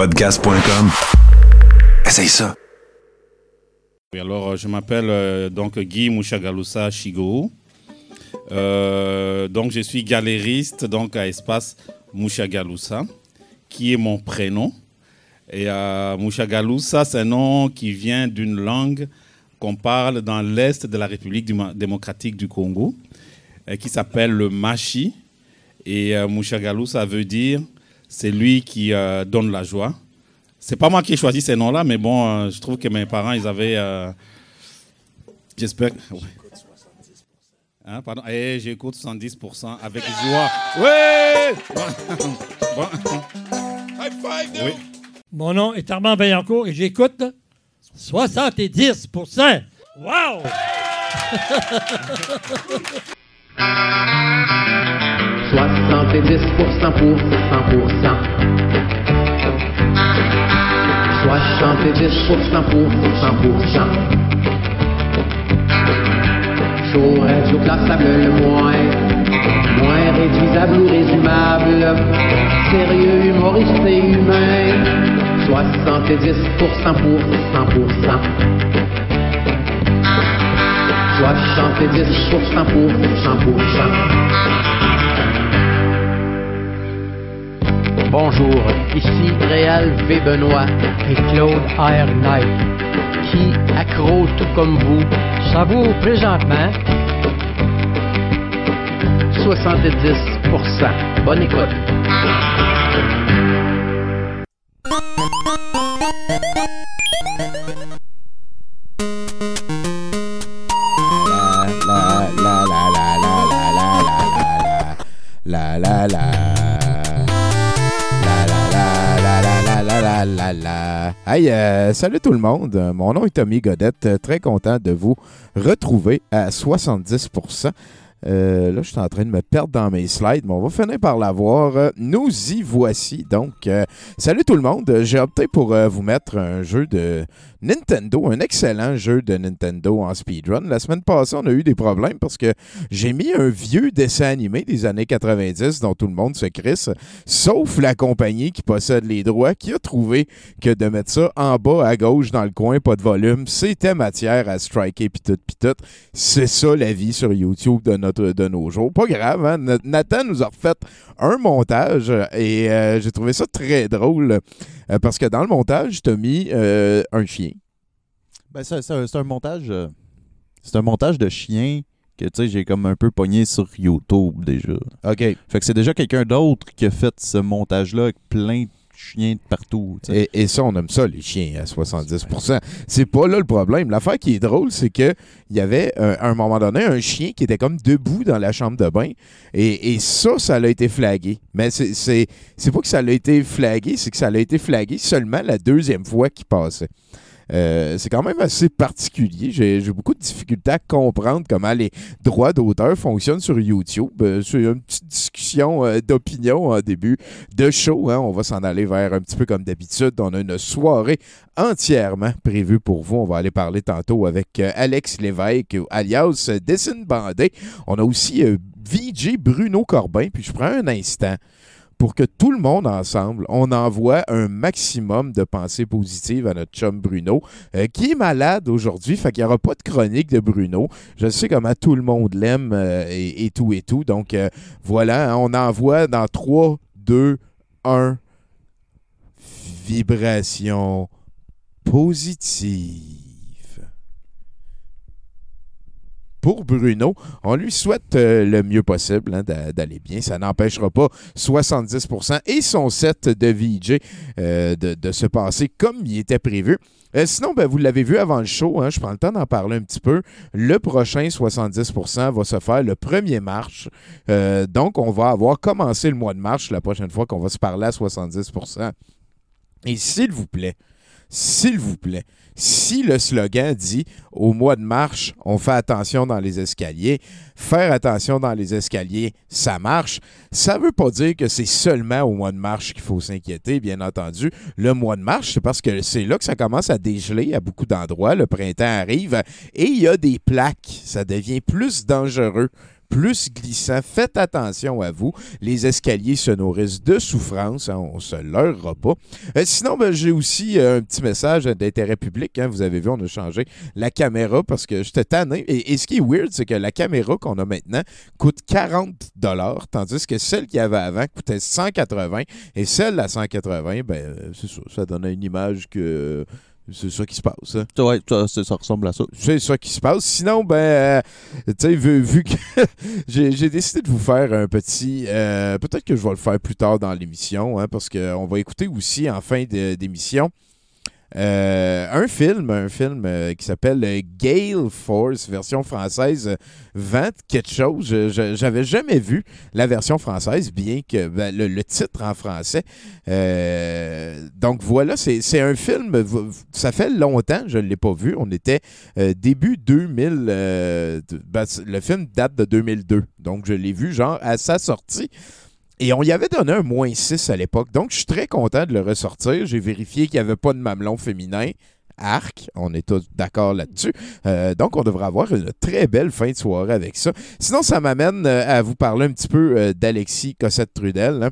Podcast.com. Essaye ça. Alors, euh, je m'appelle euh, donc Guy Mouchagalusa Chigo. Euh, donc, je suis galériste donc à Espace Mouchagalusa, qui est mon prénom. Et euh, Mouchagalusa, c'est un nom qui vient d'une langue qu'on parle dans l'est de la République démocratique du Congo, qui s'appelle le Machi. Et Mouchagalusa veut dire c'est lui qui euh, donne la joie. C'est pas moi qui ai choisi ces noms-là, mais bon, euh, je trouve que mes parents, ils avaient. euh, J'espère. que- ouais. Hein, pardon? Eh, j'écoute 70% avec joie. Ouais! Bon. Bon. Oui. Mon nom est Armand Vaillancourt et j'écoute 70% Wow! 70% pour 100%. 70% pour 100%. Chaud, radio classable le moins. Moins réduisable ou résumable. Sérieux, humoriste et humain. 70% pour 100%. 70% pour 100%. Bonjour, ici Réal V. Benoît et Claude R. Knight, qui, accro tout comme vous, savoure présentement 70%. Bonne écoute. La la la la la la la la la la la la La euh, salut tout le monde. Mon nom est Tommy Godette. Très content de vous retrouver à 70%. Euh, là, je suis en train de me perdre dans mes slides, mais on va finir par l'avoir. Euh, Nous y voici. Donc, euh, salut tout le monde. J'ai opté pour vous mettre un jeu de Nintendo, un excellent jeu de Nintendo en speedrun. La semaine passée, on a eu des problèmes parce que j'ai mis un vieux dessin animé des années 90 dont tout le monde se crisse, sauf la compagnie qui possède les droits, qui a trouvé que de mettre ça en bas à gauche dans le coin, pas de volume, c'était matière à striker pis tout pis tout. C'est ça la vie sur YouTube de, notre, de nos jours. Pas grave, hein? Na- Nathan nous a refait un montage euh, et euh, j'ai trouvé ça très drôle euh, parce que dans le montage, tu as mis euh, un chien. Ben, c'est un, montage. c'est un montage de chien que tu sais, j'ai comme un peu pogné sur YouTube déjà. OK. Fait que c'est déjà quelqu'un d'autre qui a fait ce montage-là avec plein de chiens de partout. Et, ça, on aime ça, les chiens, à 70%. C'est pas là le problème. L'affaire qui est drôle, c'est que il y avait, euh, à un moment donné, un chien qui était comme debout dans la chambre de bain. Et, et ça, ça l'a été flagué. Mais c'est pas que ça l'a été flagué, c'est que ça l'a été flagué seulement la deuxième fois qu'il passait. Euh, c'est quand même assez particulier. J'ai beaucoup de difficultés à comprendre comment les droits d'auteur fonctionnent sur YouTube. Euh, c'est une petite discussion euh, d'opinion en début de show. hein. On va s'en aller vers un petit peu comme d'habitude. On a une soirée entièrement prévue pour vous. On va aller parler tantôt avec euh, Alex Lévesque, alias Dessine Bandé. On a aussi VJ Bruno Corbin. Puis je prends un instant pour que tout le monde ensemble, on envoie un maximum de pensées positives à notre chum Bruno, euh, qui est malade aujourd'hui, fait qu'il n'y aura pas de chronique de Bruno. Je sais comment tout le monde l'aime euh, et, tout et tout. Donc euh, voilà, hein, on envoie dans 3, 2, 1, vibration positive. Pour Bruno, on lui souhaite euh, le mieux possible hein, d'a- d'aller bien. Ça n'empêchera pas 70% et son set de VJ euh, de, se passer comme il était prévu. Euh, sinon, ben, vous l'avez vu avant le show, hein, je prends le temps d'en parler un petit peu. Le prochain 70% va se faire le 1er mars. Donc, on va avoir commencé le mois de mars la prochaine fois qu'on va se parler à 70%. Et s'il vous plaît, s'il vous plaît, si le slogan dit au mois de mars, on fait attention dans les escaliers, faire attention dans les escaliers, ça marche, ça ne veut pas dire que c'est seulement au mois de mars qu'il faut s'inquiéter, bien entendu. Le mois de mars, c'est parce que c'est là que ça commence à dégeler à beaucoup d'endroits. Le printemps arrive et il y a des plaques. Ça devient plus dangereux plus glissant. Faites attention à vous. Les escaliers se nourrissent de souffrance. hein, on se leurrera pas. Euh, sinon, ben, j'ai aussi euh, un petit message d'intérêt public. hein. Vous avez vu, on a changé la caméra parce que j'étais tanné. Et, et ce qui est weird, c'est que la caméra qu'on a maintenant coûte 40 tandis que celle qu'il y avait avant coûtait 180 et celle à 180, ben, c'est ça, ça donne une image que c'est ça qui se passe. hein. Ouais, ça, ça ressemble à ça. C'est ça qui se passe. Sinon, ben, euh, tu sais, vu, vu que j'ai décidé de vous faire un petit. euh, Peut-être que je vais le faire plus tard dans l'émission, hein, parce qu'on va écouter aussi en fin d'émission. Euh, un film, un film euh, qui s'appelle euh, Gale Force, version française, euh, vente quelque chose. Je- J'avais jamais vu la version française, bien que ben, le, titre en français. Donc voilà, c'est un film, ça fait longtemps, je ne l'ai pas vu. On était début 2000. euh, de- ben, le film date de 2002. Donc, je l'ai vu, genre, à sa sortie. Et on y avait donné un moins 6 à l'époque. Donc, je suis très content de le ressortir. J'ai vérifié qu'il n'y avait pas de mamelon féminin. Arc, on est tous d'accord là-dessus. Euh, donc, on devrait avoir une très belle fin de soirée avec ça. Sinon, ça m'amène euh, à vous parler un petit peu euh, d'Alexis Cossette-Trudel. hein.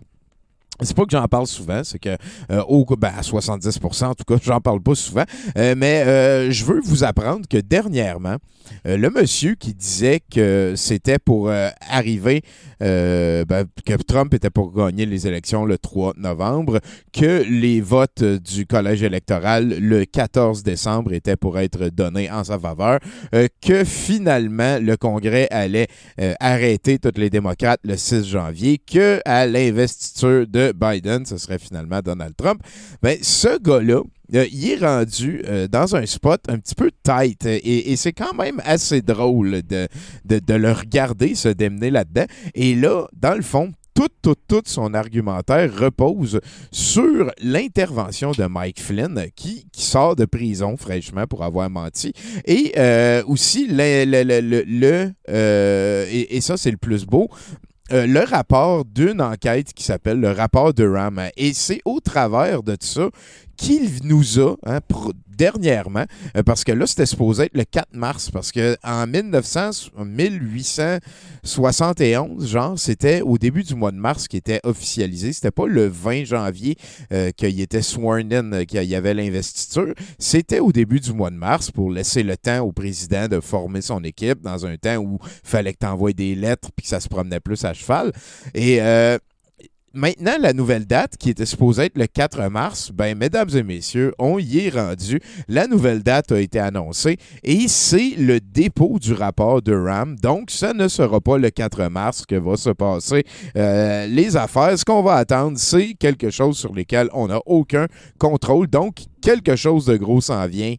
C'est pas que j'en parle souvent, c'est que euh, au, ben, à 70%, en tout cas, j'en parle pas souvent. Euh, mais euh, je veux vous apprendre que dernièrement, le monsieur qui disait que c'était pour arriver, ben, que Trump était pour gagner les élections le 3 novembre, que les votes du collège électoral le 14 décembre étaient pour être donnés en sa faveur, que finalement le Congrès allait arrêter tous les démocrates le 6 janvier, que à l'investiture de Biden, ce serait finalement Donald Trump. Ben, ce gars-là, euh, il est rendu euh, dans un spot un petit peu tight euh, et, c'est quand même assez drôle de, de, le regarder se démener là-dedans. Et là, dans le fond, tout, tout, tout son argumentaire repose sur l'intervention de Mike Flynn qui, sort de prison fraîchement pour avoir menti. Et aussi, le, et ça c'est le plus beau, euh, le rapport d'une enquête qui s'appelle le rapport de RAM. Et c'est au travers de ça qu'il nous a, hein, dernièrement, euh, parce que là, c'était supposé être le 4 mars, parce que en 1900, 1871, genre, c'était au début du mois de mars qui était officialisé. C'était pas le 20 janvier euh, qu'il était sworn in, euh, qu'il y avait l'investiture. C'était au début du mois de mars pour laisser le temps au président de former son équipe dans un temps où fallait que tu envoies des lettres puis que ça se promenait plus à cheval. Et euh, maintenant, la nouvelle date qui était supposée être le 4 mars, ben, mesdames et messieurs, on y est rendu. La nouvelle date a été annoncée et c'est le dépôt du rapport de RAM. Donc, ça ne sera pas le 4 mars que va se passer euh, les affaires. Ce qu'on va attendre, c'est quelque chose sur lequel on n'a aucun contrôle. Donc, quelque chose de gros s'en vient.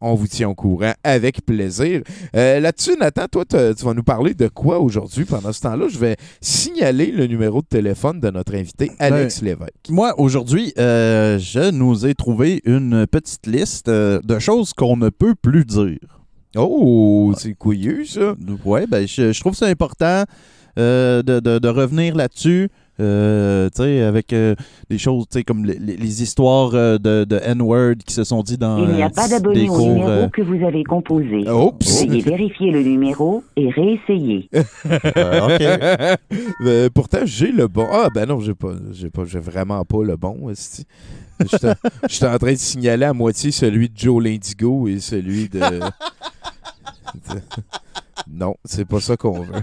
On vous tient au courant avec plaisir. Euh, Là-dessus, Nathan, toi, tu vas nous parler de quoi aujourd'hui? Pendant ce temps-là, je vais signaler le numéro de téléphone de notre invité, Alex Lévesque. Moi, aujourd'hui, euh, je nous ai trouvé une petite liste euh, de choses qu'on ne peut plus dire. Oh, c'est couillu, ça. Ouais, ben, je, je trouve ça important de, de- de revenir là-dessus. Euh, tu sais, avec euh, des choses, tu sais, comme les, les- les histoires euh, de, de N-word qui se sont dit dans Il n'y euh, a pas des d'abonné au cours, numéro euh, que vous avez composé. Oups. Veuillez vérifier le numéro et réessayer. euh, ok. Euh, pourtant, j'ai le bon. Ah, ben non, j'ai pas. J'ai pas. J'ai vraiment pas le bon. J'étais j'étais en train de signaler à moitié celui de Joe Lindigo et celui de. Non, c'est pas ça qu'on veut.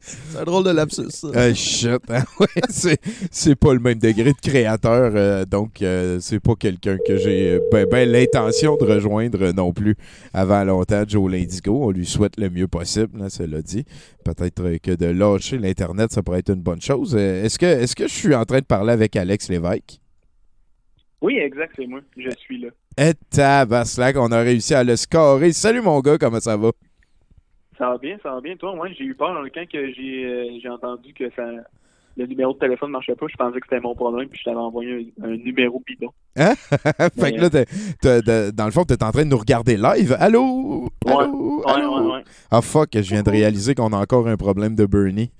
C'est un drôle de lapsus, ça. Shit. hein, ouais, c'est, pas le même degré de créateur, euh, donc euh, c'est pas quelqu'un que j'ai euh, ben, ben l'intention de rejoindre non plus avant longtemps, Joe Lindigo. On lui souhaite le mieux possible, là, cela dit. Peut-être que de lâcher l'Internet, ça pourrait être une bonne chose. Est-ce que, est-ce que je suis en train de parler avec Alex Lévesque? Oui, exact, c'est moi. Je suis là. Et tabaslac, on a réussi à le scorer. Salut mon gars, comment ça va? Ça va bien, ça va bien. Toi, moi, j'ai eu peur quand que j'ai euh, j'ai entendu que ça le numéro de téléphone ne marchait pas. Je pensais que c'était mon problème, puis je t'avais envoyé un, un numéro bidon. fait que là, t'es- t'es- dans le fond, tu es en train de nous regarder live. Allô? Allô? Ouais, Allô? ouais, ouais. Ah fuck, je viens de réaliser qu'on a encore un problème de Bernie.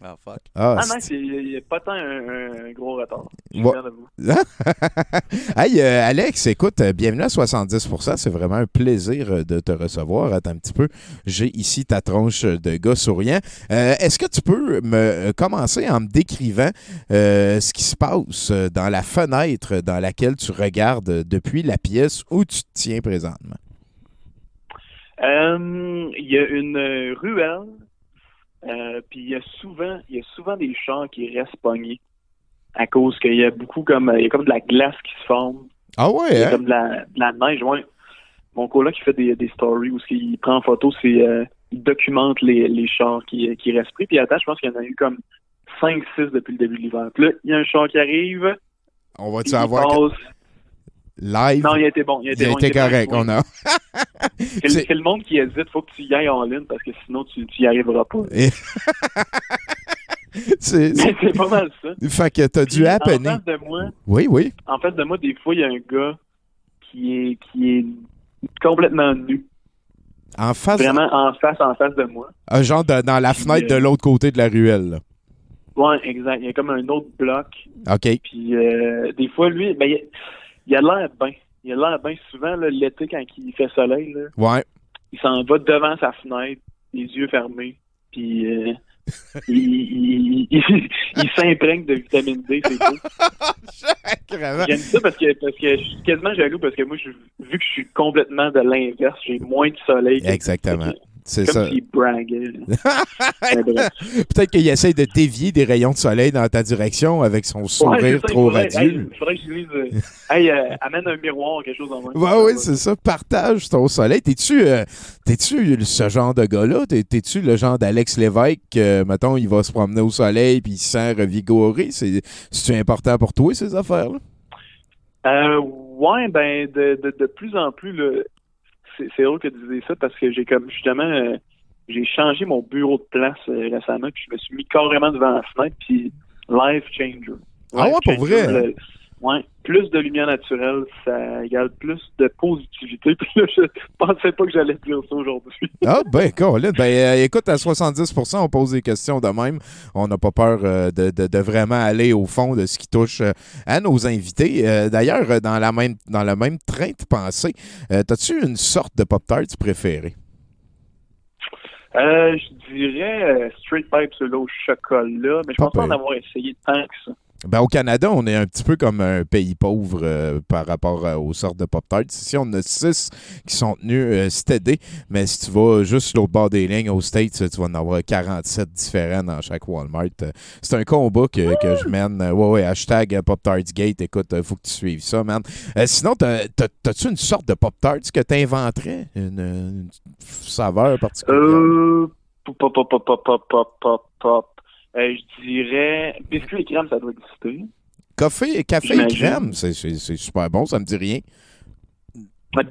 Ah, fuck. Ah, Ah, il n'y a pas tant un, un gros retard. Vous. hey, euh, Alex, écoute, euh, bienvenue à 70 C'est vraiment un plaisir euh, de te recevoir. Attends un petit peu. J'ai ici ta tronche de gars souriant. Euh, Est-ce que tu peux me commencer en me décrivant euh, ce qui se passe dans la fenêtre dans laquelle tu regardes depuis la pièce où tu te tiens présentement? Euh, Il y a une ruelle, euh, puis il y a souvent, il y a souvent des champs qui restent pognés à cause qu'il y a beaucoup comme, il y a comme de la glace qui se forme, Ah il y ouais, a hein? comme de la, de la neige. Ouais. Mon coloc qui fait des, des stories où il prend en photo, c'est euh, il documente les, les chars qui, qui restent pris. Puis attends, je pense qu'il y en a eu comme 5-6 depuis le début de l'hiver. Puis là, il y a un char qui arrive. On va-tu avoir passe. Live? Non, il a été bon. Il a été, Il a bon, été il a été correct. On a. C'est le- monde qui hésite. Faut que tu y ailles en ligne parce que sinon, tu tu y arriveras pas. C'est- pas mal ça. Fait que t'as dû Puis, En appeler. face de moi, Oui, oui. en face de moi, des fois, il y a un gars qui est qui est complètement nu. En face, Vraiment en face, en face de moi. un genre de- dans la fenêtre de l'autre côté de la ruelle. là. Ouais, exact. Il y a comme un autre bloc. OK. Puis euh, des fois, lui, ben, il, il a l'air bien. Il a l'air bien souvent, l'été, quand il fait soleil, là, Ouais. il s'en va devant sa fenêtre, les yeux fermés, puis euh, il, il, il, il s'imprègne de vitamine D, c'est cool. J'aime ça parce que, parce que je suis quasiment jaloux parce que moi, je, vu que je suis complètement de l'inverse, j'ai moins de soleil. que- Exactement. C'est ça. Peut-être qu'il essaye de dévier des rayons de soleil dans ta direction avec son sourire ça, il trop faudrait- radieux. hey, faudrait que je lui dise euh, Hey, euh, amène un miroir, quelque chose en même. Ouais, oui, c'est ça. Partage ton soleil. T'es-tu euh, ce genre de gars-là? T'es- T'es-tu le genre d'Alex Lévesque que, mettons, il va se promener au soleil puis il se sent revigoré? C'est- C'est-tu important pour toi, ces affaires-là? Euh, ouais, ben, de, de, de plus en plus, là, c'est drôle que tu disais ça parce que j'ai comme, justement, euh, j'ai changé mon bureau de place euh, récemment, puis je me suis mis carrément devant la fenêtre, puis life changer. Ah ouais, pour vrai? le- ouais, plus de lumière naturelle, ça égale plus de positivité, puis là, je pensais pas que j'allais dire ça aujourd'hui. Ah, ben, Colin. Ben, euh, écoute, à 70% on pose des questions de même. On n'a pas peur euh, de, de- de vraiment aller au fond de ce qui touche euh, à nos invités. D'ailleurs, dans, la même, dans le même train de pensée, as-tu une sorte de Pop-Tart préférée? Euh, je dirais straight pipe sur l'eau au chocolat, mais je pense Pas en avoir essayé tant que ça ben, au Canada, on est un petit peu comme un pays pauvre euh, par rapport euh, aux sortes de Pop-Tarts. Ici, on a six qui sont tenus euh, stédés, mais si tu vas juste l'autre bord des lignes aux States, tu vas en avoir 47 différents dans chaque Walmart. Euh, c'est un combat que, que je mène. Ouais, ouais, hashtag Pop-Tarts Gate. Écoute, faut que tu suives ça, man. sinon, t'as-tu une sorte de Pop-Tarts que t'inventerais? Une, une saveur particulière? Pop, pop, pop, pop, pop, pop, pop je dirais biscuit et crème, ça doit exister. Café, café et crème, c'est super bon, ça me dit rien.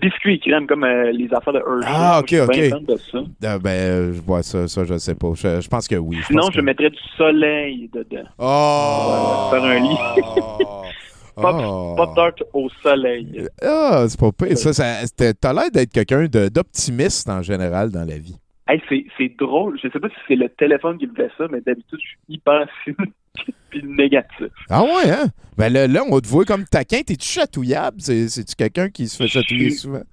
Biscuit et crème, comme euh, les affaires de Hershey. Ah, ok, bien ok. de ça. Ah, ben, euh, je vois ça, ça, je sais pas. Je, je pense que oui. Sinon, pense je mettrais du soleil dedans. Oh! Faire un lit. Pop, Oh. pop tart au soleil. Ah, c'est pas pire. Ça, ça, t'as l'air d'être quelqu'un d'optimiste en général dans la vie. Hey, c'est, c'est drôle. Je sais pas si c'est le téléphone qui me fait ça, mais d'habitude, je suis hyper cynique puis négatif. Ah ouais, hein? Ben là, là, on te voit comme taquin. T'es-tu chatouillable? C'est- C'est-tu quelqu'un qui se fait chatouiller souvent?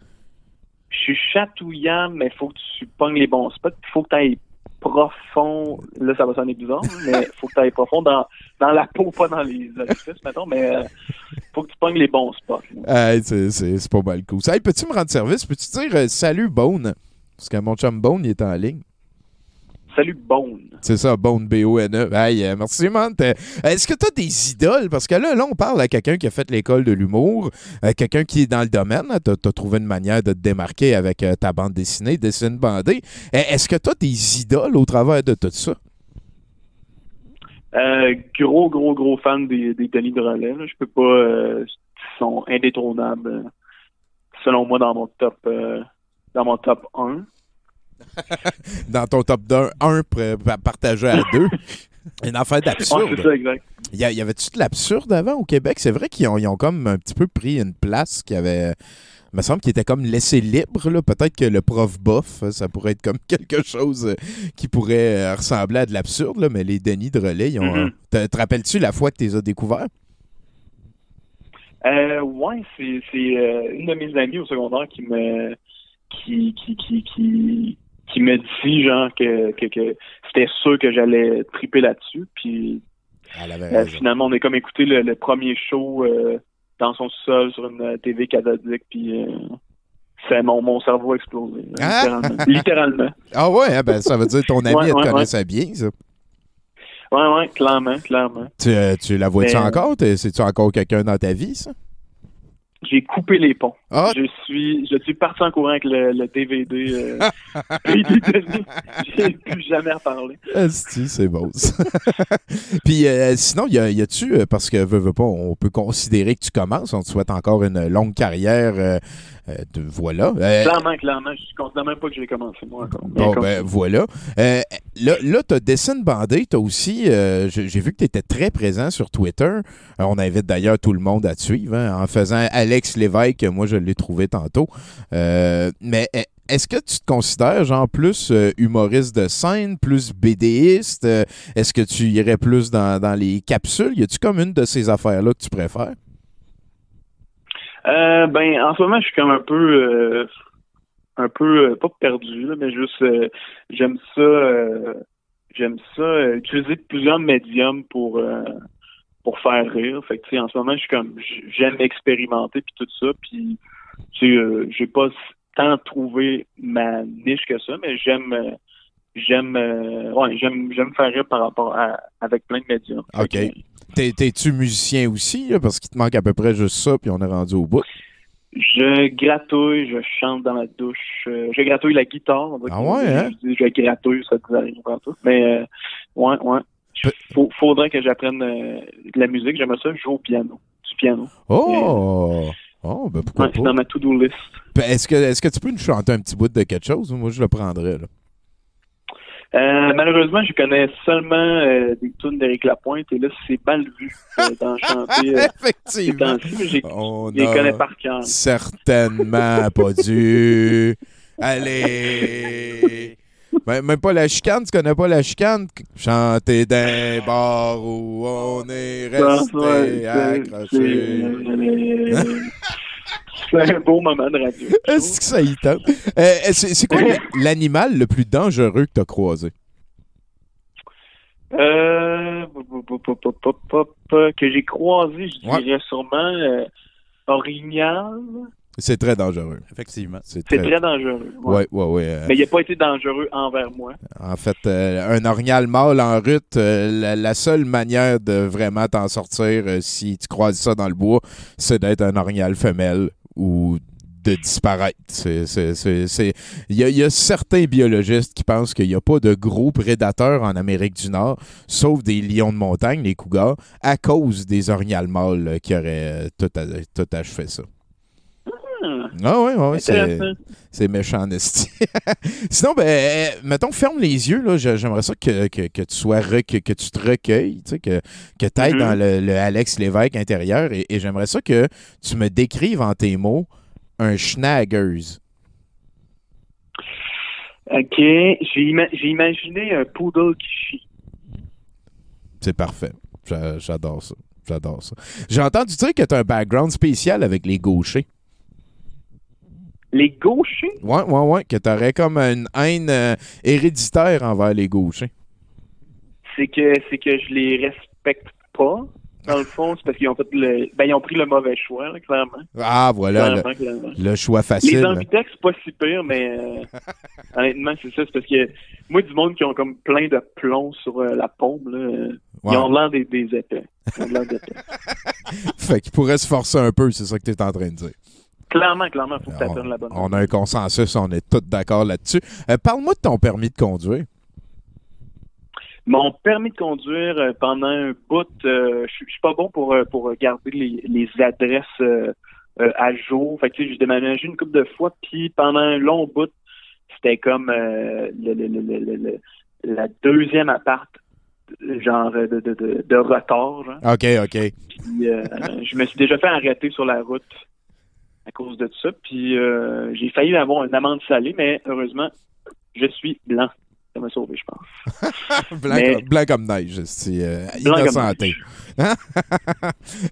Je suis chatouillant, mais faut que tu pognes les bons spots. Il faut que tu ailles profond. Là, ça va sonner bizarre, mais faut que tu ailles profond dans, dans la peau, pas dans les orifices, mettons. Mais euh, faut que tu pognes les bons spots. Hey, c'est- c'est c'est pas mal cool. Hey, peux-tu me rendre service? Peux-tu dire euh, salut Bone? Parce que mon chum Bone, il est en ligne. Salut, Bone. C'est ça, Bone B-O-N-E. Hey, euh, merci, man. Est-ce que tu as des idoles? Parce que là, là, on parle à quelqu'un qui a fait l'école de l'humour, euh, quelqu'un qui est dans le domaine. Tu as, trouvé une manière de te démarquer avec euh, ta bande dessinée, Dessine bandée. Euh, Est-ce que tu as des idoles au travers de tout ça? Gros, gros, gros fan des, des Denis de là. Je peux pas. Ils sont indétrônables. Selon moi, dans mon top, dans mon top 1. Dans ton top 1, un pr- pa- partagé à deux. Une affaire Ouais, c'est d'absurde. ça, exact. Il y, a- y avait-tu de l'absurde avant au Québec? C'est vrai qu'ils ont, ils ont comme un petit peu pris une place qui avait. Il me semble qu'il était comme laissé libre. là. Peut-être que le prof bof, ça pourrait être comme quelque chose qui pourrait euh, ressembler à de l'absurde, là, mais les Denis de relais, ils ont. Mhm. euh, te, te rappelles-tu la fois que tu les as découverts? Euh, ouais, c'est c'est euh, une de mes amies au secondaire qui me qui qui qui qui, qui me dit genre que que, que c'était sûr que j'allais triper là-dessus. Puis euh, finalement, on a comme écouté le, le premier show euh, dans son sol sur une euh, TV cathodique. Puis euh, c'est mon mon cerveau a explosé. Ah! Littéralement. littéralement. Ah ouais, hein, ben, ça veut dire que ton ami, Ouais, elle te ouais, connaissait bien, ça. Ouais, ouais, clairement, clairement. Tu, euh, tu la vois-tu Mais- encore? C'est-tu encore quelqu'un dans ta vie, ça? J'ai coupé les ponts. Ah! Je suis je suis parti en courant avec le, le DVD. Euh, et. J'ai plus jamais reparlé. Asti, c'est beau, ça. Puis euh, sinon, y a- y a-tu, euh, parce que veux, veux pas, on peut considérer que tu commences, on te souhaite encore une longue carrière. euh, de, voilà. Clairement, clairement, je ne considère même pas que j'ai commencé moi encore. Bon, ben voilà. Là, là tu as Dessin Bandé, tu as aussi, j'ai vu que tu étais très présent sur Twitter. On invite d'ailleurs tout le monde à te suivre hein, en faisant Alex Lévesque, moi je l'ai trouvé tantôt. Euh, mais eh, est-ce que tu te considères genre plus euh, humoriste de scène, plus BDiste? Euh, Est-ce que tu irais plus dans, dans les capsules? Y a-tu comme une de ces affaires-là que tu préfères? Ben, en ce moment, je suis comme un peu, un peu, pas perdu, là, mais juste, j'aime ça, j'aime ça, utiliser plusieurs médiums pour, pour faire rire. Fait que, en ce moment, je suis comme, j'aime expérimenter puis tout ça, puis, tu sais, euh, j'ai pas tant trouvé ma niche que ça, mais j'aime, euh, j'aime, euh, ouais, j'aime, j'aime faire rire par rapport à, avec plein de médiums. Fait OK. T'es- T'es-tu musicien aussi? là? parce qu'il te manque à peu près juste ça, puis on est rendu au bout. Je gratouille, je chante dans la douche, euh, je gratouille la guitare. Ah ouais, hein? Je je gratouille, ça dit rien tout. Mais euh, ouais, ouais. Faut, faudrait que j'apprenne de la musique. J'aimerais ça jouer au piano. Du piano. Oh! Oh, ben pourquoi Ouais, c'est dans ma to-do list. Ben, Est-ce que, est que tu peux nous chanter un petit bout de quelque chose? Moi, je le prendrais. Là? Euh, malheureusement, je connais seulement euh, des tunes d'Éric Lapointe et là, c'est mal vu euh, d'en chanter euh, Effectivement. j'ai- On je les a connais par cœur. certainement pas dû. Allez! Ben, même pas la chicane, tu connais pas la chicane? Chanter d'un bar où on est resté accroché. c'est- un beau moment de radio. Est-ce que ça y tente? Euh, c'est quoi l'animal le plus dangereux que tu as croisé? Euh, que j'ai croisé, je Ouais. dirais sûrement euh, Orignal. C'est très dangereux. Effectivement. C'est très... très dangereux. ouais. Ouais, ouais, ouais. euh, Mais il n'a pas été dangereux envers moi. En fait, euh, un orignal mâle en rut, euh, la, la seule manière de vraiment t'en sortir euh, si tu croises ça dans le bois, c'est d'être un orignal femelle ou de disparaître. Il, y a, il y a certains biologistes qui pensent qu'il n'y a pas de gros prédateurs en Amérique du Nord, sauf des lions de montagne, les cougars, à cause des orignales mâles euh, qui auraient tout achevé ça. Ah ouais, ouais, c'est... C'est méchant, Nesty. Sinon, ben, euh, mettons, ferme les yeux. Là, j'aimerais ça que, que, que tu sois rec- que tu te recueilles, tu sais, que, que tu ailles Mhm. dans le, le Alex Lévesque intérieur et, et j'aimerais ça que tu me décrives en tes mots un schnaggers. OK. J'ai ima- j'ai imaginé un poodle qui chie. C'est parfait. J'a- J'adore ça. J'adore ça. J'ai entendu dire que tu as un background spécial avec les gauchers. Les gauchers? Ouais, ouais, ouais. Que tu aurais comme une haine euh, héréditaire envers les gauchers. C'est que c'est que je les respecte pas. Dans le fond, c'est parce qu'ils ont fait le. Ben, ils ont pris le mauvais choix, là, clairement. Ah, voilà le, Clairement, clairement. le choix Les facile. ambitex, c'est pas si pire, mais euh, honnêtement, c'est ça. C'est parce que moi, du monde qui ont comme plein de plomb sur euh, la paume, là, ils ont l'air des, des épais. Ils ont l'air d'épais. Fait qu'il pourrait se forcer un peu, c'est ça que tu es en train de dire. Clairement, clairement, faut que tu apprennes la bonne. on a un consensus, on est tous d'accord là-dessus. Euh, Parle-moi de ton permis de conduire. Mon permis de conduire euh, pendant un bout, euh, je suis pas bon pour euh, pour garder les, les adresses à jour. Fait que tu sais, j'ai déménagé une couple de fois, puis pendant un long bout, c'était comme le, le- le- la deuxième appart, genre de, de, de, de retard. Genre. OK, OK. Puis, euh, je me suis déjà fait arrêter sur la route à cause de tout ça. Puis euh, j'ai failli avoir une amende salée, mais heureusement, je suis blanc. Ça m'a sauvé, je pense. blanc, Mais- comme, blanc comme neige. C'est euh, innocenté.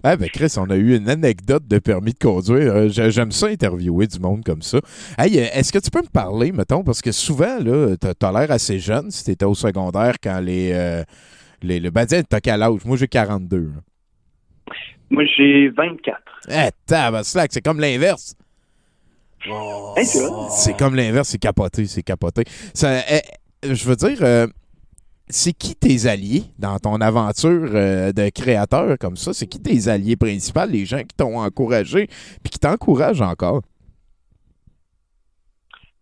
ah ben Chris, on a eu une anecdote de permis de conduire. Euh, j'ai- J'aime ça interviewer du monde comme ça. Hey, euh, est-ce que tu peux me parler, mettons, parce que souvent, là, t'as as, l'air assez jeune si t'étais au secondaire quand les. euh, les le ben, t'as quel âge? Moi, j'ai 42. là. Moi, j'ai 24. Eh, tabaslac, c'est comme l'inverse. Hey, vois? C'est comme l'inverse, c'est capoté, c'est capoté. Ça, eh, je veux dire, euh, c'est qui tes alliés dans ton aventure euh, de créateur comme ça? C'est qui tes alliés principaux, les gens qui t'ont encouragé puis qui t'encouragent encore?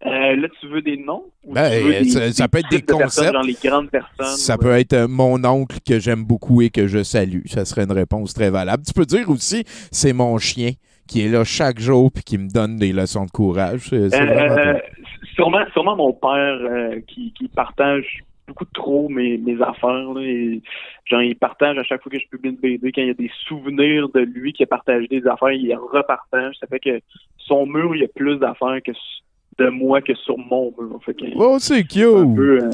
Euh, là, tu veux des noms? Ou Ben, veux euh, ça- ça peut être des concepts. genre les grandes personnes. Ça peut être euh, mon oncle que j'aime beaucoup et que je salue. Ça serait une réponse très valable. Tu peux dire aussi, c'est mon chien qui est là chaque jour puis qui me donne des leçons de courage. C'est c'est Euh, euh, sûrement, sûrement mon père euh, qui, qui partage beaucoup trop mes, mes affaires. Là, et, genre, il partage à chaque fois que je publie une BD, quand il y a des souvenirs de lui qui a partagé des affaires, il repartage. Ça fait que son mur, il y a plus d'affaires que de moi que sur mon mur. Fait que, Oh, c'est un cute! peu, euh,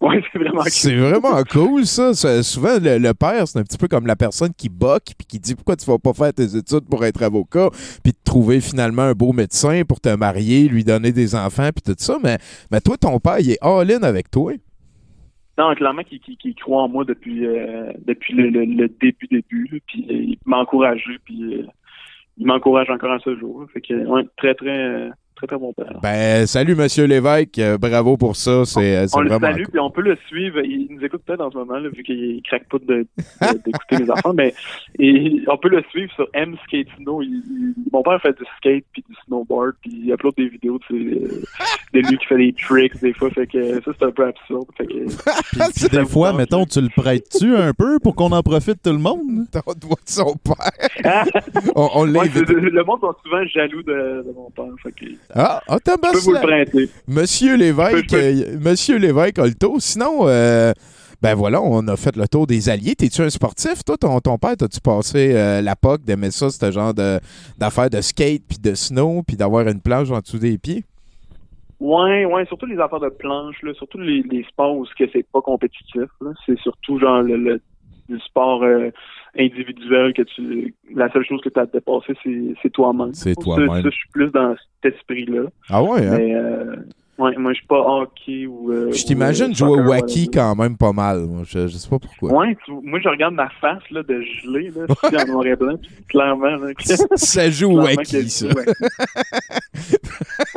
ouais, c'est vraiment C'est vraiment cool, ça. Ça, Souvent, le, le père, c'est un petit peu comme la personne qui boque puis qui dit pourquoi tu vas pas faire tes études pour être avocat, puis de trouver finalement un beau médecin pour te marier, lui donner des enfants, puis tout ça. Mais, mais toi, ton père, il est all-in avec toi. Non, clairement qu'il qu'il- qu'il croit en moi depuis euh, depuis le, le- le début début. là, puis il m'a encouragé, puis euh, il m'encourage encore à ce jour. là. Fait que ouais, très très euh, très très bon père. Ben, salut, Monsieur Lévesque. Euh, bravo pour ça. C'est euh, c'est On le vraiment salue, cool. puis on peut le suivre. Il nous écoute peut-être en ce moment, là, vu qu'il craque pas de- de- d'écouter les enfants, mais et, on peut le suivre sur M. Il- il- mon père fait du skate puis du snowboard, puis il upload des vidéos de, ses- de lui qui fait des tricks des fois. Fait que ça, c'est un peu absurde. Fait que, Puis des fois, mettons, tu le prêtes-tu un peu pour qu'on en profite tout le monde? Ton doigt de son père. on on Ouais, le monde sont souvent jaloux de, de mon père. Fait que, Ah, ah, je peux vous le prêter. Monsieur Lévesque, euh, Monsieur Lévesque a le tour. Sinon, euh, ben voilà, on a fait le tour des alliés. T'es-tu un sportif, toi? Ton, ton père, t'as-tu passé euh, la POC d'aimer ça, ce genre d'affaires de, skate, puis de snow, puis d'avoir une plage en dessous des pieds? Ouais, ouais, surtout les affaires de planche, là, surtout les, les sports où c'est pas compétitif. C'est surtout genre le, le, le sport euh, individuel que tu. La seule chose que tu as à dépasser, c'est, toi-même. C'est toi-même. je suis plus dans cet esprit-là. Ah ouais, hein? Mais euh, ouais, moi, je suis pas hockey ou. euh, Je t'imagine jouer au wacky quand même pas mal. moi. Je, je sais pas pourquoi. Ouais, tu- moi, je regarde ma face là, de gelée, là, en noir et blanc, puis clairement. Là, ça joue au wacky, ça.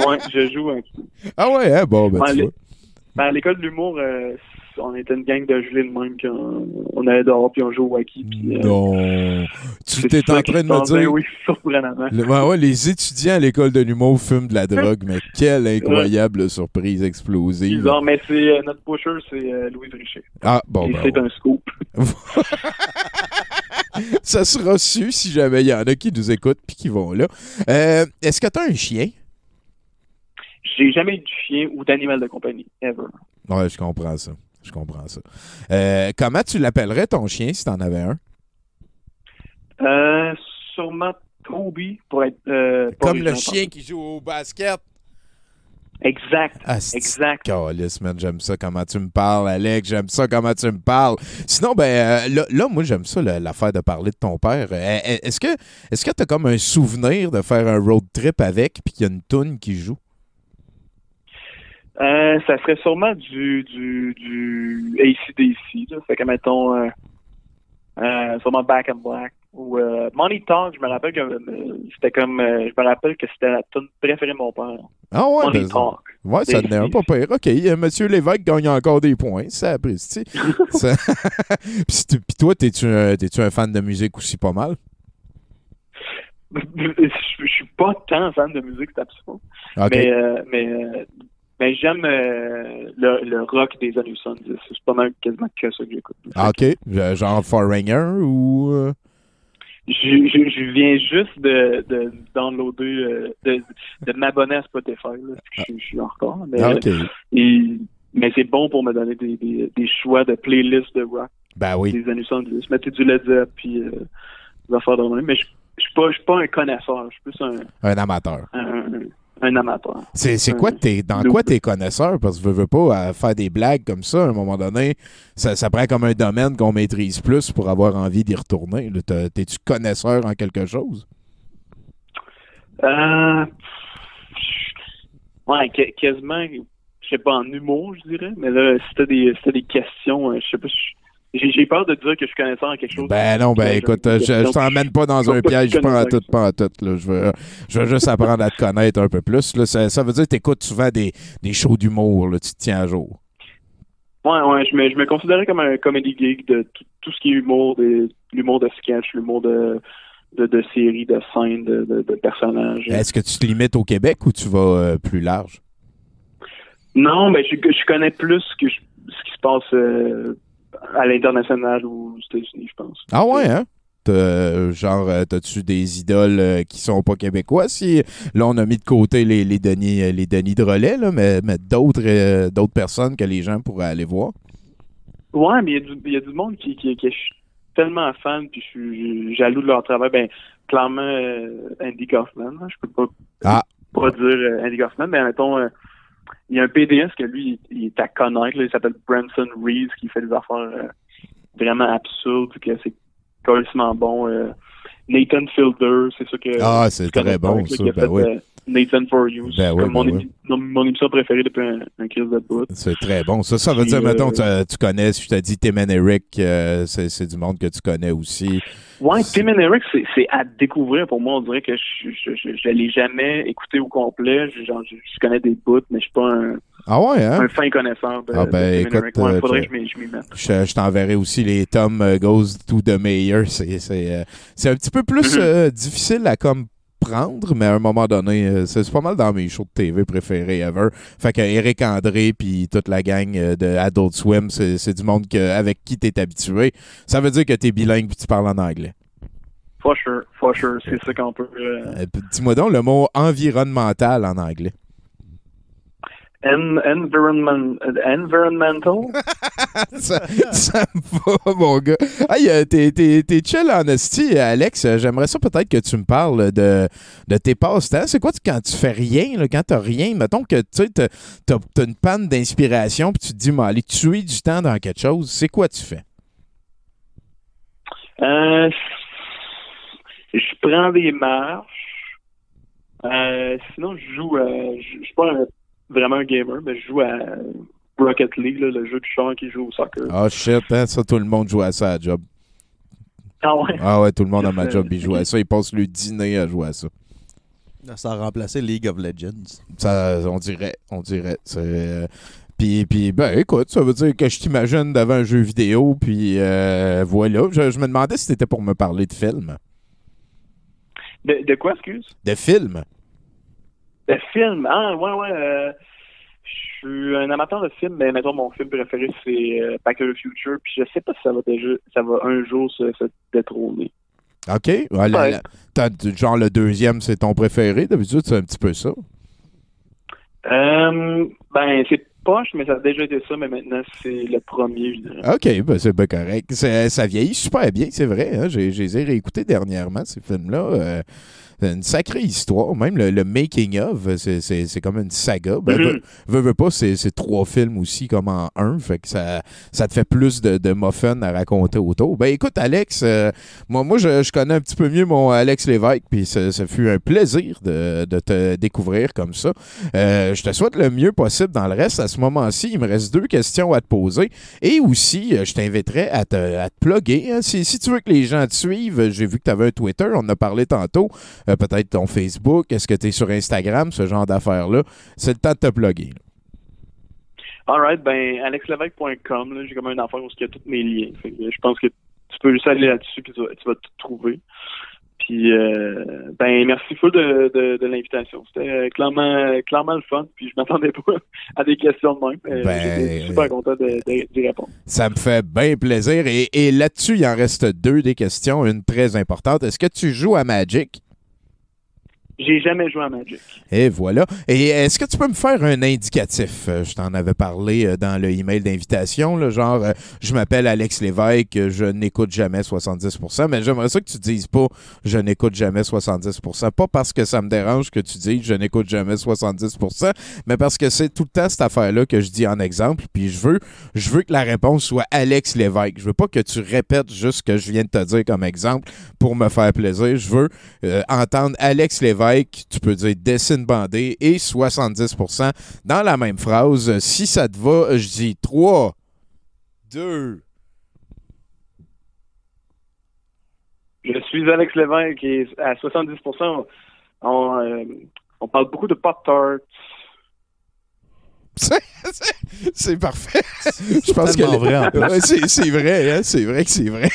ouais, je joue wacky. Ah ouais, hein? Bon, ben Ben, tu les- vois. Ben, à l'école de l'humour, euh, on était une gang de gelés de même quand on allait dehors puis on jouait au wacky. Puis, euh, Non. Tu t'es en train de me. Ben dire... Oui, surprenamment. Le- ouais, ouais, les étudiants à l'école de l'humour fument de la drogue, mais quelle incroyable surprise explosive. Bizarre, mais c'est euh, notre pusher, c'est euh, Louise Richer. Ah, bon, Et ben, c'est un scoop. ça sera su si jamais il y en a qui nous écoutent puis qui vont là. Euh, Est-ce que tu as un chien? J'ai jamais eu de chien ou d'animal de compagnie, ever. Ouais, je comprends ça. Je comprends ça. Euh, comment tu l'appellerais ton chien si t'en avais un? Euh, sûrement Toby pour être. euh, Comme le chien qui joue au basket. Exact. Ah, c'est- Exact. Man, j'aime ça comment tu me parles, Alex. J'aime ça comment tu me parles. Sinon, ben euh, là, là, moi, j'aime ça, l'affaire de parler de ton père. Est-ce que est-ce que tu as comme un souvenir de faire un road trip avec puis qu'il y a une toune qui joue? Euh, ça serait sûrement du, du, du ACDC, là. Fait que, mettons, euh, euh, sûrement Back in Black. Ou euh, Money Talk, je me rappelle que c'était comme. je me rappelle que c'était la tune préférée de mon père. Ah ouais, Money ben, Talk. ouais ça n'est pas pire. OK, Monsieur Lévesque gagne encore des points. Ça apprécie. Ça- Puis toi, t'es-tu un, t'es-tu un fan de musique aussi pas mal? je, je suis pas tant fan de musique, c'est absurde. OK. Mais, euh, mais, euh, mais j'aime euh, le, le rock des années 70. C'est pas mal quasiment que ça que j'écoute. Ah, OK. Genre Foreigner ou... euh, Je, je, je viens juste de, de downloader, euh, de, de m'abonner à Spotify. Là, parce que je, je suis en retard. Mais, Ah, et- mais c'est bon pour me donner des, des, des choix de playlists de rock Ben oui. des années 70. Mettez du Led Zepp puis euh, des affaires de même. Mais je je suis pas, je suis pas un connaisseur, je suis plus un, Un amateur. un, un amateur. C'est c'est quoi t'es dans quoi t'es connaisseur? Parce que je veux pas à faire des blagues comme ça, à un moment donné, ça, ça prend comme un domaine qu'on maîtrise plus pour avoir envie d'y retourner. là. T'es-tu connaisseur en quelque chose? Euh, ouais, quasiment, je sais pas, en humour, je dirais. Mais là, si t'as des, si t'as des questions, euh, je sais pas, si- j'ai peur de dire que je suis connaisseur en quelque chose. Ben non, ben écoute, je, je t'emmène pas dans un piège, je- pas en tout, pas en tout. Là. Je, veux, je veux juste apprendre à te connaître un peu plus. Là. Ça, ça veut dire que t'écoutes souvent des, des shows d'humour, tu te tiens à jour. Ouais, ouais, je me, je me considérais comme un comedy geek de tout, tout ce qui est humour, l'humour de sketch, l'humour de, de, de séries, de scènes, de, de, de personnages. Est-ce que tu te limites au Québec ou tu vas euh, plus large? Non, mais je, je connais plus que je- ce qui se passe euh, à l'international ou aux États-Unis, je pense. Ah ouais, hein? T'as, euh, genre, euh, t'as-tu des idoles euh, qui sont pas québécois? Si, là, on a mis de côté les, les Denis, les Denis de relais, là, mais, mais d'autres, euh, d'autres personnes que les gens pourraient aller voir. Ouais, mais il y, a du- il y a du monde qui, qui, qui je suis tellement fan, puis je suis jaloux de leur travail. Ben, clairement, euh, Andy Kaufman, hein, je peux pas, Ah. pas dire euh, Andy Kaufman, mais mettons, euh, il y a un PDS que lui, il, est à connaître, là, il s'appelle Branson Reeves, qui fait des affaires euh, vraiment absurdes, que c'est carrément bon. euh, Nathan Fielder, c'est ça que... Ah, c'est très bon, ça, ben fait, oui. Nathan for You, Ben oui, comme mon, ben mon, mon émission préférée depuis un, un crise de bout. C'est très bon. Ça, ça veut dire, mettons, euh, tu, tu connais, si je t'ai dit Tim and Eric, euh, c'est, c'est du monde que tu connais aussi. Ouais, Tim and Eric, c'est, c'est à découvrir pour moi. On dirait que je, je, je, je l'ai jamais écouté au complet. Je, genre, je, je connais des bouts, mais je suis pas un, Ah ouais, hein? un fin connaisseur de, Ah ben, de Tim and écoute. Ouais, euh, faudrait je- que je m'y, je m'y mette. Je, je t'enverrai aussi les Tom euh, Goes to the Mayor. C'est, c'est, c'est un petit peu plus Mhm. euh, difficile à comme prendre, mais à un moment donné, euh, c'est, pas mal dans mes shows de TV préférés ever. Fait que Eric André puis toute la gang euh, de Adult Swim, c'est, du monde que, avec qui t'es habitué. Ça veut dire que t'es bilingue puis tu parles en anglais. For sure, for sure. C'est ça qu'on peut. euh, Euh, dis-moi donc le mot environnemental en anglais. En- environment, environmental? ça, ça me va, mon gars. Hey, euh, t'es, t'es, t'es chill en esti, Alex. J'aimerais ça peut-être que tu me parles de, de tes passe-temps. C'est quoi quand tu fais rien, là, quand t'as rien? Mettons que tu t'as, t'as- une panne d'inspiration puis tu te dis, mais aller tuer du temps dans quelque chose. C'est quoi tu fais? Euh, je prends des marches. Euh, sinon, je joue. euh, je je suis pas un- vraiment un gamer, mais je joue à Rocket League, là, le jeu de char qui joue au soccer. Ah, shit, hein, ça, tout le monde joue à ça à job. Ah ouais? Ah ouais, tout le monde à ma job, il joue à ça. Il passe le dîner à jouer à ça. Ça a remplacé League of Legends. Ça, on dirait, on dirait. C'est, euh, puis, puis, ben, écoute, ça veut dire que je t'imagine devant un jeu vidéo, puis euh, voilà. Je, je me demandais si c'était pour me parler de film. De, de quoi, excuse? De film? De film. Ah, ouais, ouais. euh, je suis un amateur de films, mais mettons, mon film préféré, c'est euh, Back to the Future. Puis je sais pas si ça va, déjà, ça va un jour se, se détrôner. OK. Ouais, la- Ouais. la- t'as- genre, le deuxième, c'est ton préféré? D'habitude, c'est un petit peu ça. Euh, ben, c'est poche, mais ça a déjà été ça, mais maintenant, c'est le premier, je dirais. OK, ben, c'est bien correct. C'est- ça vieillit super bien, c'est vrai. Hein? J'ai, je les ai réécoutés dernièrement, ces films-là. Euh, une sacrée histoire. Même le, le making of, c'est, comme une saga. Ben, Mhm. veux, veux, veux pas, c'est, trois films aussi comme en un. Fait que ça, ça te fait plus de, de muffins à raconter autour. Ben écoute, Alex, euh, moi, moi je, je connais un petit peu mieux mon Alex Lévesque, puis ça, ça fut un plaisir de, de te découvrir comme ça. Euh, je te souhaite le mieux possible dans le reste. À ce moment-ci, il me reste deux questions à te poser. Et aussi, euh, je t'inviterais à te, à te plugger. hein. Si, si tu veux que les gens te suivent, j'ai vu que tu avais un Twitter, on en a parlé tantôt. Euh, Peut-être ton Facebook. Est-ce que tu es sur Instagram, ce genre d'affaires-là? C'est le temps de te plugger. là. Alright, ben, alexlevesque.com, j'ai comme un affaire où il y a tous mes liens. Fait que je pense que tu peux juste aller là-dessus puis tu vas, tu vas tout trouver. Puis, euh, ben, merci full de, de, de l'invitation. C'était euh, clairement, clairement le fun. Puis, je m'attendais pas à des questions de même. Ben, J'étais super content d'y répondre. Ça me fait bien plaisir. Et, et là-dessus, il en reste deux des questions, une très importante. Est-ce que tu joues à Magic? J'ai jamais joué à Magic. Et voilà. Et est-ce que tu peux me faire un indicatif? Euh, Je t'en avais parlé euh, dans le email d'invitation, genre, euh, je m'appelle Alex Lévesque, je n'écoute jamais 70%, mais j'aimerais ça que tu dises pas je n'écoute jamais 70%. Pas parce que ça me dérange que tu dises je n'écoute jamais 70%, mais parce que c'est tout le temps cette affaire-là que je dis en exemple, puis je veux, je veux que la réponse soit Alex Lévesque. Je veux pas que tu répètes juste ce que je viens de te dire comme exemple pour me faire plaisir. Je veux entendre Alex Lévesque, tu peux dire dessine bandé et 70% dans la même phrase. Si ça te va, je dis 3, 2, Je suis Alex Lévesque et à 70%, on, euh, on parle beaucoup de Pop-Tarts. C'est parfait. Je pense que vrai, c'est vrai, hein, c'est vrai que c'est vrai.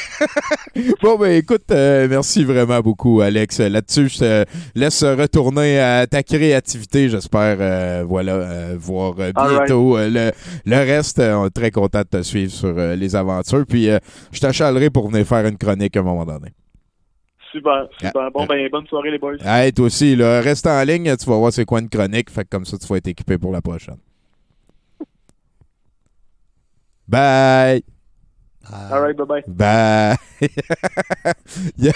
bon ben écoute, euh, merci vraiment beaucoup Alex. Là-dessus, je te laisse retourner à ta créativité. J'espère euh, voilà euh, voir bientôt le, le reste. On est très content de te suivre sur euh, les aventures. Puis euh, je t'achalerai pour venir faire une chronique à un moment donné. Super, super. Ah, Bon, ah. ben, bonne soirée, les boys. Hey, toi aussi, là, reste en ligne, tu vas voir c'est quoi une chronique. Fait que comme ça, tu vas être équipé pour la prochaine. Bye! All right, bye-bye. Ben, il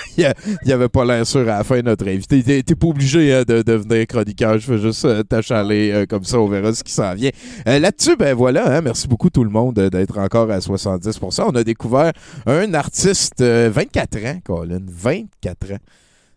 n'y avait pas l'air sûr à la fin, notre invité. T'es t'es pas obligé hein, de devenir chroniqueur. Je veux juste euh, t'achaler euh, comme ça. On verra ce qui s'en vient. Euh, Là-dessus, ben voilà. hein, merci beaucoup tout le monde euh, d'être encore à 70%. On a découvert un artiste euh, 24 ans, Colin. 24 ans.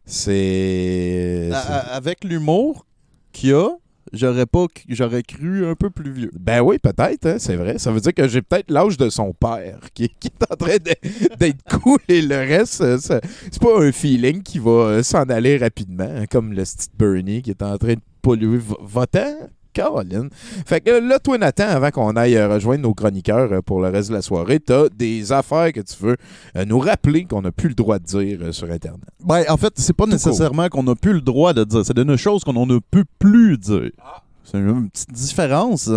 C'est... Avec l'humour qu'il y a, j'aurais pas j'aurais cru un peu plus vieux. Ben oui, peut-être, hein, c'est vrai. Ça veut dire que j'ai peut-être l'âge de son père qui, qui est en train d'être cool et le reste, euh, c'est pas un feeling qui va euh, s'en aller rapidement, hein, comme le Steve Bernie qui est en train de polluer vo- votant. Caroline. Fait que là, toi, Nathan, avant qu'on aille euh, rejoindre nos chroniqueurs euh, pour le reste de la soirée, t'as des affaires que tu veux euh, nous rappeler qu'on n'a plus le droit de dire sur Internet. Ben, en fait, c'est pas nécessairement qu'on n'a plus le droit de dire. C'est une chose qu'on ne peut plus dire. C'est une petite différence.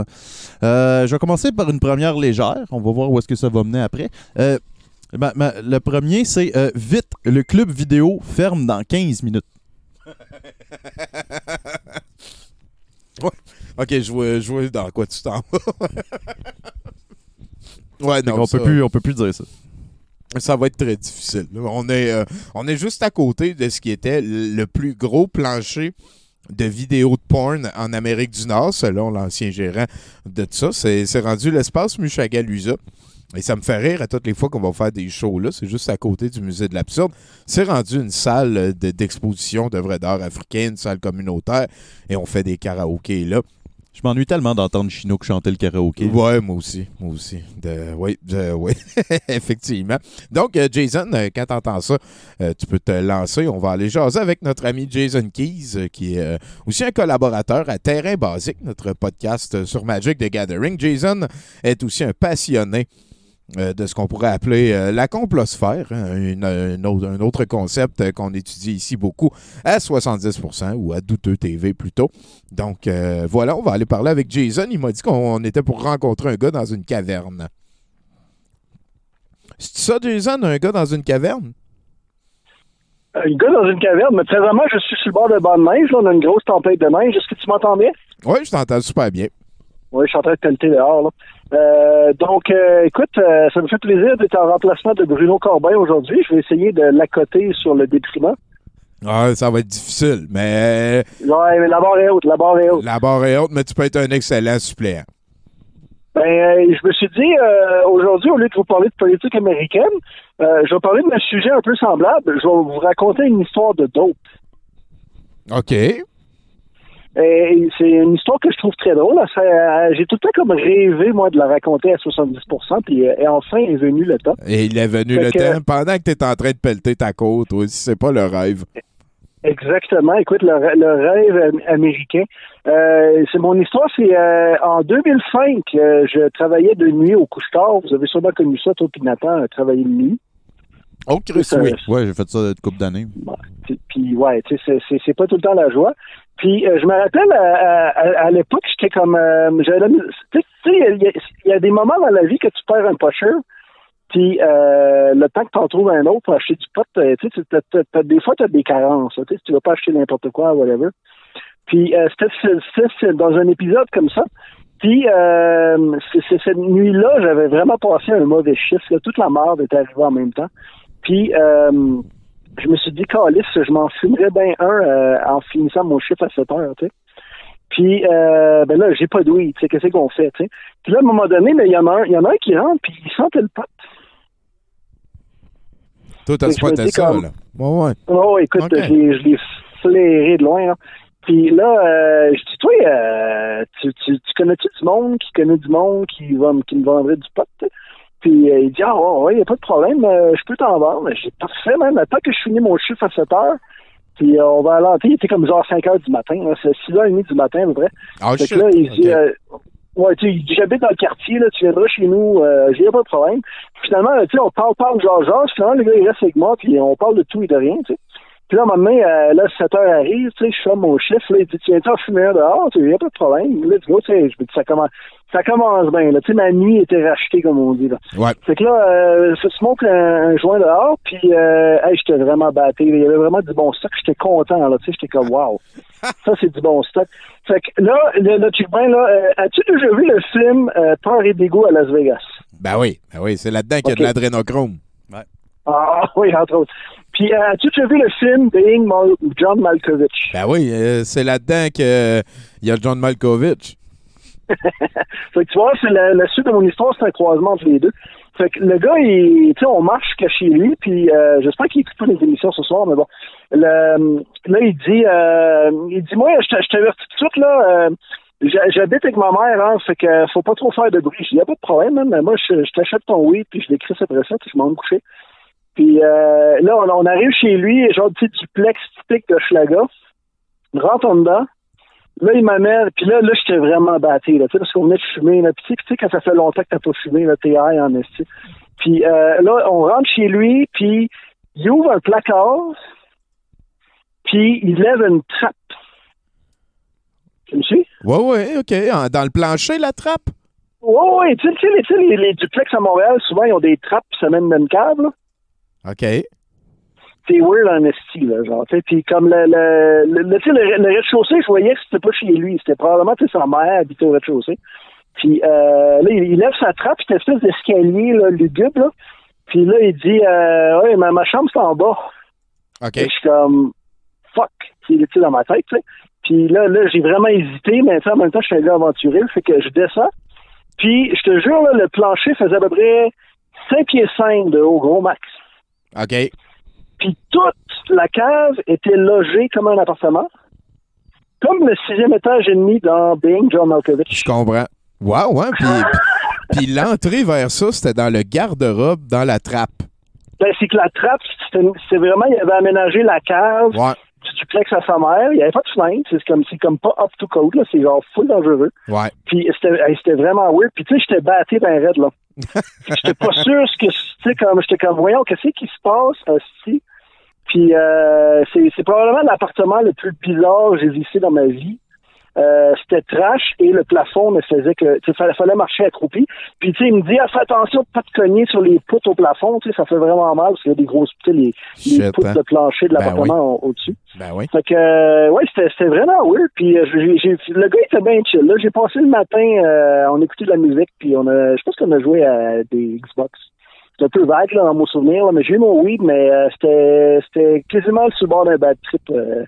Euh, je vais commencer par une première légère. On va voir où est-ce que ça va mener après. Euh, ma- le premier, c'est euh, vite, le club vidéo ferme dans 15 minutes. Ok, je vois, je vois dans quoi tu t'en vas? ouais, non, ça- peut plus, on peut plus dire ça. Ça va être très difficile. On est, euh, on est juste à côté de ce qui était le plus gros plancher de vidéos de porn en Amérique du Nord, selon l'ancien gérant de tout ça. C'est rendu l'espace Mushagalusa. Et ça me fait rire à toutes les fois qu'on va faire des shows là. C'est juste à côté du musée de l'absurde. C'est rendu une salle de- d'exposition d'œuvres d'art africaines, une salle communautaire. Et on fait des karaokés là. Je m'ennuie tellement d'entendre Chinook chanter le karaoké. Ouais, moi aussi. Moi aussi. Oui, oui. effectivement. Donc, euh, Jason, euh, quand tu entends ça, euh, tu peux te lancer. On va aller jaser avec notre ami Jason Keys, qui est aussi un collaborateur à Terrain Basique, notre podcast sur Magic the Gathering. Jason est aussi un passionné euh, de ce qu'on pourrait appeler euh, la complosphère, hein, une- un, autre, un autre concept euh, qu'on étudie ici beaucoup à 70% ou à Douteux TV plutôt. Donc voilà, on va aller parler avec Jason. Il m'a dit qu'on était pour rencontrer un gars dans une caverne. C'est ça, Jason, un gars dans une caverne? Un gars dans une caverne, mais présentement, je suis sur le bord de bande de neige. Là, on a une grosse tempête de neige. Est-ce que tu m'entends bien? Oui, je t'entends super bien. Oui, je suis en train de pelleter dehors. Là. Euh, donc, euh, écoute, euh, ça me fait plaisir d'être en remplacement de Bruno Corbin aujourd'hui. Je vais essayer de l'accoter sur le détriment. Ah, ça va être difficile, mais Ouais, mais la barre est haute, la barre est haute. la barre est haute, mais tu peux être un excellent suppléant. Ben, je me suis dit, aujourd'hui, au lieu de vous parler de politique américaine, je vais parler d'un sujet un peu semblable. Je vais vous raconter une histoire de dope. OK. Et c'est une histoire que je trouve très drôle. J'ai tout le temps comme rêvé, moi, de la raconter à 70 puis euh, et enfin est venu le temps. Et il est venu Fait le que- temps pendant que tu es en train de pelleter ta côte, aussi, c'est pas le rêve. Exactement. Écoute, le, rê- le rêve am- américain. Euh, c'est mon histoire, c'est euh, en 2005, euh, je travaillais de nuit au couche-tard. Vous avez sûrement connu ça, toi, puis Nathan, travailler de nuit. Oh, Chris, oui. Ouais, j'ai fait ça une couple d'années. Puis- Puis ouais, c'est pas tout le temps la joie. Puis euh, je me rappelle à, à- à- à l'époque, j'étais comme, euh, tu sais, il y, a- des moments dans la vie que tu perds un pusher. Puis euh, le temps que tu en trouves un autre pour acheter du pot, euh, tu sais, des fois, tu as des carences. Tu sais, tu vas pas acheter n'importe quoi, whatever. Puis euh, c'était dans un épisode comme ça. Puis euh, c'est- cette nuit-là, j'avais vraiment passé un mauvais chiffre. là. Toute la merde était arrivée en même temps. Puis euh, je me suis dit, Calis, je m'en fumerais bien un euh, en finissant mon chiffre à 7 heures, tu sais. Puis, euh, ben là, j'ai pas de weed, tu sais, qu'est-ce qu'on fait, tu sais. Puis là, à un moment donné, il y en a un, y en a un qui rentre, puis il sentait le pot. Toi, t'as spoté ça, comme- là. Ouais, ouais. Oh, écoute, je l'ai- flairé de loin, là. Puis là, euh, je dis, toi, euh, tu, tu, tu connais-tu du monde qui connaît du monde qui, va, me- qui me vendrait du pot? Puis euh, il dit, ah, ouais, ouais, y a pas de problème, euh, je peux t'en vendre. J'ai parfait, même, attends que je finis mon chiffre à 7 heures. Puis euh, on va aller, il était comme genre 5 heures du matin, c'est 6 heures et demie du matin à peu près. Ah, Fait que là, il dit, Ok. euh, ouais, tu sais, il dit, j'habite dans le quartier, là, tu viendras chez nous, euh, j'ai pas de problème. Puis finalement, tu sais, on parle, parle, genre, genre, finalement, le gars, il reste avec moi, puis on parle de tout et de rien, tu sais. Puis là, à un moment donné, euh, là, 7 heures arrive, tu sais, je fais mon chiffre, là, il dit, tu viens en fumer un dehors, tu sais, y a pas de problème. Let's go, tu sais, je me dis, ça commence, ça commence bien, là. Tu sais, ma nuit était rachetée, comme on dit, là. Ouais. Fait que là, euh, je smoke un, un joint dehors, puis euh, hey, j'étais vraiment batté. Il y avait vraiment du bon stock. J'étais content, là. Tu sais, j'étais comme, wow. Ça, c'est du bon stock. Fait que là, le, le truc là, euh, as-tu déjà vu le film euh, Peur et dégoût à Las Vegas? Ben oui, ben oui, c'est là-dedans qu'il y a de l'adrénochrome. Ah oui, entre autres. Puis euh, as-tu déjà vu le film Being Mal- John Malkovich? Ben oui, euh, c'est là-dedans qu'il y a John Malkovich. Fait que tu vois, c'est la, la suite de mon histoire, c'est un croisement entre les deux. Fait que le gars, il, tu sais, on marche jusqu'à chez lui, puis euh, j'espère qu'il écoute pas les émissions ce soir, mais bon. Le, là, il dit, euh, il dit, moi, je t'a- je t'avertis tout de suite, là, euh, j'ha- j'habite avec ma mère, hein, fait que faut pas trop faire de bruit. Je dis, y a pas de problème, hein, mais moi, je, je t'achète ton weed, puis je l'écris après ça, puis je m'en coucher. Puis euh, là, on, on arrive chez lui, genre petit duplex typique de Schlaga. On rentre en dedans. Là, il m'amène, puis là, là, j'étais vraiment batté, là, tu sais, parce qu'on venait de fumer, là, puis tu sais, quand ça fait longtemps que t'as pas fumé, là, t'es high en esti. Puis euh, là, on rentre chez lui, puis il ouvre un placard, puis il lève une trappe. Tu me suis? Ouais, ouais, OK. Dans le plancher, la trappe? Oui, oui, tu sais, tu sais, les, les, duplex à Montréal, souvent, ils ont des trappes, puis ça mène dans une cave, là. OK. c'est weird en esti, là, genre, tu sais, puis comme le, le, le, le, tu sais, le, rez-de-chaussée, je voyais que c'était pas chez lui, c'était probablement, tu sais, sa mère habitait au rez-de-chaussée. Puis euh, là, il, il lève sa trappe, puis espèce d'escalier, là, lugubre, là, puis là, il dit, euh, ouais, ma, ma chambre, c'est en bas. OK. Et je suis comme, fuck, tu sais, dans ma tête, tu sais. Puis là, là, j'ai vraiment hésité, mais en même temps, je suis un gars aventuré, fait que je descends. Puis, je te jure, là, le plancher faisait à peu près 5 pieds 5 de haut, gros max. OK. Puis toute la cave était logée comme un appartement. Comme le sixième étage et demi dans Bing, John Malkovich. Je comprends. Wow, hein? Puis, puis l'entrée vers ça, c'était dans le garde-robe, dans la trappe. Ben, c'est que la trappe, c'était c'était vraiment, il avait aménagé la cave Ouais. du duplex à sa mère. Il n'y avait pas de fenêtre. C'est comme, c'est comme pas up to code, là. C'est genre full dangereux. Ouais. Puis c'était vraiment weird. Puis tu sais, j'étais batté d'un raid, là. J'étais pas sûr ce que, sais, comme, j'étais comme, voyons, qu'est-ce qui se passe, ici? Puis euh, c'est c'est probablement l'appartement le plus bizarre que j'ai visité dans ma vie. Euh, c'était trash et le plafond ne faisait que tu fallait, fallait marcher accroupi puis tu sais il me dit ah, fais attention de pas te cogner sur les poutres au plafond tu sais ça fait vraiment mal parce qu'il y a des grosses tu sais, les, les poutres hein? de plancher de Ben l'appartement au- au-dessus Ben oui. fait que, euh, ouais, c'était c'était vraiment weird. Puis, euh, le gars était bien chill. Là, j'ai passé le matin, euh, on écoutait de la musique, puis on a, je pense qu'on a joué à des Xbox. C'est un peu vague, là, dans mon souvenir, là, mais j'ai eu mon weed, mais euh, c'était c'était quasiment le bord d'un bad trip euh,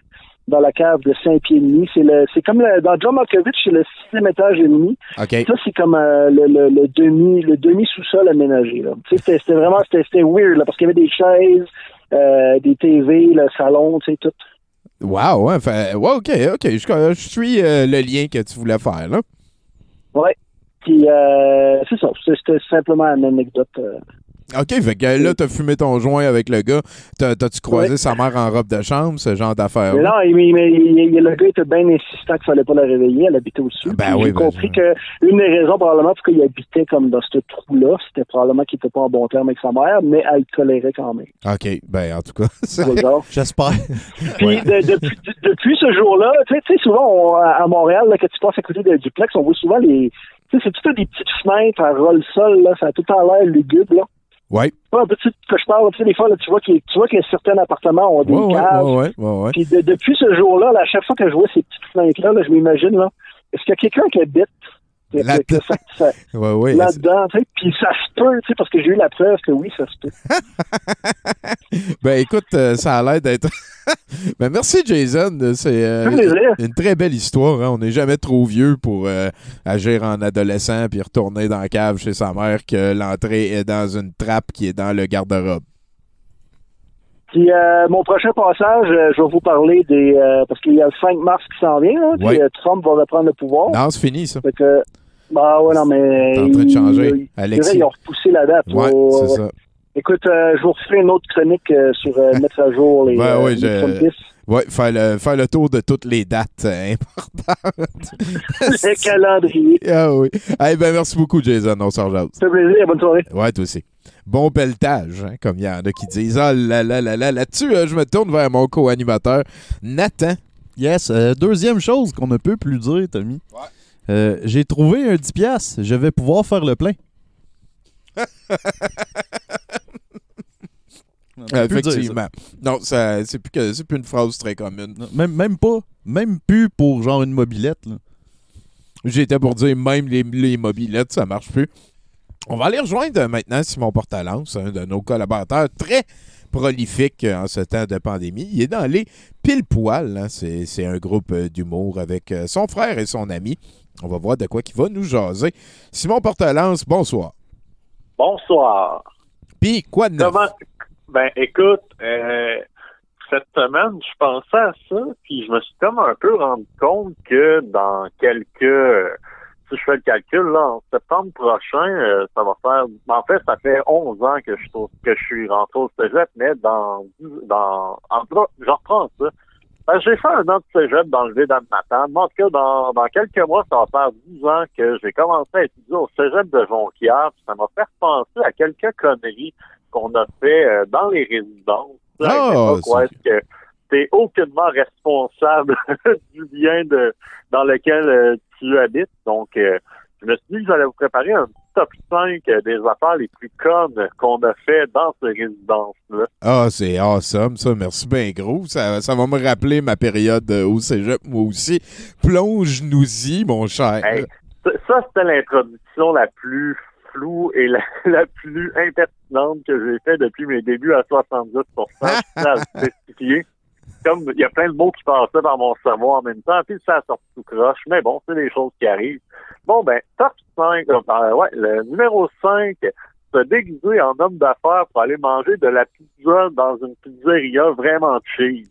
dans la cave de 5 pieds et demi. C'est le, c'est comme le, dans John Malkovich, c'est le sixième étage et demi. Ça, c'est comme euh, le, le, le demi, le demi sous-sol aménagé. Là. C'était, c'était vraiment, c'était, c'était weird, là, parce qu'il y avait des chaises, euh, des TV, le salon, tu sais, tout. Wow? Fait- ouais, OK, OK. Je, je suis euh, le lien que tu voulais faire, là. Ouais. Puis, euh, c'est ça. C'était simplement une anecdote. OK, fait que là, t'as fumé ton joint avec le gars. T'as- T'as-tu croisé Ouais. sa mère en robe de chambre, ce genre d'affaire? Mais non, il- il- il- le gars était bien insistant qu'il fallait pas la réveiller. Elle habitait au-dessus. Ben Puis oui, J'ai ben, compris que une des raisons, probablement, parce qu'il habitait comme dans ce trou-là, c'était probablement qu'il était pas en bon terme avec sa mère, mais elle le tolérait quand même. OK, ben en tout cas. J'espère. Puis de- depuis, de- depuis ce jour-là, tu sais- tu sais, souvent on- à Montréal, là, quand tu passes à côté d'un duplex, on voit souvent les. Tu sais, c'est tout des petites fenêtres à roll-sol, là, ça a tout temps l'air lugubre, là. Ouais. Peu de suite que je parle, tu sais, des fois, là, tu vois qu'il tu vois que certains appartements ont des Ouais, caves. ouais, ouais. Puis de- depuis ce jour-là, là, à chaque fois que je vois ces petites fenêtres-là, là, je m'imagine, là, est-ce qu'il y a quelqu'un qui habite Là-dedans. ça- ça- Ouais, puis ça se peut, tu sais, parce que j'ai eu la preuve que oui, ça se peut. Ben écoute, euh, ça a l'air d'être. ben merci Jason, c'est euh, une très belle histoire. hein. On n'est jamais trop vieux pour euh, agir en adolescent puis retourner dans la cave chez sa mère que l'entrée est dans une trappe qui est dans le garde-robe. Puis euh, mon prochain passage, euh, je vais vous parler des... euh, parce qu'il y a le 5 mars qui s'en vient, là, puis Ouais. euh, Trump va reprendre le pouvoir. Non, c'est fini ça. Fait que... Bah ouais, non, mais... T'es en train de changer, il- Alexis. vrai, Ils ont repoussé la date. Ouais, c'est ça. Écoute, je vous referai une autre chronique sur mettre à jour les, Ouais, ouais, les je-. Ouais, faire le, faire le tour de toutes les dates euh, importantes. Le calendrier. ah oui. Eh ben merci beaucoup Jason, on s'en rejase. Ça fait plaisir, bonne soirée. Ouais, toi aussi. Bon pelletage, hein, comme il y en a qui disent. Ah là là là là, là-dessus, euh, je me tourne vers mon co-animateur, Nathan. Yes. euh, deuxième chose qu'on ne peut plus dire, Tommy. Euh, J'ai trouvé un 10$. piastres. Je vais pouvoir faire le plein. Ça. Effectivement. Non, ça, c'est plus que c'est plus une phrase très commune. Non, Même, même pas. Même plus pour genre une mobilette. J'étais pour dire même les, les mobilettes, ça marche plus. On va aller rejoindre maintenant Simon Portalance, un de nos collaborateurs très prolifique euh, en ce temps de pandémie. Il est dans les pile poil. hein. C'est, un groupe euh, d'humour avec euh, son frère et son ami. On va voir de quoi qu'il va nous jaser. Simon Portalance, bonsoir. Bonsoir. Puis, quoi de neuf? Comment? Ben, écoute, euh, cette semaine, je pensais à ça, puis je me suis comme un peu rendu compte que dans quelques... Si je fais le calcul, là, en septembre prochain, euh, ça va faire... En fait, ça fait 11 ans que je, trouve- que je suis rentré au cégep, mais dans... dans en je reprends ça. Ben, j'ai fait un an de cégep dans le vide matin. En tout cas, dans, dans quelques mois, ça va faire 10 ans que j'ai commencé à étudier au cégep de Jonquière. puis Ça m'a fait penser à quelques conneries qu'on a fait euh, dans les résidences. Où c'est- est-ce que t'es aucunement responsable du bien de dans lequel euh, tu habites. Donc, euh, je me suis dit que j'allais vous préparer un top 5 des affaires les plus connes qu'on a fait dans ces résidences-là. Ah, c'est awesome, ça. Merci bien gros. Ça, ça va me rappeler ma période euh, au cégep, moi aussi. Plonge-nous-y, mon cher. Hey, ça, c'était l'introduction la plus floue et la, la plus impertinente que j'ai fait depuis mes débuts à 70 à le spécifier. Comme il y a plein de mots qui passaient dans mon cerveau en même temps, puis ça a sorti tout croche. Mais bon, c'est des choses qui arrivent. Bon, ben, top 5, euh, ouais, le numéro 5, se déguiser en homme d'affaires pour aller manger de la pizza dans une pizzeria vraiment cheap.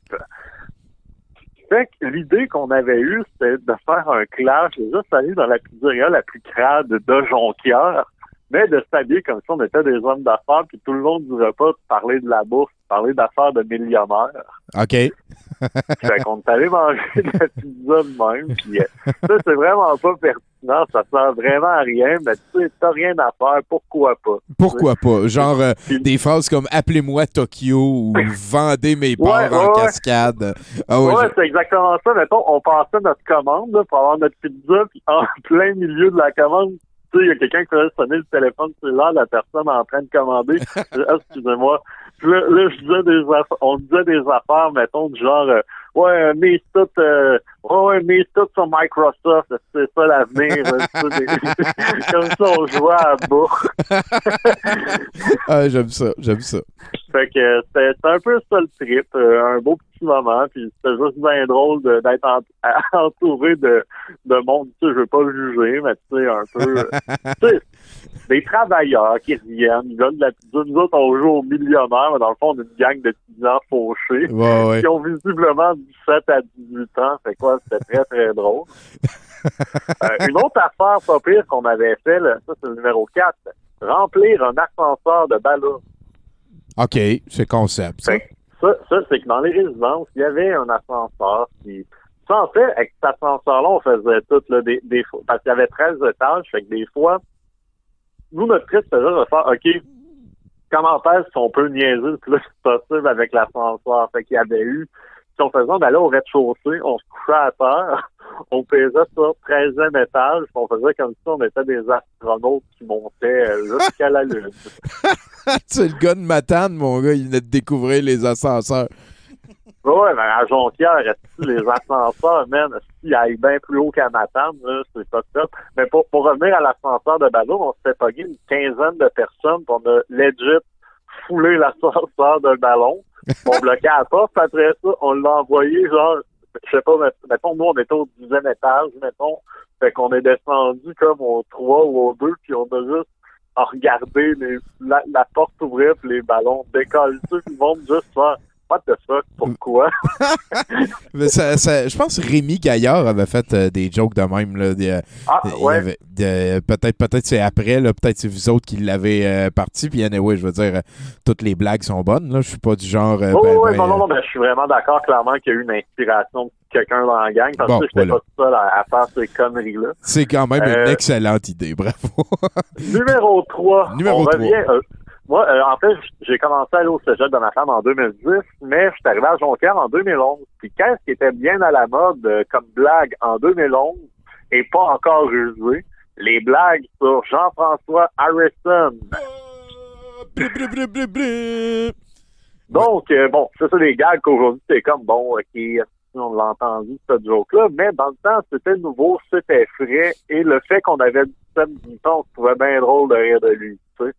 Fait que l'idée qu'on avait eue, c'était de faire un clash, de juste aller dans la pizzeria la plus crade de Jonquière, mais de s'habiller comme si on était des hommes d'affaires, puis tout le long du repas, de parler de la bourse, parler d'affaires de millionnaires. OK. Fait qu'on est allé manger de la pizza de même, puis euh, ça, c'est vraiment pas pertinent, ça sert vraiment à rien, mais tu sais, t'as rien à faire, pourquoi pas? Pourquoi pas? Genre euh, des phrases comme appelez-moi Tokyo ou vendez mes parts Ouais, en ouais, cascade. Ah ouais, Ouais, je- c'est exactement ça. Mettons, on passait notre commande là, pour avoir notre pizza, puis en plein milieu de la commande, tu sais, il y a quelqu'un qui faisait sonner le téléphone cellulaire, la personne en train de commander. Ah, Excusez-moi. Là, là, je disais des affaires, on disait des affaires, mettons, du genre, euh, ouais, mise tout, euh, ouais, ouais, mise tout sur Microsoft, c'est ça l'avenir. Comme ça, on jouait à bourre. ah, j'aime ça, j'aime ça. Fait que c'était un peu ça le trip, euh, un beau petit moment, puis c'était juste bien drôle d'être en- entouré de, de monde, tu sais, je veux pas le juger, mais tu sais, un peu, euh, tu sais, des travailleurs qui reviennent, ils donnent de la pizza, nous autres, on joue aux millionnaires, mais dans le fond, on est une gang de fauchés, Ouais, ouais. qui ont visiblement 17 à 18 ans, fait quoi, c'était très, très drôle. Euh, une autre affaire pas pire qu'on avait fait, là, ça c'est le numéro 4, remplir un ascenseur de ballon. OK, c'est concept. ça. Ça, ça c'est que dans les résidences, il y avait un ascenseur qui. Ça, en fait, avec cet ascenseur-là, on faisait tout, là, des, des fois. Parce qu'il y avait 13 étages, fait que des fois, nous, notre trip, c'était juste de faire, OK, comment faire si on peut niaiser le plus possible avec l'ascenseur? Fait qu'il y avait eu, si on faisait, on allait au rez-de-chaussée, on se couchait à terre, on pesait sur 13e étage, puis on faisait comme si on était des astronautes qui montaient euh, jusqu'à la Lune. c'est le gars de Matane, mon gars, il venait de découvrir les ascenseurs. Ouais, mais à Jonquière, les ascenseurs, man, s'ils aillent bien plus haut qu'à Matane, c'est pas top. Mais pour, pour revenir à l'ascenseur de ballon, on s'était pogné une quinzaine de personnes, puis on a legit foulé l'ascenseur de ballon. On bloquait à la porte, puis après ça, on l'a envoyé, genre, je sais pas, mettons, nous, on était au dixième étage, mettons, fait qu'on est descendu comme au 3 ou au 2, puis on a juste à regarder les, la, la porte ouvrir, puis les ballons décoller, puis le monde juste faire What the fuck, pourquoi? Mais ça- ça- je pense que Rémi Gaillard avait fait euh, des jokes de même. Là, Ah, ouais. de- peut-être peut-être c'est après, là, peut-être c'est vous autres qui l'avez euh, parti. Puis anyway, je veux dire, euh, toutes les blagues sont bonnes. Là. Je suis pas du genre. Oh, ben, ouais, ben, non, non, non, mais je suis vraiment d'accord, clairement, qu'il y a eu une inspiration de quelqu'un dans la gang, parce Bon, que j'étais voilà. pas tout seul à, à faire ces conneries-là. C'est quand même une excellente idée. Bravo. Numéro 3. Numéro on trois. revient, moi, euh, en fait, j'ai commencé à aller au cégep de ma femme en 2010, mais je suis arrivé à Jonquière en 2011. Puis qu'est-ce qui était bien à la mode euh, comme blague en 2011 et pas encore rusé? Les blagues sur Jean-François Harrison. Donc, euh, bon, c'est ça les gags qu'aujourd'hui, c'est comme, bon, OK, on l'a entendu, cette joke-là, mais dans le temps, c'était nouveau, c'était frais, et le fait qu'on avait 17 ans, on se trouvait bien drôle de rire de lui, tu sais.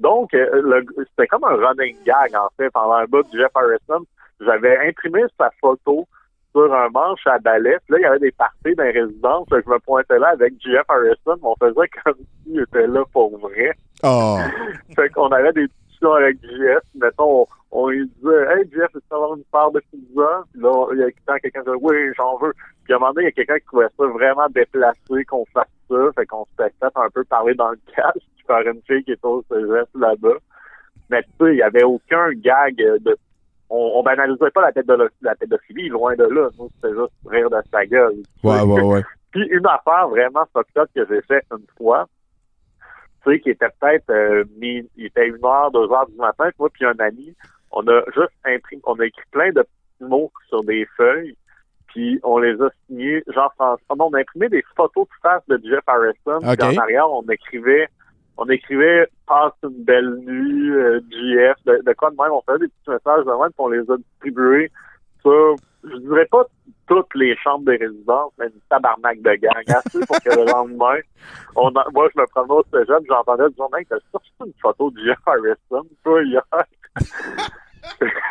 Donc, euh, le- c'était comme un running gag, en fait, pendant un bout de Jeff Harrison. J'avais imprimé sa photo sur un manche à balai. Puis là, il y avait des parties dans les résidences. Je me pointais là avec Jeff Harrison. On faisait comme s'il était là pour vrai. Oh. fait qu'on avait des avec JF. Mettons, on, lui disait Hey Jeff, est-ce que avoir une part de pizza? Puis là, il y a quand quelqu'un qui disait Oui, j'en veux. Puis à un moment donné, il y a quelqu'un qui trouvait ça vraiment déplacé qu'on fasse ça. Fait qu'on s'était fait un peu parler dans le casque par une fille qui était au cégep là-bas. Mais tu sais, il y avait aucun gag de. On, on banalisait pas la tête de la, pédophilie, loin de là. Nous, c'était juste rire de sa gueule. Ouais, ouais, ouais. Puis une affaire vraiment fucked up que j'ai fait une fois, sais, qui était peut-être euh, il était une heure, deux heures du matin, moi puis un ami, on a juste imprimé, on a écrit plein de petits mots sur des feuilles, puis on les a signés Jean-François. Non, on a imprimé des photos de face de Jeff Harrison, Ok. puis en arrière, on écrivait on écrivait Passe une belle nuit, euh, JF, de, de quoi de même, on faisait des petits messages de même, puis on les a distribués sur, je dirais pas toutes les chambres des résidences, mais une tabarnak de gang, assez pour que le lendemain, on a- moi je me promenais au cégep, j'entendais du mec, t'as sorti une photo de Jeff Harrison, toi, hier?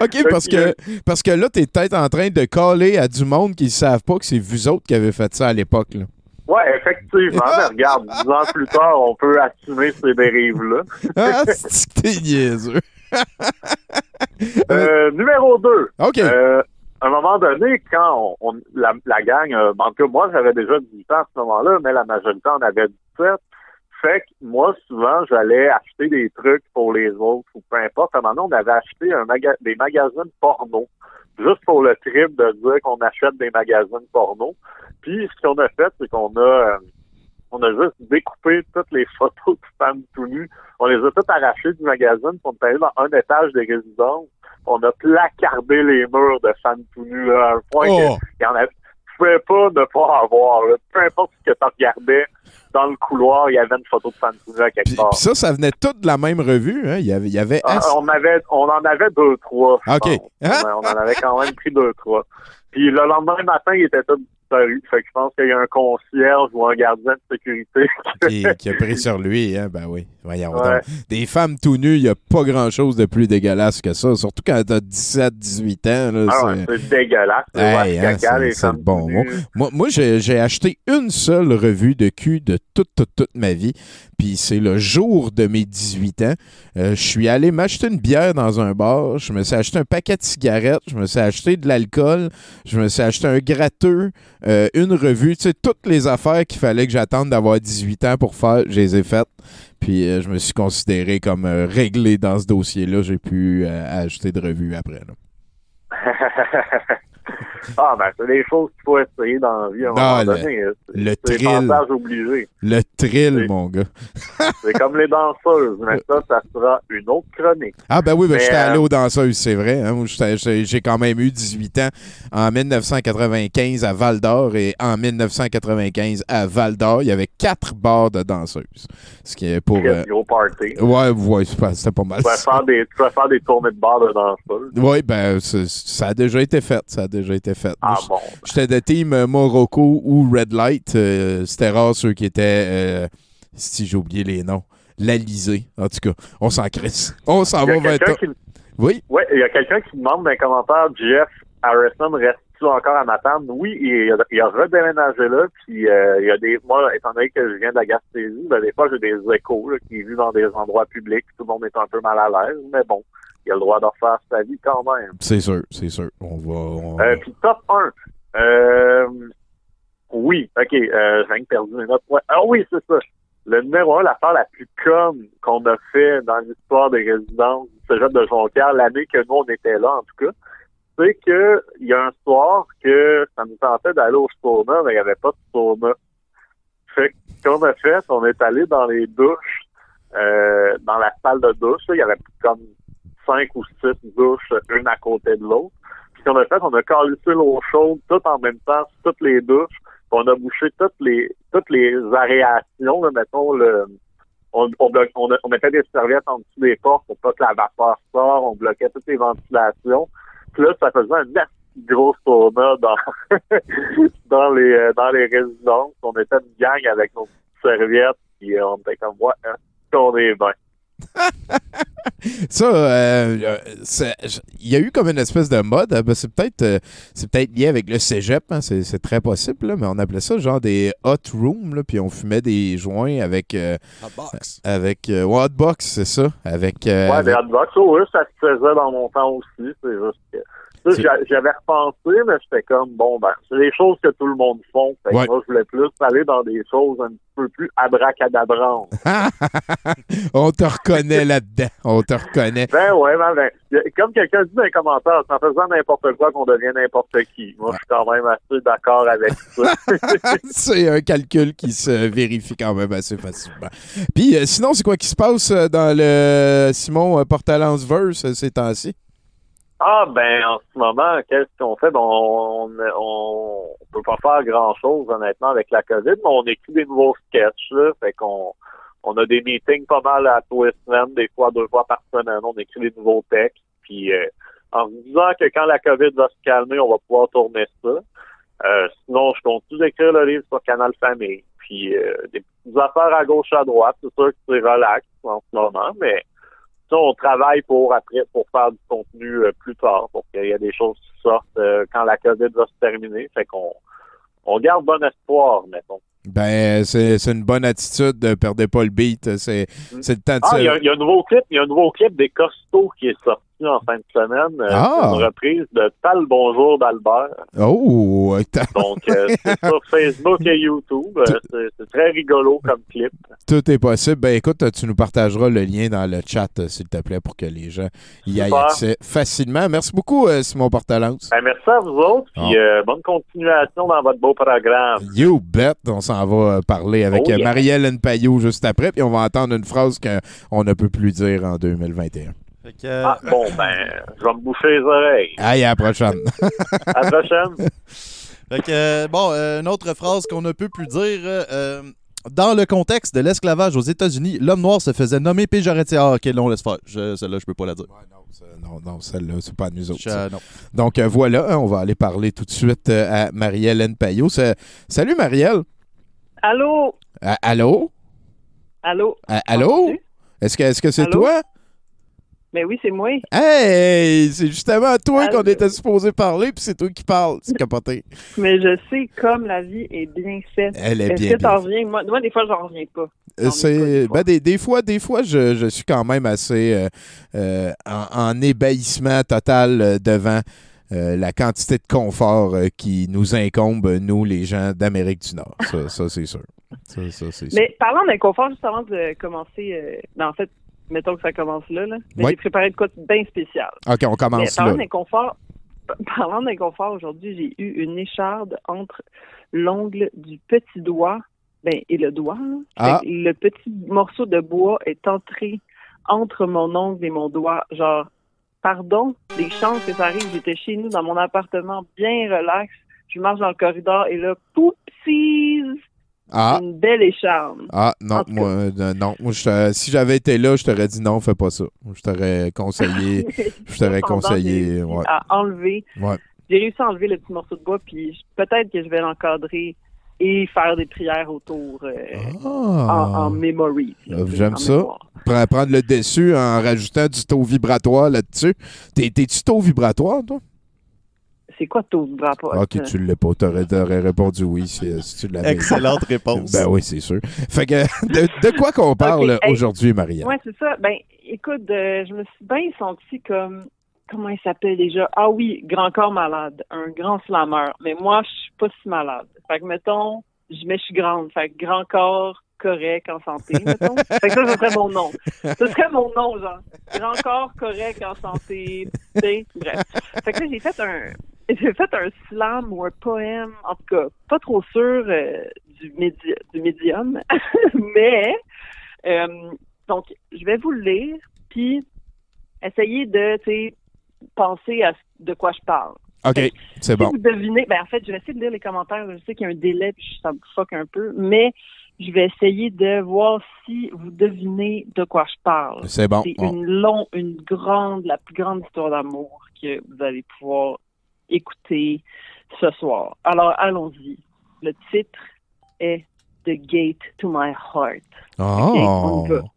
OK, parce que, parce que là, t'es peut-être en train de coller à du monde qui ne savent pas que c'est vous autres qui avez fait ça à l'époque. là. Ouais, effectivement, mais regarde, dix ans plus tard, on peut assumer ces dérives-là. Ah, c'est que t'es niaiseux. Euh, numéro 2. OK. Euh, à un moment donné, quand on, on- la, la gang, euh, en tout cas, moi, j'avais déjà 18 ans à ce moment-là, mais la majorité en avait 17. Fait que moi, souvent, j'allais acheter des trucs pour les autres ou peu importe. À un moment donné, on avait acheté un maga- des magazines porno. Juste pour le trip de dire qu'on achète des magazines porno. Puis, ce qu'on a fait, c'est qu'on a, on a juste découpé toutes les photos de femmes tout nues. On les a toutes arrachées du magazine, puis on est allé dans un étage des résidences. On a placardé les murs de femmes tout nues, là, à un point Oh. que il y en a, tu pouvais pas ne pas avoir. là. Peu importe ce que tu regardais dans le couloir, il y avait une photo de à quelque Puis, part. puis ça, ça venait tout de la même revue. Hein? Il y avait, il y avait Ah, on avait, on en avait deux, trois. OK. On, on en avait quand même pris deux, trois. Puis le lendemain matin, il était tout Fait que je pense qu'il y a un concierge ou un gardien de sécurité. qui, qui a pris sur lui. Hein? Ben oui. Voyons Ouais. donc. Des femmes tout nues, il n'y a pas grand-chose de plus dégueulasse que ça. Surtout quand t'as 17, 18 ans. Là, Ah c'est- c'est dégueulasse. C'est Hey, hein, caca, c'est- les c'est le femmes bon mot. Moi, moi j'ai j'ai acheté une seule revue de cul de toute, toute, toute ma vie. Puis c'est le jour de mes 18 ans. Euh, je suis allé m'acheter une bière dans un bar. Je me suis acheté un paquet de cigarettes. Je me suis acheté de l'alcool. Je me suis acheté un gratteux, euh, une revue. Tu sais, toutes les affaires qu'il fallait que j'attende d'avoir 18 ans pour faire, je les ai faites. Puis euh, je me suis considéré comme euh, réglé dans ce dossier-là. J'ai pu acheter de revues après. Ah, ben, c'est des choses qu'il faut essayer dans la vie à un Ah, moment le- donné. hein. Le thrill. obligés. Le thrill, mon gars. C'est comme les danseuses, mais ça, ça sera une autre chronique. Ah ben oui, ben, j'étais euh, allé aux danseuses, c'est vrai. hein. J'ai quand même eu 18 ans en 1995 à Val d'Or et en 1995 à Val d'Or, il y avait quatre bars de danseuses. Ce qui est pour... Euh, gros party. Ouais, ouais, c'est pas- c'était pas mal. Tu vas faire faire des tournées de bar de danseuses. Oui, ben, ça a déjà été fait. Ça a déjà été fait. Ah bon. J'étais de team Morocco ou Red Light. euh, C'était rare ceux qui étaient. euh, si j'ai oublié les noms. L'Alizé. En tout cas, on s'en crisse. On s'en va vers qui, Oui? ouais, il y a quelqu'un qui demande dans les commentaires, Jeff Harrison reste-tu encore à Matane? Oui, il a, il a redéménagé là, puis euh, il y a des, moi, étant donné que je viens de la Gaspésie, ben, des fois, j'ai des échos, là, qui vivent dans des endroits publics, tout le monde est un peu mal à l'aise, mais bon, il a le droit de refaire sa vie quand même. C'est sûr, c'est sûr. On va. on- Euh, puis top 1. Euh, oui, ok, euh, j'ai perdu mes notes. Ouais. Ah oui, c'est ça. Le numéro 1, l'affaire la plus conne qu'on a fait dans l'histoire des résidences du Cégep de Jonquière, l'année que nous, on était là, en tout cas, c'est que il y a un soir que ça nous tentait d'aller au sauna, mais il n'y avait pas de sauna. Fait que, qu'on a fait, on est allé dans les douches, euh, dans la salle de douche, il y avait comme cinq ou six douches, une à côté de l'autre. Puis ce qu'on a fait, on a calissé l'eau chaude tout en même temps, sur toutes les douches. Puis on a bouché toutes les toutes les là, mettons le on, on, on, on mettait des serviettes en dessous des portes pour pas que la vapeur sorte, on bloquait toutes les ventilations. Puis là, ça faisait un gros sauna dans dans les euh, dans les résidences. On était une gang avec nos serviettes, puis on était comme ouais, hein, qu'on est. Ça, euh, euh, c'est- il y a eu comme une espèce de mode. hein, ben, c'est peut-être euh, c'est peut-être lié avec le cégep, hein, c'est, c'est très possible, là, mais on appelait ça genre des hot rooms, là, puis on fumait des joints avec. euh, Avec. euh, ouais, hotbox, c'est ça. Avec. euh, Ouais, avec- des hotbox, oh, oui, ça se faisait dans mon temps aussi. C'est juste que. J'avais repensé, mais j'étais comme, bon, ben, c'est des choses que tout le monde font. Fait que Ouais. moi, je voulais plus aller dans des choses un petit peu plus abracadabrantes. on te reconnaît là-dedans. On te reconnaît. Ben ouais, ben, ben, comme quelqu'un dit dans les commentaires, c'est en faisant n'importe quoi qu'on devient n'importe qui. Moi, je suis quand même assez d'accord avec ça. c'est un calcul qui se vérifie quand même assez facilement. Puis euh, sinon, c'est quoi qui se passe euh, dans le Simon euh, Portalance Verse ces temps-ci? Ah ben en ce moment, qu'est-ce qu'on fait? Ben, on, on, on peut pas faire grand chose honnêtement avec la COVID, mais on écrit des nouveaux sketchs là, fait qu'on on a des meetings pas mal à tous les semaines, des fois deux fois par semaine, on écrit des nouveaux textes, puis euh, en disant que quand la COVID va se calmer, on va pouvoir tourner ça. Euh, sinon, je continue d'écrire le livre sur Canal Famille, puis euh, des petites affaires à gauche à droite, c'est sûr que c'est relax en ce moment, mais ça, on travaille pour après pour faire du contenu euh, plus tard, pour qu'il y ait des choses qui sortent euh, quand la COVID va se terminer. Fait qu'on on garde bon espoir, mettons. Ben, c'est une bonne attitude. Ne perdez pas le beat. C'est c'est le temps de Ah, il y, a- il y a un nouveau clip, il y a un nouveau clip des Costauds qui est sorti en fin de semaine. Euh, Ah! une reprise de Tal Bonjour d'Albert. Oh! Donc, euh, c'est sur Facebook et YouTube. Euh, c'est- très rigolo comme clip. Tout est possible. Ben écoute, tu nous partageras le lien dans le chat, s'il te plaît, pour que les gens y aient accès facilement. Merci beaucoup, Simon Portalance. Ben, merci à vous autres, puis Ah. euh, bonne continuation dans votre beau programme. You bet. On s'en va euh, parler avec Oh, euh, yeah. Marielle Payot juste après, puis on va entendre une phrase qu'on ne peut plus dire en 2021. Ah, bon, ben, je vais me boucher les oreilles. Aïe, à la prochaine. À la prochaine. Fait que, euh, bon, euh, une autre phrase qu'on ne peut plus dire. euh, euh, dans le contexte de l'esclavage aux États-Unis, l'homme noir se faisait nommer péjoratif. Ah, ok, non, laisse faire. Je- Celle-là, je peux pas la dire. non, non, celle-là, c'est pas à nous autres. Je- ça. non. Donc euh, voilà, hein, on va aller parler tout de suite euh, à Marielle Payot. Ça- Salut, Marielle. Allô? Allô? Allô? Allô? Est-ce que est-ce que c'est toi? Mais oui, c'est moi. Hey! C'est justement à toi qu'on était supposé parler, puis c'est toi qui parles. C'est capoté. Mais je sais comme la vie est bien faite. Elle est Est-ce bien, que t'en reviens? Moi, moi, des fois, j'en reviens pas. C'est ben, des, des fois, des fois, je, je suis quand même assez euh, euh, en, en ébahissement total euh, devant euh, la quantité de confort euh, qui nous incombe, nous, les gens d'Amérique du Nord. Ça, ça, c'est sûr. Ça, ça, c'est sûr. Mais parlant d'inconfort, juste avant de commencer, euh, ben, en fait, mettons que ça commence là, là. Mais j'ai préparé de quoi bien spécial. OK, on Mais commence parlant là. d'inconfort, parlant d'inconfort, aujourd'hui, j'ai eu une écharde entre l'ongle du petit doigt ben, et le doigt. hein. Ah. Le petit morceau de bois est entré entre mon ongle et mon doigt. Genre, pardon, des chances que ça arrive. J'étais chez nous dans mon appartement, bien relax. Je marche dans le corridor et là, poupsies, Ah. une belle écharde. Ah, non, moi, euh, non. Moi, je si j'avais été là, je t'aurais dit non, fais pas ça. Je t'aurais conseillé. je t'aurais conseillé. Ouais. à enlever. Ouais. J'ai réussi à enlever le petit morceau de bois, puis peut-être que je vais l'encadrer et faire des prières autour euh, en, Ah. en memory. Euh, J'aime ça. mémoire. Prendre le dessus en rajoutant du taux vibratoire là-dessus. T'es- T'es-tu taux vibratoire, toi? C'est quoi taux vibratoire? Ah, Ok, tu l'as pas. T'aurais t'aurais répondu oui si, si tu l'avais. Excellente réponse. Ben oui, c'est sûr. Fait que, de, de quoi qu'on parle aujourd'hui, Maria? Ouais, c'est ça. Ben, écoute, euh, je me suis bien sentie comme. Comment il s'appelle déjà? Ah oui, grand corps malade. Un grand slameur. Mais moi, je suis pas si malade. Fait que, mettons, je, mais je suis grande. Fait que grand corps correct en santé, mettons. fait que ça, ce serait mon nom. Ce serait mon nom, genre. Grand corps correct en santé. Tu bref. Fait que là, j'ai fait un. J'ai fait un slam ou un poème, en tout cas, pas trop sûr euh, du, du médium, mais euh, donc, je vais vous le lire, puis essayer de, tu sais, penser à de quoi je parle. OK, c'est Si bon. vous devinez, ben en fait, je vais essayer de lire les commentaires. Je sais qu'il y a un délai, puis ça me fuck un peu, mais je vais essayer de voir si vous devinez de quoi je parle. C'est bon. C'est une longue, une grande, la plus grande histoire d'amour que vous allez pouvoir écouter ce soir. Alors, allons-y. Le titre est The Gate to My Heart. Ok, on y va. Oh!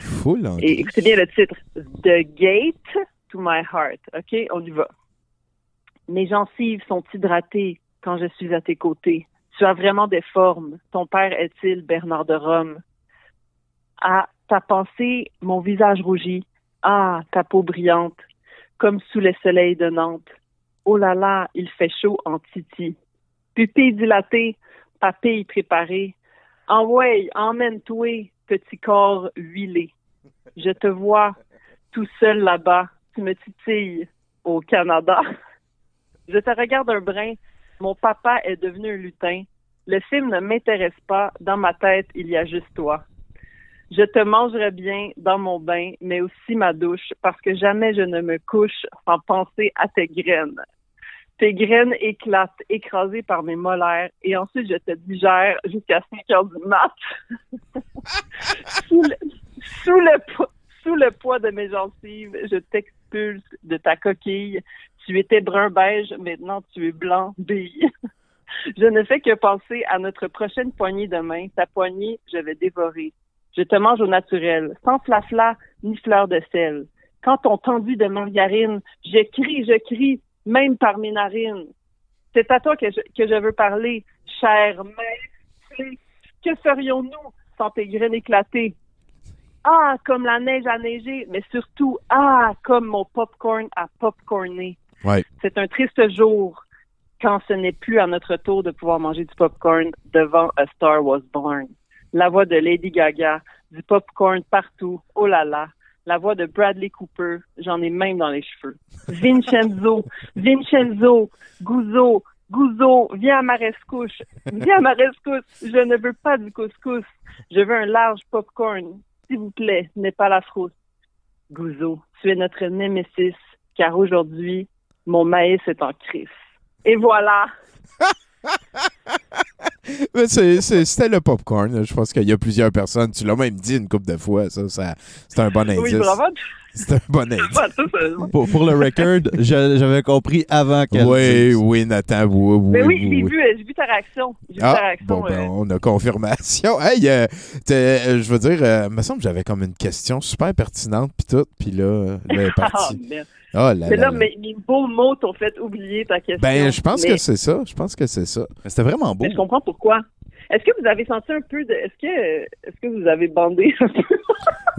Full Et écoutez bien le titre. The Gate to My Heart. OK, on y va. Mes gencives sont hydratées quand je suis à tes côtés. Tu as vraiment des formes. Ton père est-il Bernard de Rome? Ah, ta pensée, mon visage rougi. Ah, ta peau brillante, comme sous le soleil de Nantes. Oh là là, il fait chaud en titi. Pupille dilatée, papille préparée. Envoie, emmène-toi, petit corps huilé. Je te vois tout seul là-bas. Tu me titilles au Canada. Je te regarde un brin. Mon papa est devenu un lutin. Le film ne m'intéresse pas. Dans ma tête, il y a juste toi. Je te mangerai bien dans mon bain, mais aussi ma douche, parce que jamais je ne me couche sans penser à tes graines. Tes graines éclatent, écrasées par mes molaires, et ensuite je te digère jusqu'à 5 heures du mat. sous, le, sous, le, poids de mes gencives, je t'expulse de ta coquille. Tu étais brun beige, maintenant tu es blanc bille. Je ne fais que penser à notre prochaine poignée de main. Ta poignée, je vais dévorer. Je te mange au naturel, sans flafla ni fleur de sel. Quand on tendu de margarine, je crie, je crie, même par mes narines. C'est à toi que je, que je veux parler, chère mère. Que ferions-nous sans tes graines éclatées? Ah, comme la neige a neigé, mais surtout, ah, comme mon popcorn a popcorné. Ouais. C'est un triste jour quand ce n'est plus à notre tour de pouvoir manger du popcorn devant A Star Was Born. La voix de Lady Gaga, du popcorn partout, oh là là. La voix de Bradley Cooper, j'en ai même dans les cheveux. Vincenzo, Vincenzo, Gouzo, Gouzo, viens à ma rescouche, viens à ma rescouche, je ne veux pas du couscous, je veux un large popcorn, s'il vous plaît, n'est pas la frousse. Gouzo, tu es notre némésis, car aujourd'hui, mon maïs est en crise. Et voilà. Mais c'est- c'est- C'était le popcorn. Je pense qu'il y a plusieurs personnes. Tu l'as même dit une couple de fois. Ça, ça c'est un bon indice. Oui, bravo. C'est un bon ça- Pour, pour le record, j'avais compris avant qu'elle Oui, dise. oui, Nathan. Oui, oui, Mais oui, oui, j'ai oui. vu, j'ai vu ta réaction. J'ai vu ta Ah, réaction. bon, ben, euh, on a confirmation. Hey, euh, euh, je veux dire, euh, me semble que j'avais comme une question super pertinente, puis tout, puis là, euh, là, elle est partie. merde. Oh là Mais là. là, mes, mes beaux mots t'ont fait oublier ta question. Ben, je pense Mais- que c'est ça. Je pense que c'est ça. C'était vraiment beau. mais je comprends pourquoi. Est-ce que vous avez senti un peu de. Est-ce que, est-ce que vous avez bandé un peu?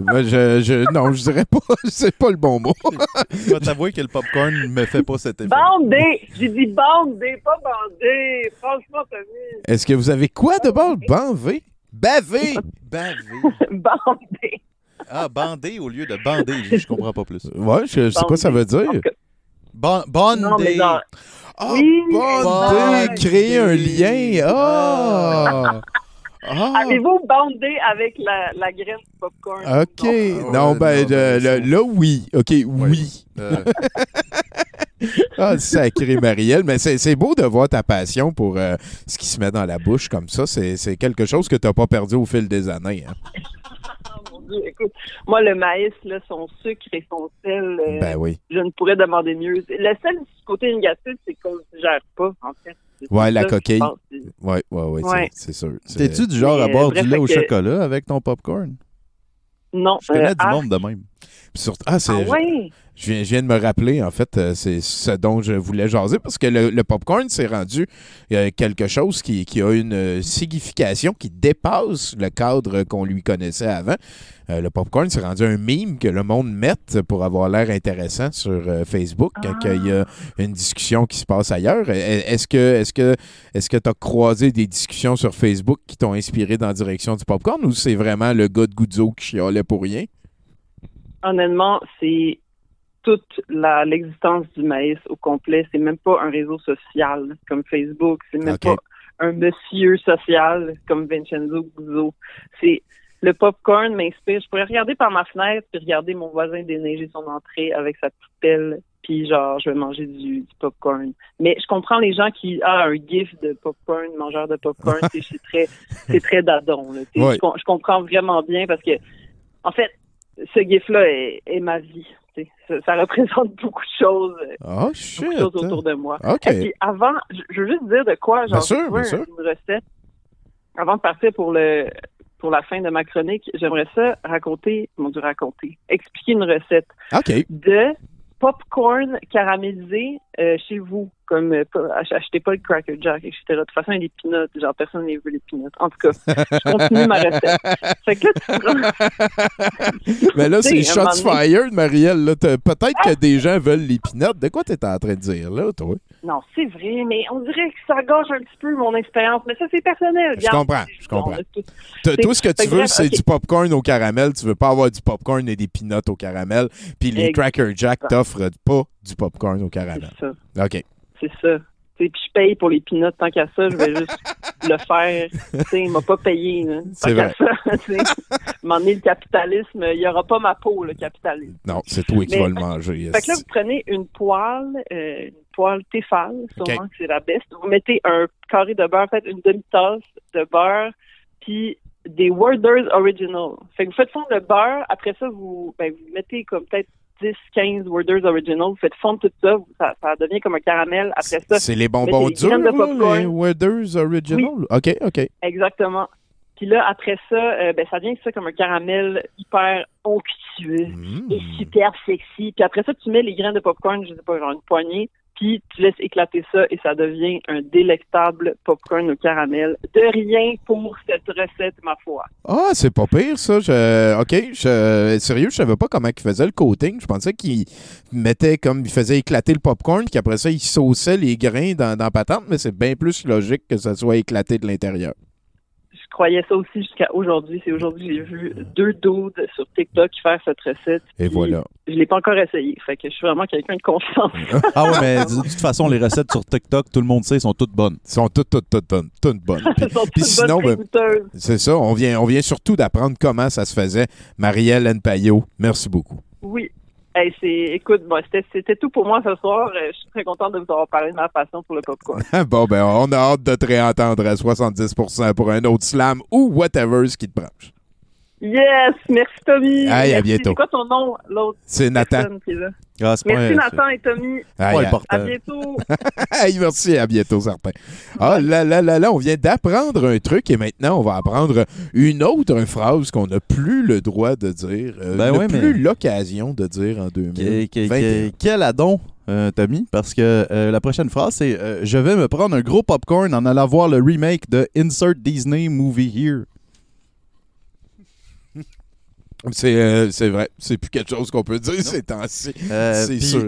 Moi, je, je, non, je dirais pas. C'est pas le bon mot. Je vais t'avouer que le popcorn ne me fait pas cet effet. Bandé! J'ai dit bandé, pas bandé. Franchement, Tommy. Est-ce que vous avez quoi de bon? Banvé? Bavé? Bavé. bandé. Ah, bandé au lieu de bandé. Je, je comprends pas plus. Ouais, je, je sais quoi ça veut dire. Non, mais day. Ah, Oui, bondé, créer un lien. Ah! Ah! Avez-vous bandé avec la, la graine du popcorn? OK. Non. Non, Ouais, ben, non, de- ben, le- là, oui. OK, oui. Euh, Ah, sacré Marielle. Mais c'est c'est beau de voir ta passion pour euh, ce qui se met dans la bouche comme ça. C'est c'est quelque chose que tu n'as pas perdu au fil des années. hein. Dieu, écoute, moi, le maïs, là, son sucre et son sel, euh, Ben oui. je ne pourrais demander mieux. Le seul côté négatif, c'est qu'on ne digère pas, en fait. Ouais, la coquille. Ouais, ouais, ouais, c'est- Ouais. c'est sûr. T'es-tu du genre à boire bref, du lait au que- chocolat avec ton popcorn? Non. Je connais euh, du ah, monde de même. Ah, c'est- Ah ouais? Je viens, je viens de me rappeler, en fait, euh, c'est ce dont je voulais jaser, parce que le, le popcorn s'est rendu euh, quelque chose qui, qui a une euh, signification qui dépasse le cadre qu'on lui connaissait avant. Le popcorn s'est rendu un meme que le monde mette pour avoir l'air intéressant sur Facebook quand il y a une discussion qui se passe ailleurs. Est-ce que est-ce que est-ce que tu as croisé des discussions sur Facebook qui t'ont inspiré dans la direction du popcorn ou c'est vraiment le gars de Goudzo qui chialait pour rien? Honnêtement, c'est toute l'existence du maïs au complet. C'est même pas un réseau social comme Facebook. C'est même pas un monsieur social comme Vincenzo Guzzo. C'est le popcorn m'inspire. Je pourrais regarder par ma fenêtre puis regarder mon voisin déneiger son entrée avec sa petite pelle puis genre je vais manger du, du popcorn. Mais je comprends les gens qui ah un gif de popcorn, mangeur de popcorn, c'est très c'est très dadon. là. Ouais. Je, com- je comprends vraiment bien parce que en fait ce gif-là est, est ma vie. Sais. Ça, ça représente beaucoup de choses, euh, Oh shit! beaucoup de choses autour de moi. OK. Et puis avant, je, je veux juste dire de quoi, genre, sûr, une recette. Avant de partir pour le pour la fin de ma chronique, j'aimerais ça raconter, mon Dieu, raconter, expliquer une recette OK. de popcorn caramélisé euh, chez vous, comme euh, achetez pas le Cracker Jack, etc. De toute façon, il y a des peanuts, genre personne ne veut les peanuts. En tout cas, je continue ma recette. Fait que là, tu prends- Mais là, c'est Tu shots fired, Marielle. Peut-être que des gens veulent les pinottes. De quoi t'es en train de dire, là, toi? Non, c'est vrai, mais on dirait que ça gâche un petit peu mon expérience. Mais ça, c'est personnel. Je comprends, je comprends. Tout- Toi, ce que tu veux, c'est ok. du popcorn au caramel. Tu veux pas avoir du popcorn et des pinottes au caramel. Puis les. Cracker Jack t'offrent pas du popcorn au caramel. C'est ça. OK. C'est ça. Puis je paye pour les peanuts tant qu'à ça, je vais juste le faire. Tu sais, il m'a pas payé. là. Tant C'est qu'à vrai. ça. M'emmener le capitalisme, il y aura pas ma peau, le capitalisme. Non, c'est toi qui vas le manger. Fait que là, vous prenez une poêle, euh, une poêle Tefal, sûrement que c'est la best. Vous mettez un carré de beurre, faites une demi-tasse de beurre, puis des Worders Original. Fait que vous faites fondre le beurre, après ça, vous, ben, vous mettez comme peut-être 10, 15 Worders Original, vous faites fondre tout ça, ça, ça devient comme un caramel. Après ça, C'est les bonbons durs, les Weathers Original? OK, OK. Exactement. Puis là, après ça, euh, ben, ça devient ça comme un caramel hyper onctueux Mm. et super sexy. Puis après ça, tu mets les graines de popcorn, je sais pas, genre une poignée, puis tu laisses éclater ça et ça devient un délectable popcorn au caramel. De rien pour cette recette, ma foi. Ah, c'est pas pire, ça. OK. Je... Sérieux, je savais pas comment il faisait le coating. Je pensais qu'il mettait comme. Il faisait éclater le popcorn, puis après ça, il sauçait les grains dans, dans la patente, mais c'est bien plus logique que ça soit éclaté de l'intérieur. Je croyais ça aussi jusqu'à aujourd'hui. C'est aujourd'hui que j'ai vu deux dudes sur TikTok faire cette recette. Et voilà. Je l'ai pas encore essayé. Fait que je suis vraiment quelqu'un de confiance. Ah ouais, mais de toute façon, les recettes sur TikTok, tout le monde sait, sont toutes bonnes. sont toutes, toutes, toutes, toutes, toutes bonnes. Puis, sont puis toutes sinon, bonnes, ben, c'est ça, on vient, on vient surtout d'apprendre comment ça se faisait. Marielle Npayo, merci beaucoup. Oui. Hey, c'est, écoute, bon, c'était, tout pour moi ce soir. Euh, Je suis très contente de vous avoir parlé de ma passion pour le popcorn. bon, ben, on a hâte de te réentendre à 70% pour un autre slam ou whatever ce qui te branche. Yes! Merci, Tommy! Aïe, à bientôt. C'est quoi ton nom, l'autre C'est Nathan. qui est là? Ah, c'est pas Merci, Nathan et Tommy. Important. À bientôt! Hey, merci, à bientôt, certain. Ah là là là là, on vient d'apprendre un truc et maintenant on va apprendre une autre phrase qu'on n'a plus le droit de dire, euh, Ben on n'a ouais, plus mais- l'occasion de dire en Quel, 2021. quel- quel- quel adon, euh, Tommy, parce que euh, la prochaine phrase, c'est euh, Je vais me prendre un gros popcorn en allant voir le remake de Insert Disney Movie Here. C'est euh, c'est vrai, c'est plus quelque chose qu'on peut dire ces temps-ci. Euh,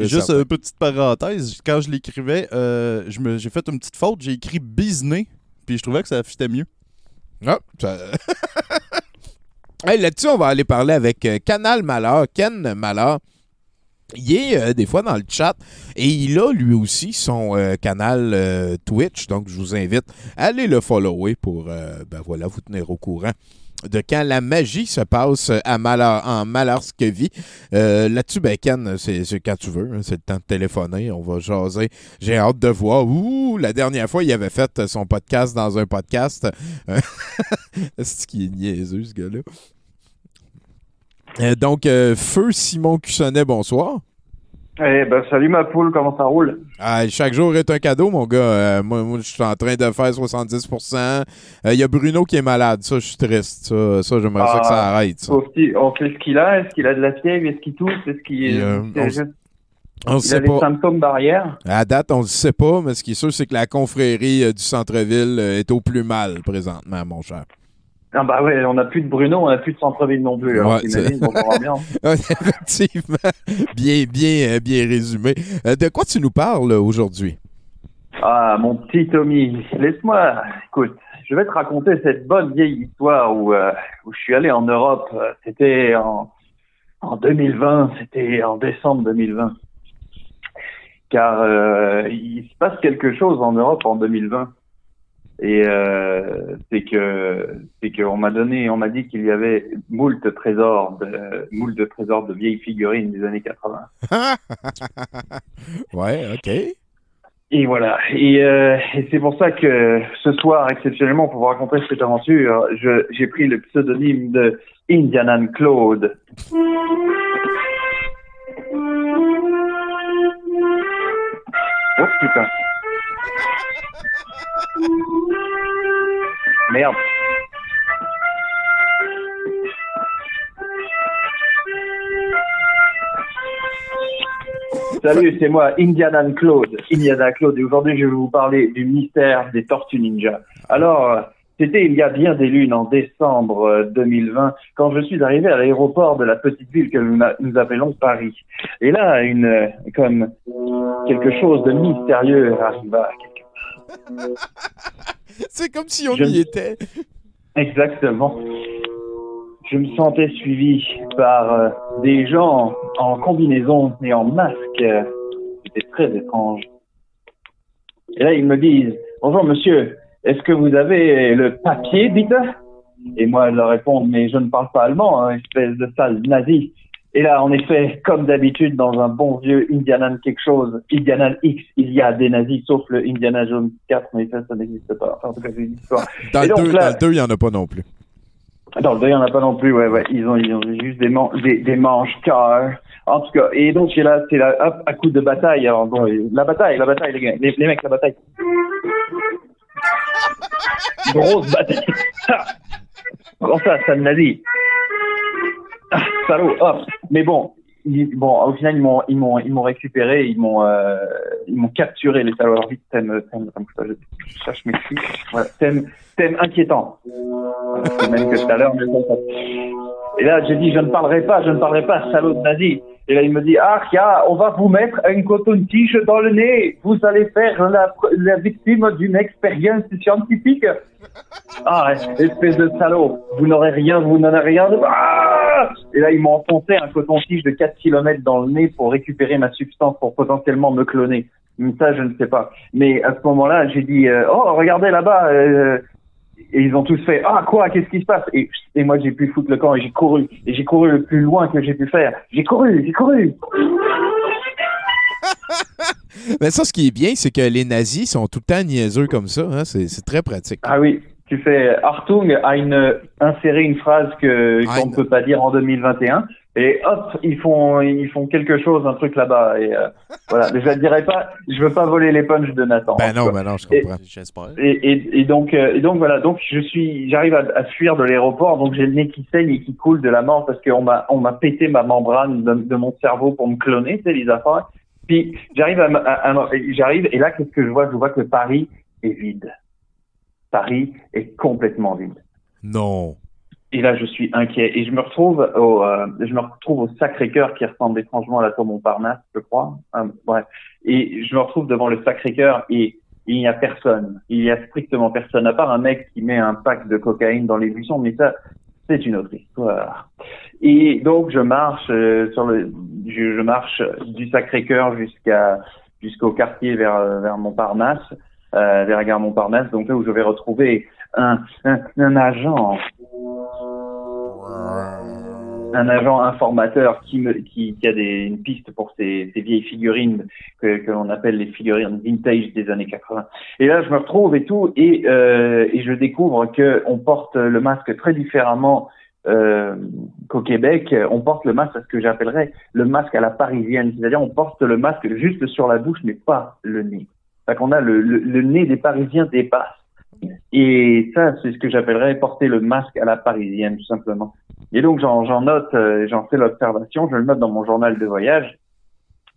Juste une petite parenthèse, quand je l'écrivais, euh, j'ai fait une petite faute, j'ai écrit Disney, puis je trouvais que ça fitait mieux. Ah, ça- Hey, Là-dessus, on va aller parler avec euh, Canal Malheur, Ken Malheur. il est euh, des fois dans le chat et il a lui aussi son euh, canal euh, Twitch. Donc, je vous invite à aller le follower pour ben voilà, vous tenir au courant de quand la magie se passe à Malheur, en Malarskevie. Euh, Là-dessus, ben c'est quand tu veux. hein, c'est le temps de téléphoner. On va jaser. J'ai hâte de voir. Ouh, la dernière fois, il avait fait son podcast dans un podcast. c'est qui est niaiseux, ce gars-là. Euh, donc, euh, Feu Simon Cussonnet, bonsoir. Eh ben, salut ma poule, comment ça roule? Ah, chaque jour est un cadeau, mon gars. Euh, moi, moi, je suis en train de faire 70% Il y a Bruno qui est malade. Ça, je suis triste. Ça, ça j'aimerais ça que ça Ah, arrête. ça. On sait ce qu'il a, est-ce qu'il a de la fièvre, est-ce qu'il tousse, est-ce qu'il euh, on- juste- On il sait a des symptômes barrières? À date, on ne sait pas, mais ce qui est sûr, c'est que la confrérie euh, du centre-ville euh, est au plus mal présentement, mon cher. Ah bah ouais, on n'a plus de Bruno, on n'a plus de centre-ville non plus. Alors, Ouais, on bien. Effectivement. Bien, bien, euh, bien résumé. Euh, de quoi tu nous parles aujourd'hui? Ah, mon petit Tommy, laisse-moi, écoute, je vais te raconter cette bonne vieille histoire où, euh, où je suis allé en Europe. C'était en, en 2020, c'était en décembre 2020. Car euh, il se passe quelque chose en Europe en 2020. Et euh, c'est que c'est qu'on m'a donné, on m'a dit qu'il y avait moult trésors de moult de trésors de vieilles figurines des années 80. ouais, OK. Et voilà. Et, euh, et c'est pour ça que ce soir, exceptionnellement, pour vous raconter cette aventure, je- j'ai pris le pseudonyme de Indianan Claude. Oh putain. Merde. Salut, c'est moi, Indianan Claude. Indiana Claude. Et aujourd'hui, je vais vous parler du mystère des Tortues Ninja. Alors, euh, c'était il y a bien des lunes, en décembre euh, 2020, quand je suis arrivé à l'aéroport de la petite ville que nous, appelons Paris. Et là, une, euh, comme quelque chose de mystérieux arriva. C'est comme si on Je- y était. Exactement. Je me sentais suivi par euh, des gens en combinaison et en masque. C'était très étrange. Et là, ils me disent Bonjour monsieur, est-ce que vous avez le papier, dites Et moi, je leur réponds Mais je ne parle pas allemand, hein, espèce de sale nazi. Et là, en effet, comme d'habitude, dans un bon vieux Indianan quelque chose, Indianan X, il y a des nazis, sauf le Indiana Jones 4, mais ça, ça n'existe pas. Enfin, en tout cas, c'est une histoire. Dans Et le donc, 2, là- il n'y en a pas non plus. dans le 2, il n'y en a pas non plus, ouais, ouais. Ils ont, ils ont juste des, man- des, des manches car. En tout cas, et donc, c'est là, c'est là, hop, à coup de bataille. Alors, bon, la bataille, la bataille, les gars. Les, les mecs, la bataille. Grosse bataille. Comment ça, ça dit? Ah, salaud, hop. Mais bon, bon, au final, ils m'ont, ils m'ont, ils m'ont récupéré, ils m'ont, euh, ils m'ont capturé, les salauds. Vite, thème, thème, ça, je, cherche mes. Voilà, thème, thème inquiétant. Même que tout à l'heure, Et là, j'ai dit, je ne parlerai pas, je ne parlerai pas, salaud de nazi. Et là, il me dit, ah, on va vous mettre un coton-tige dans le nez. Vous allez faire la, la victime d'une expérience scientifique. Ah, espèce de salaud. Vous n'aurez rien, vous n'en avez rien. de- Ah Et là, ils m'ont enfoncé un coton-tige de 4 km dans le nez pour récupérer ma substance pour potentiellement me cloner. Ça, je ne sais pas. Mais à ce moment-là, j'ai dit, euh, oh, regardez là-bas. euh, et ils ont tous fait ah quoi qu'est-ce qui se passe? Et, et moi j'ai pu foutre le camp et j'ai couru et j'ai couru le plus loin que j'ai pu faire j'ai couru j'ai couru Mais ça, ce qui est bien, c'est que les nazis sont tout le temps niaiseux comme ça. hein. C'est c'est très pratique. ah oui tu fais Hartung a une inséré une phrase que qu'on ne peut pas dire en 2021 et hop ils font ils font quelque chose un truc là-bas et euh, voilà je ne dirais pas je veux pas voler les punchs de Nathan Ben non, ben non, je comprends. J'espère. Et, et, et donc, euh, et donc voilà, donc je suis, j'arrive à, à fuir de l'aéroport, donc j'ai le nez qui saigne et qui coule de la mort parce qu'on m'a, on m'a pété ma membrane de, de mon cerveau pour me cloner, sais, les affaires. Puis j'arrive à, m- à- à- j'arrive et là, qu'est-ce que je vois? Je vois que Paris est vide. Paris est complètement vide. Non. Et là, je suis inquiet. Et je me retrouve au, euh, je me retrouve au Sacré-Cœur qui ressemble étrangement à la tour Montparnasse, je crois. Euh, bref. Et je me retrouve devant le Sacré-Cœur et il n'y a personne. Il y a strictement personne, à part un mec qui met un pack de cocaïne dans les buissons. Mais ça, c'est une autre histoire. Et donc je marche euh, sur le, je marche du Sacré-Cœur jusqu'à jusqu'au quartier vers vers Montparnasse, euh, vers la gare Montparnasse, donc là où je vais retrouver un un, un agent un agent informateur qui, a une piste pour ces, vieilles figurines que, l'on appelle les figurines vintage des années 80. Et là, je me retrouve et tout, et, euh, et je découvre que on porte le masque très différemment euh, qu'au Québec. On porte le masque à ce que j'appellerais le masque à la parisienne, c'est-à-dire on porte le masque juste sur la bouche, mais pas le nez. Fait qu'on a le, le, le nez des Parisiens dépasse. Et ça, c'est ce que j'appellerais porter le masque à la parisienne, tout simplement. Et donc, j'en note, euh, j'en fais l'observation, je le note dans mon journal de voyage.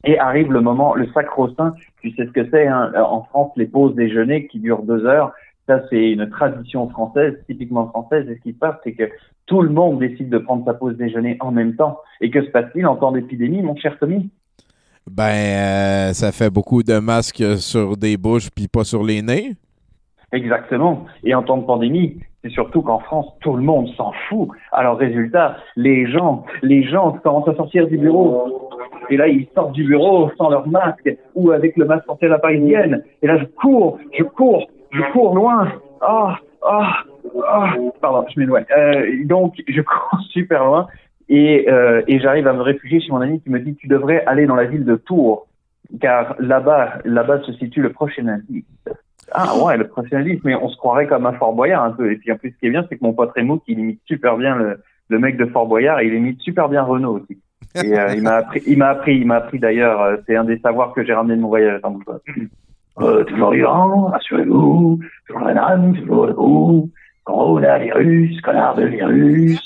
Et arrive le moment, le sacro-saint, tu sais ce que c'est, hein, en France, les pauses déjeuner qui durent deux heures, ça c'est une tradition française, typiquement française, et ce qui se passe, c'est que tout le monde décide de prendre sa pause déjeuner en même temps. Et que se passe-t-il en temps d'épidémie, mon cher Tommy? Ben, euh, ça fait beaucoup de masques sur des bouches puis pas sur les nez. Exactement. Et en temps de pandémie, c'est surtout qu'en France, tout le monde s'en fout. Alors résultat, les gens, les gens commencent à sortir du bureau. Et là, ils sortent du bureau sans leur masque ou avec le masque porté à la parisienne. Et là, je cours, je cours, je cours loin. Ah, ah, ah. Pardon, je m'éloigne. Euh, donc, je cours super loin et, euh, et j'arrive à me réfugier chez mon ami qui me dit tu devrais aller dans la ville de Tours car là-bas, là-bas se situe le prochain indice. Ah ouais, le professionnalisme, mais on se croirait comme un Fort Boyard un peu. Et puis en plus, ce qui est bien, c'est que mon pote Rémo, qui imite super bien le, le mec de Fort Boyard, il imite super bien Renault aussi. Et euh, il m'a appris, il m'a appris, il m'a appris d'ailleurs, euh, c'est un des savoirs que j'ai ramené de mon voyage. Attends, bouge pas. Euh, toujours vivant, rassurez-vous, toujours la toujours debout, coronavirus, connard de virus.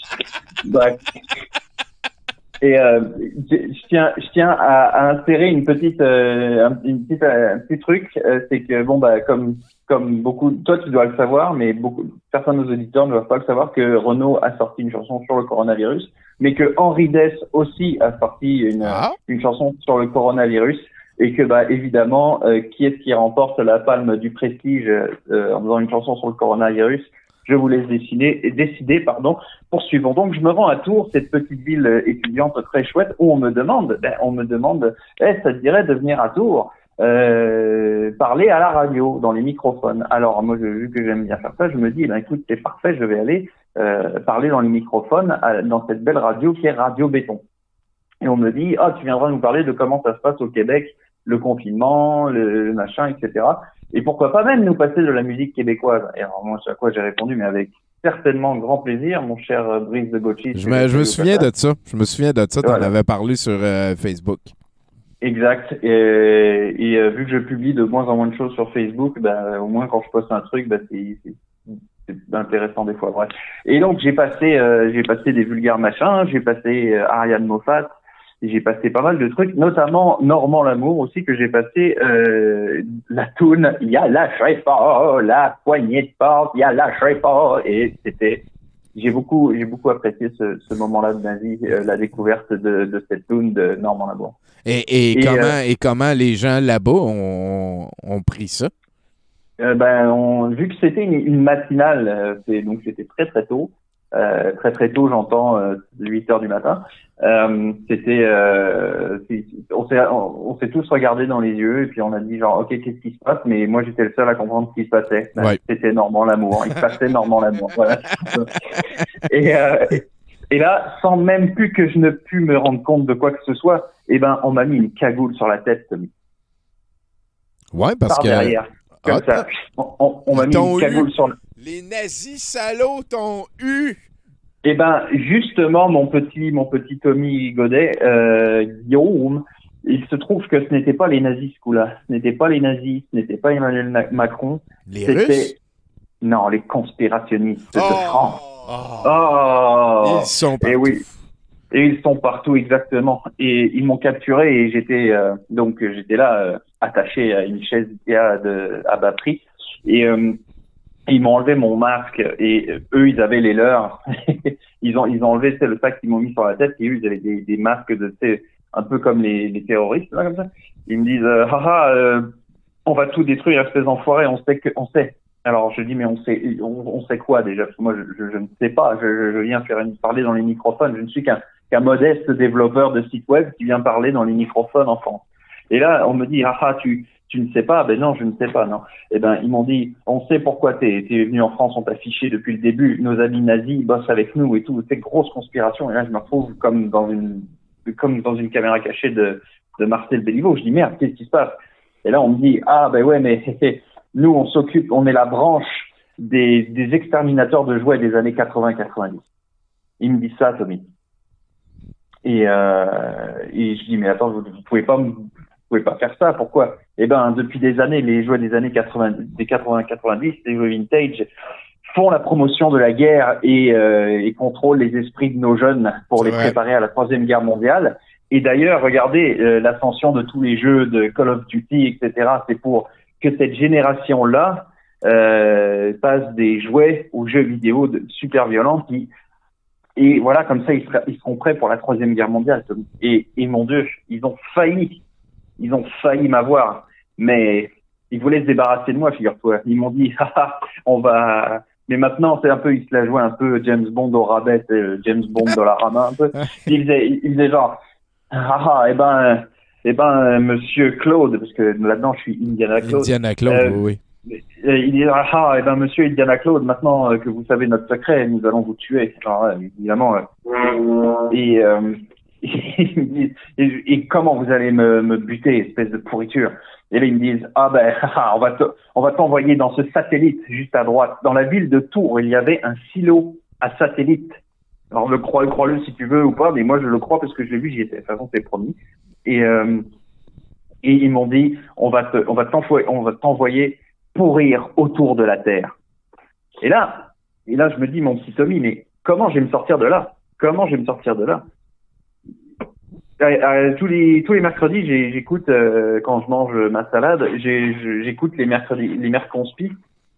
Et euh, je tiens, je tiens à, à insérer une petite, euh, un, une petite, euh, un petit truc, euh, c'est que bon bah comme comme beaucoup, toi tu dois le savoir, mais beaucoup certains de nos auditeurs ne doivent pas le savoir que Renault a sorti une chanson sur le coronavirus, mais que Henri Dess aussi a sorti une une chanson sur le coronavirus et que bah évidemment euh, qui est-ce qui remporte la palme du prestige euh, en faisant une chanson sur le coronavirus? Je vous laisse décider, pardon. Poursuivons. Donc, je me rends à Tours, cette petite ville euh, étudiante très chouette, où on me demande, ben, on me demande, eh, ça te dirait de venir à Tours, euh, parler à la radio, dans les microphones. Alors, moi, vu que j'aime bien faire ça, je me dis, ben, écoute, c'est parfait, je vais aller euh, parler dans les microphones, dans cette belle radio qui est Radio Béton. Et on me dit, ah, tu viendras nous parler de comment ça se passe au Québec, le confinement, le machin, etc. Et pourquoi pas même nous passer de la musique québécoise Et alors moi, c'est à quoi j'ai répondu, mais avec certainement grand plaisir, mon cher euh, Brice de Gauchy. Je me, je me souviens de ça. Je me souviens de ça. Tu en Voilà. avais parlé sur euh, Facebook. Exact. Et, et, euh, vu que je publie de moins en moins de choses sur Facebook, ben, au moins quand je poste un truc, ben, c'est intéressant des fois. Bref. Et donc j'ai passé, euh, j'ai passé des vulgaires machins, j'ai passé Ariane Moffat, j'ai passé pas mal de trucs, notamment Normand Lamour aussi que j'ai passé euh, la toune. Il y a lâché pas la poignée de porte, il y a lâché pas et c'était j'ai beaucoup j'ai beaucoup apprécié ce, ce moment-là de ma vie, euh, la découverte de, de cette tune de Normand Lamour. Et, et Et, comment, euh, et comment les gens là-bas ont, ont pris ça? Euh, ben, on, vu que c'était une, une matinale, euh, c'est- donc c'était très très tôt, euh, très très tôt, j'entends euh, 8 heures du matin. Euh, c'était, euh, on s'est on, on s'est tous regardés dans les yeux et puis on a dit genre ok qu'est-ce qui se passe, mais moi j'étais le seul à comprendre ce qui se passait. Ben, Ouais. C'était Normand l'amour, il se passait Normand l'amour. Voilà. et, euh, et là, sans même plus que je ne pu me rendre compte de quoi que ce soit, eh ben on m'a mis une cagoule sur la tête, Ouais, parce par que. derrière. Comme Ah, ça. On, on- m'a mis une cagoule eu. sur le. Les nazis salauds t'ont eu! Eh ben, justement, mon petit, mon petit Tommy Godet, euh, Guillaume, il se trouve que ce n'était pas les nazis ce coup-là. Ce n'était pas les nazis, ce n'était pas Emmanuel Macron. Les Russes? Non, les conspirationnistes de France. Oh! Oh Ils sont Et oui. Et ils sont partout exactement. Et ils m'ont capturé et j'étais euh, donc j'étais là euh, attaché à une chaise Ikea de à bas prix et euh, ils m'ont enlevé mon masque et euh, eux ils avaient les leurs. ils ont ils ont enlevé c'est le sac qu'ils m'ont mis sur la tête et eux ils avaient des, des masques de sais, un peu comme les, terroristes là, comme ça. Ils me disent euh, haha euh, on va tout détruire espèce d'enfoiré on sait que on sait. Alors je dis mais on sait on, sait quoi déjà moi je, ne sais pas. Je, viens faire parler dans les microphones. Je ne suis qu'un qu'un modeste développeur de site web qui vient parler dans les microphones en France. Et là on me dit ah tu tu ne sais pas Ben non je ne sais pas non. Eh ben ils m'ont dit on sait pourquoi t'es es venu en France on t'a fiché depuis le début. Nos amis nazis bossent avec nous et tout. C'est grosse conspiration. Et là je me retrouve comme dans une caméra cachée de Marcel Béliveau. Je dis merde qu'est-ce qui se passe? Et là on me dit ah ben ouais mais nous on s'occupe on est la branche des, exterminateurs de jouets des années 80-90. Ils me disent ça, Tommy. Et, euh, et je dis, mais attends, vous, vous pouvez pas, me- pouvez pas faire ça. Pourquoi? Eh ben, depuis des années, les jouets des années 80, des 80-90, les jouets vintage, font la promotion de la guerre et, euh, et contrôlent les esprits de nos jeunes pour les préparer à la troisième guerre mondiale. Et d'ailleurs, regardez euh, l'ascension de tous les jeux de Call of Duty, etc. C'est pour que cette génération-là euh, passe des jouets aux jeux vidéo de, super violents qui et voilà comme ça ils, sera- ils seront prêts pour la troisième guerre mondiale et, et mon dieu ils ont failli ils ont failli m'avoir. Mais ils voulaient se débarrasser de moi figure-toi. Ils m'ont dit Ah, ah, on va mais maintenant c'est un peu ils se la jouaient un peu James Bond au rabais euh, James Bond dans la rama un peu. Ils faisaient ils faisaient genre ah ah eh ben eh ben euh, Monsieur Claude parce que là-dedans je suis Indiana Claude. Indiana Claude, Euh, oui. il dit ah, ah eh ben monsieur Indiana Claude maintenant que vous savez notre secret nous allons vous tuer. Genre ouais, évidemment et, euh, et, et comment vous allez me, buter espèce de pourriture? Et là ils me disent ah ben ah, on va on va t'envoyer dans ce satellite juste à droite. Dans la ville de Tours il y avait un silo à satellite. Alors le crois crois-le si tu veux ou pas mais moi je le crois parce que je l'ai vu j'y étais. De toute façon c'est promis. Et euh, ils m'ont dit on va te on va t'envoyer t'envoyer pourrir autour de la terre. Et là, et là, je me dis, mon petit Tommy, mais comment je vais me sortir de là? Comment je vais me sortir de là? Euh, euh, tous les tous les mercredis, j'écoute euh, quand je mange ma salade, j'écoute les mercredis les merconspi.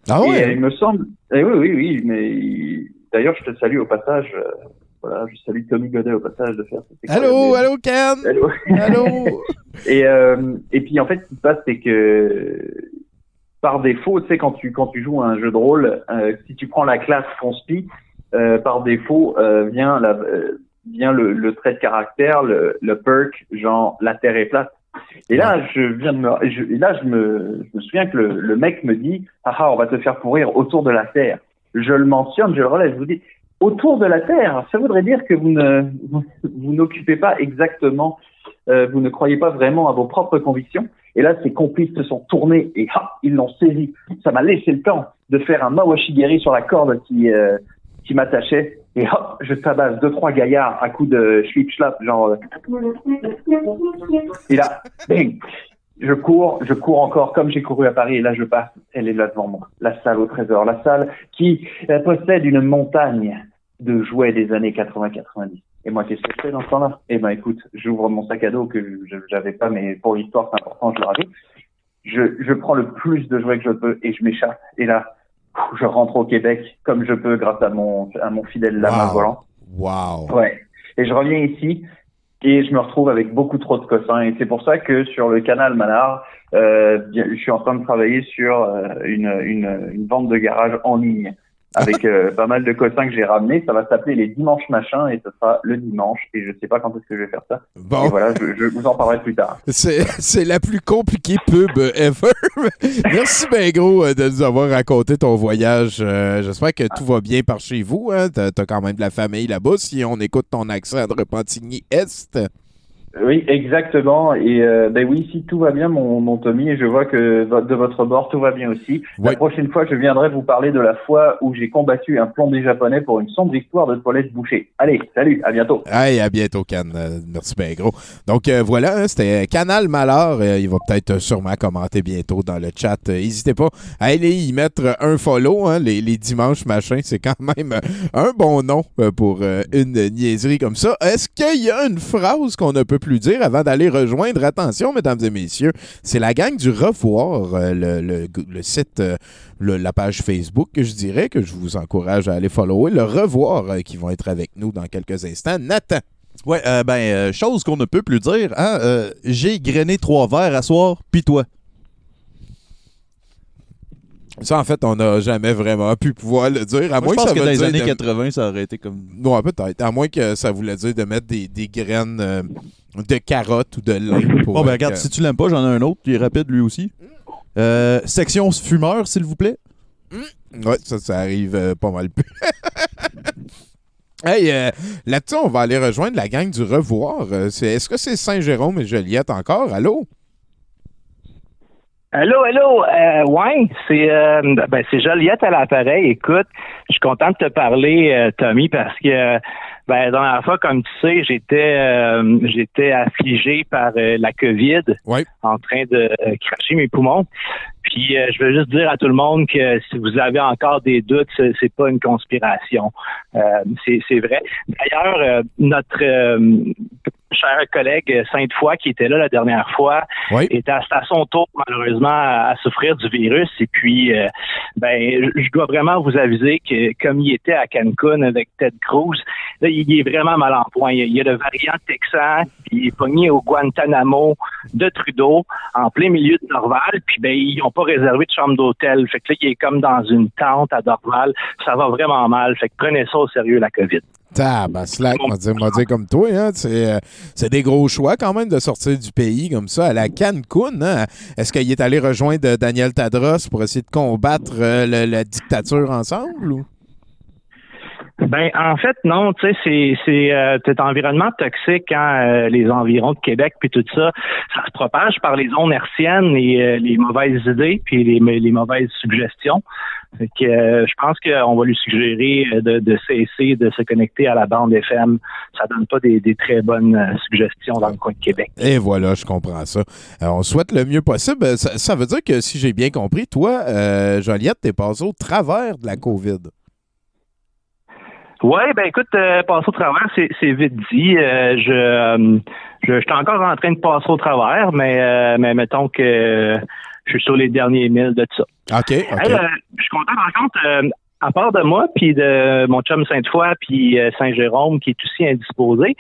Ah ouais? Et il me semble. eh oui, oui, oui, mais d'ailleurs, je te salue au passage. euh, voilà, je salue Tommy Godet au passage de faire. cette Allô, allô, Ken? Allô. Allô? et, euh, et puis en fait, ce qui se passe, c'est que par défaut, tu sais, quand tu quand tu joues à un jeu de rôle, euh, si tu prends la classe conspi, euh, par défaut euh, vient la euh, vient le, le trait de caractère, le, le perk, genre la terre est plate. Et là, je viens de me, je, et là, je me, je me souviens que le, le mec me dit, ah ah, on va te faire pourrir autour de la terre. Je le mentionne, je le relève, je vous dis, autour de la terre, ça voudrait dire que vous ne, vous, vous n'occupez pas exactement, euh, vous ne croyez pas vraiment à vos propres convictions. Et là, ses complices se sont tournés et ah, ils l'ont saisi. Ça m'a laissé le temps de faire un mawashigiri sur la corde qui, euh, qui m'attachait. Et hop, je tabasse deux, trois gaillards à coups de schlip-schlap, genre. euh, et là, bang, je cours, je cours encore comme j'ai couru à Paris et là je passe, elle est là devant moi, la salle au trésor, la salle qui euh, possède une montagne de jouets des années 80-90. Et moi, qu'est-ce que je fais dans ce temps-là? Eh ben, écoute, j'ouvre mon sac à dos que j'avais pas, mais pour l'histoire, c'est important, je le rajoute. Je, je prends le plus de jouets que je peux et je m'échappe. Et là, je rentre au Québec comme je peux grâce à mon, à mon fidèle lama Wow. volant. Wow. Ouais. Et je reviens ici et je me retrouve avec beaucoup trop de cossins. Et c'est pour ça que sur le canal Manard, euh, je suis en train de travailler sur euh, une, une, une vente de garage en ligne avec euh, pas mal de cossins que j'ai ramenés. Ça va s'appeler les dimanches machin et ce sera le dimanche. Et je sais pas quand est-ce que je vais faire ça. Bon. Et voilà, je, je vous en parlerai plus tard. C'est la plus compliquée pub ever. Merci bien gros euh, de nous avoir raconté ton voyage. Euh, J'espère que tout va bien par chez vous. Hein? T'as as quand même de la famille là-bas. Si on écoute ton accent de Repentigny-Est. Oui, exactement. Et euh, ben oui, si tout va bien, mon, mon Tommy, et je vois que de votre bord tout va bien aussi. La prochaine fois, je viendrai vous parler de la fois où j'ai combattu un plombier japonais pour une sombre histoire de toilette bouchée. Allez, salut, à bientôt. Hey, à bientôt, Can. Euh, merci bien gros. Donc euh, voilà, hein, c'était Canal Malheur. Euh, il va peut-être euh, sûrement commenter bientôt dans le chat. Euh, N'hésitez pas à aller y mettre un follow. hein, les, les dimanches, machin, c'est quand même euh, un bon nom euh, pour euh, une niaiserie comme ça. Est-ce qu'il y a une phrase qu'on ne peut plus dire avant d'aller rejoindre? Attention, mesdames et messieurs, c'est la gang du Revoir, euh, le, le- le site, euh, le- la page Facebook, que je dirais, que je vous encourage à aller follower. Le Revoir euh, qui vont être avec nous dans quelques instants. Nathan. Euh, ben, chose qu'on ne peut plus dire, hein, j'ai grainé trois verres à soir, pis toi? Ça, en fait, on n'a jamais vraiment pu pouvoir le dire. À Moi, moins je pense ça que dans les années de- 80, ça aurait été comme. Ouais, peut-être. À moins que ça voulait dire de mettre des, des graines euh, de carottes ou de lin. Pour Bon, ben regarde, si tu l'aimes pas, j'en ai un autre qui est rapide lui aussi. Euh, section fumeur, s'il vous plaît. Ouais, ça, ça arrive euh, pas mal plus. hey, euh, là-dessus, on va aller rejoindre la gang du Revoir. Euh, c'est- Est-ce que c'est Saint-Jérôme et Joliette encore? Allô? Allô, allô, euh, ouais, c'est euh, ben c'est Joliette à l'appareil. Écoute, je suis content de te parler, euh, Tommy, parce que ben la dernière fois, comme tu sais, j'étais euh, j'étais affligé par euh, la COVID, en train de euh, cracher mes poumons. Puis euh, je veux juste dire à tout le monde que si vous avez encore des doutes, c'est, pas une conspiration. Euh, c'est, c'est vrai. D'ailleurs, euh, notre euh, cher collègue Sainte-Foy, qui était là la dernière fois, était à, à son tour, malheureusement, à, à souffrir du virus. Et puis, euh, ben, je dois vraiment vous aviser que, comme il était à Cancun avec Ted Cruz, là, il est vraiment mal en point. Il y a, il y a le variant texan, il est pogné au Guantanamo de Trudeau, en plein milieu de Dorval, puis ben, ils n'ont pas réservé de chambre d'hôtel. Fait que là, il est comme dans une tente à Dorval. Ça va vraiment mal. Fait que prenez ça au sérieux, la COVID. On va dire, on va dire comme toi. Hein, c'est, euh, c'est des gros choix quand même de sortir du pays comme ça à la Cancun. Hein? Est-ce qu'il est allé rejoindre euh, Daniel Tadros pour essayer de combattre euh, le- la dictature ensemble? Ou? Ben en fait non, tu sais c'est c'est euh, cet environnement toxique quand euh, les environs de Québec puis tout ça, ça se propage par les ondes hertziennes et euh, les mauvaises idées puis les, mauvaises suggestions. Fait que euh, je pense qu'on va lui suggérer euh, de, de cesser de se connecter à la bande FM. Ça donne pas des, des très bonnes euh, suggestions dans le coin de Québec. Et voilà, je comprends ça. Euh, on souhaite le mieux possible. Ça, ça veut dire que si j'ai bien compris, toi, Joliette, t'es passé au travers de la COVID. Oui, ben écoute, euh, passer au travers, c'est, vite dit. Euh, je, euh, je, je suis encore en train de passer au travers, mais, euh, mais mettons que euh, je suis sur les derniers milles de ça. OK, OK. Hey, euh, je suis content, par contre, à part de moi, puis de mon chum Sainte-Foy, puis euh, Saint-Jérôme, qui est aussi indisposé,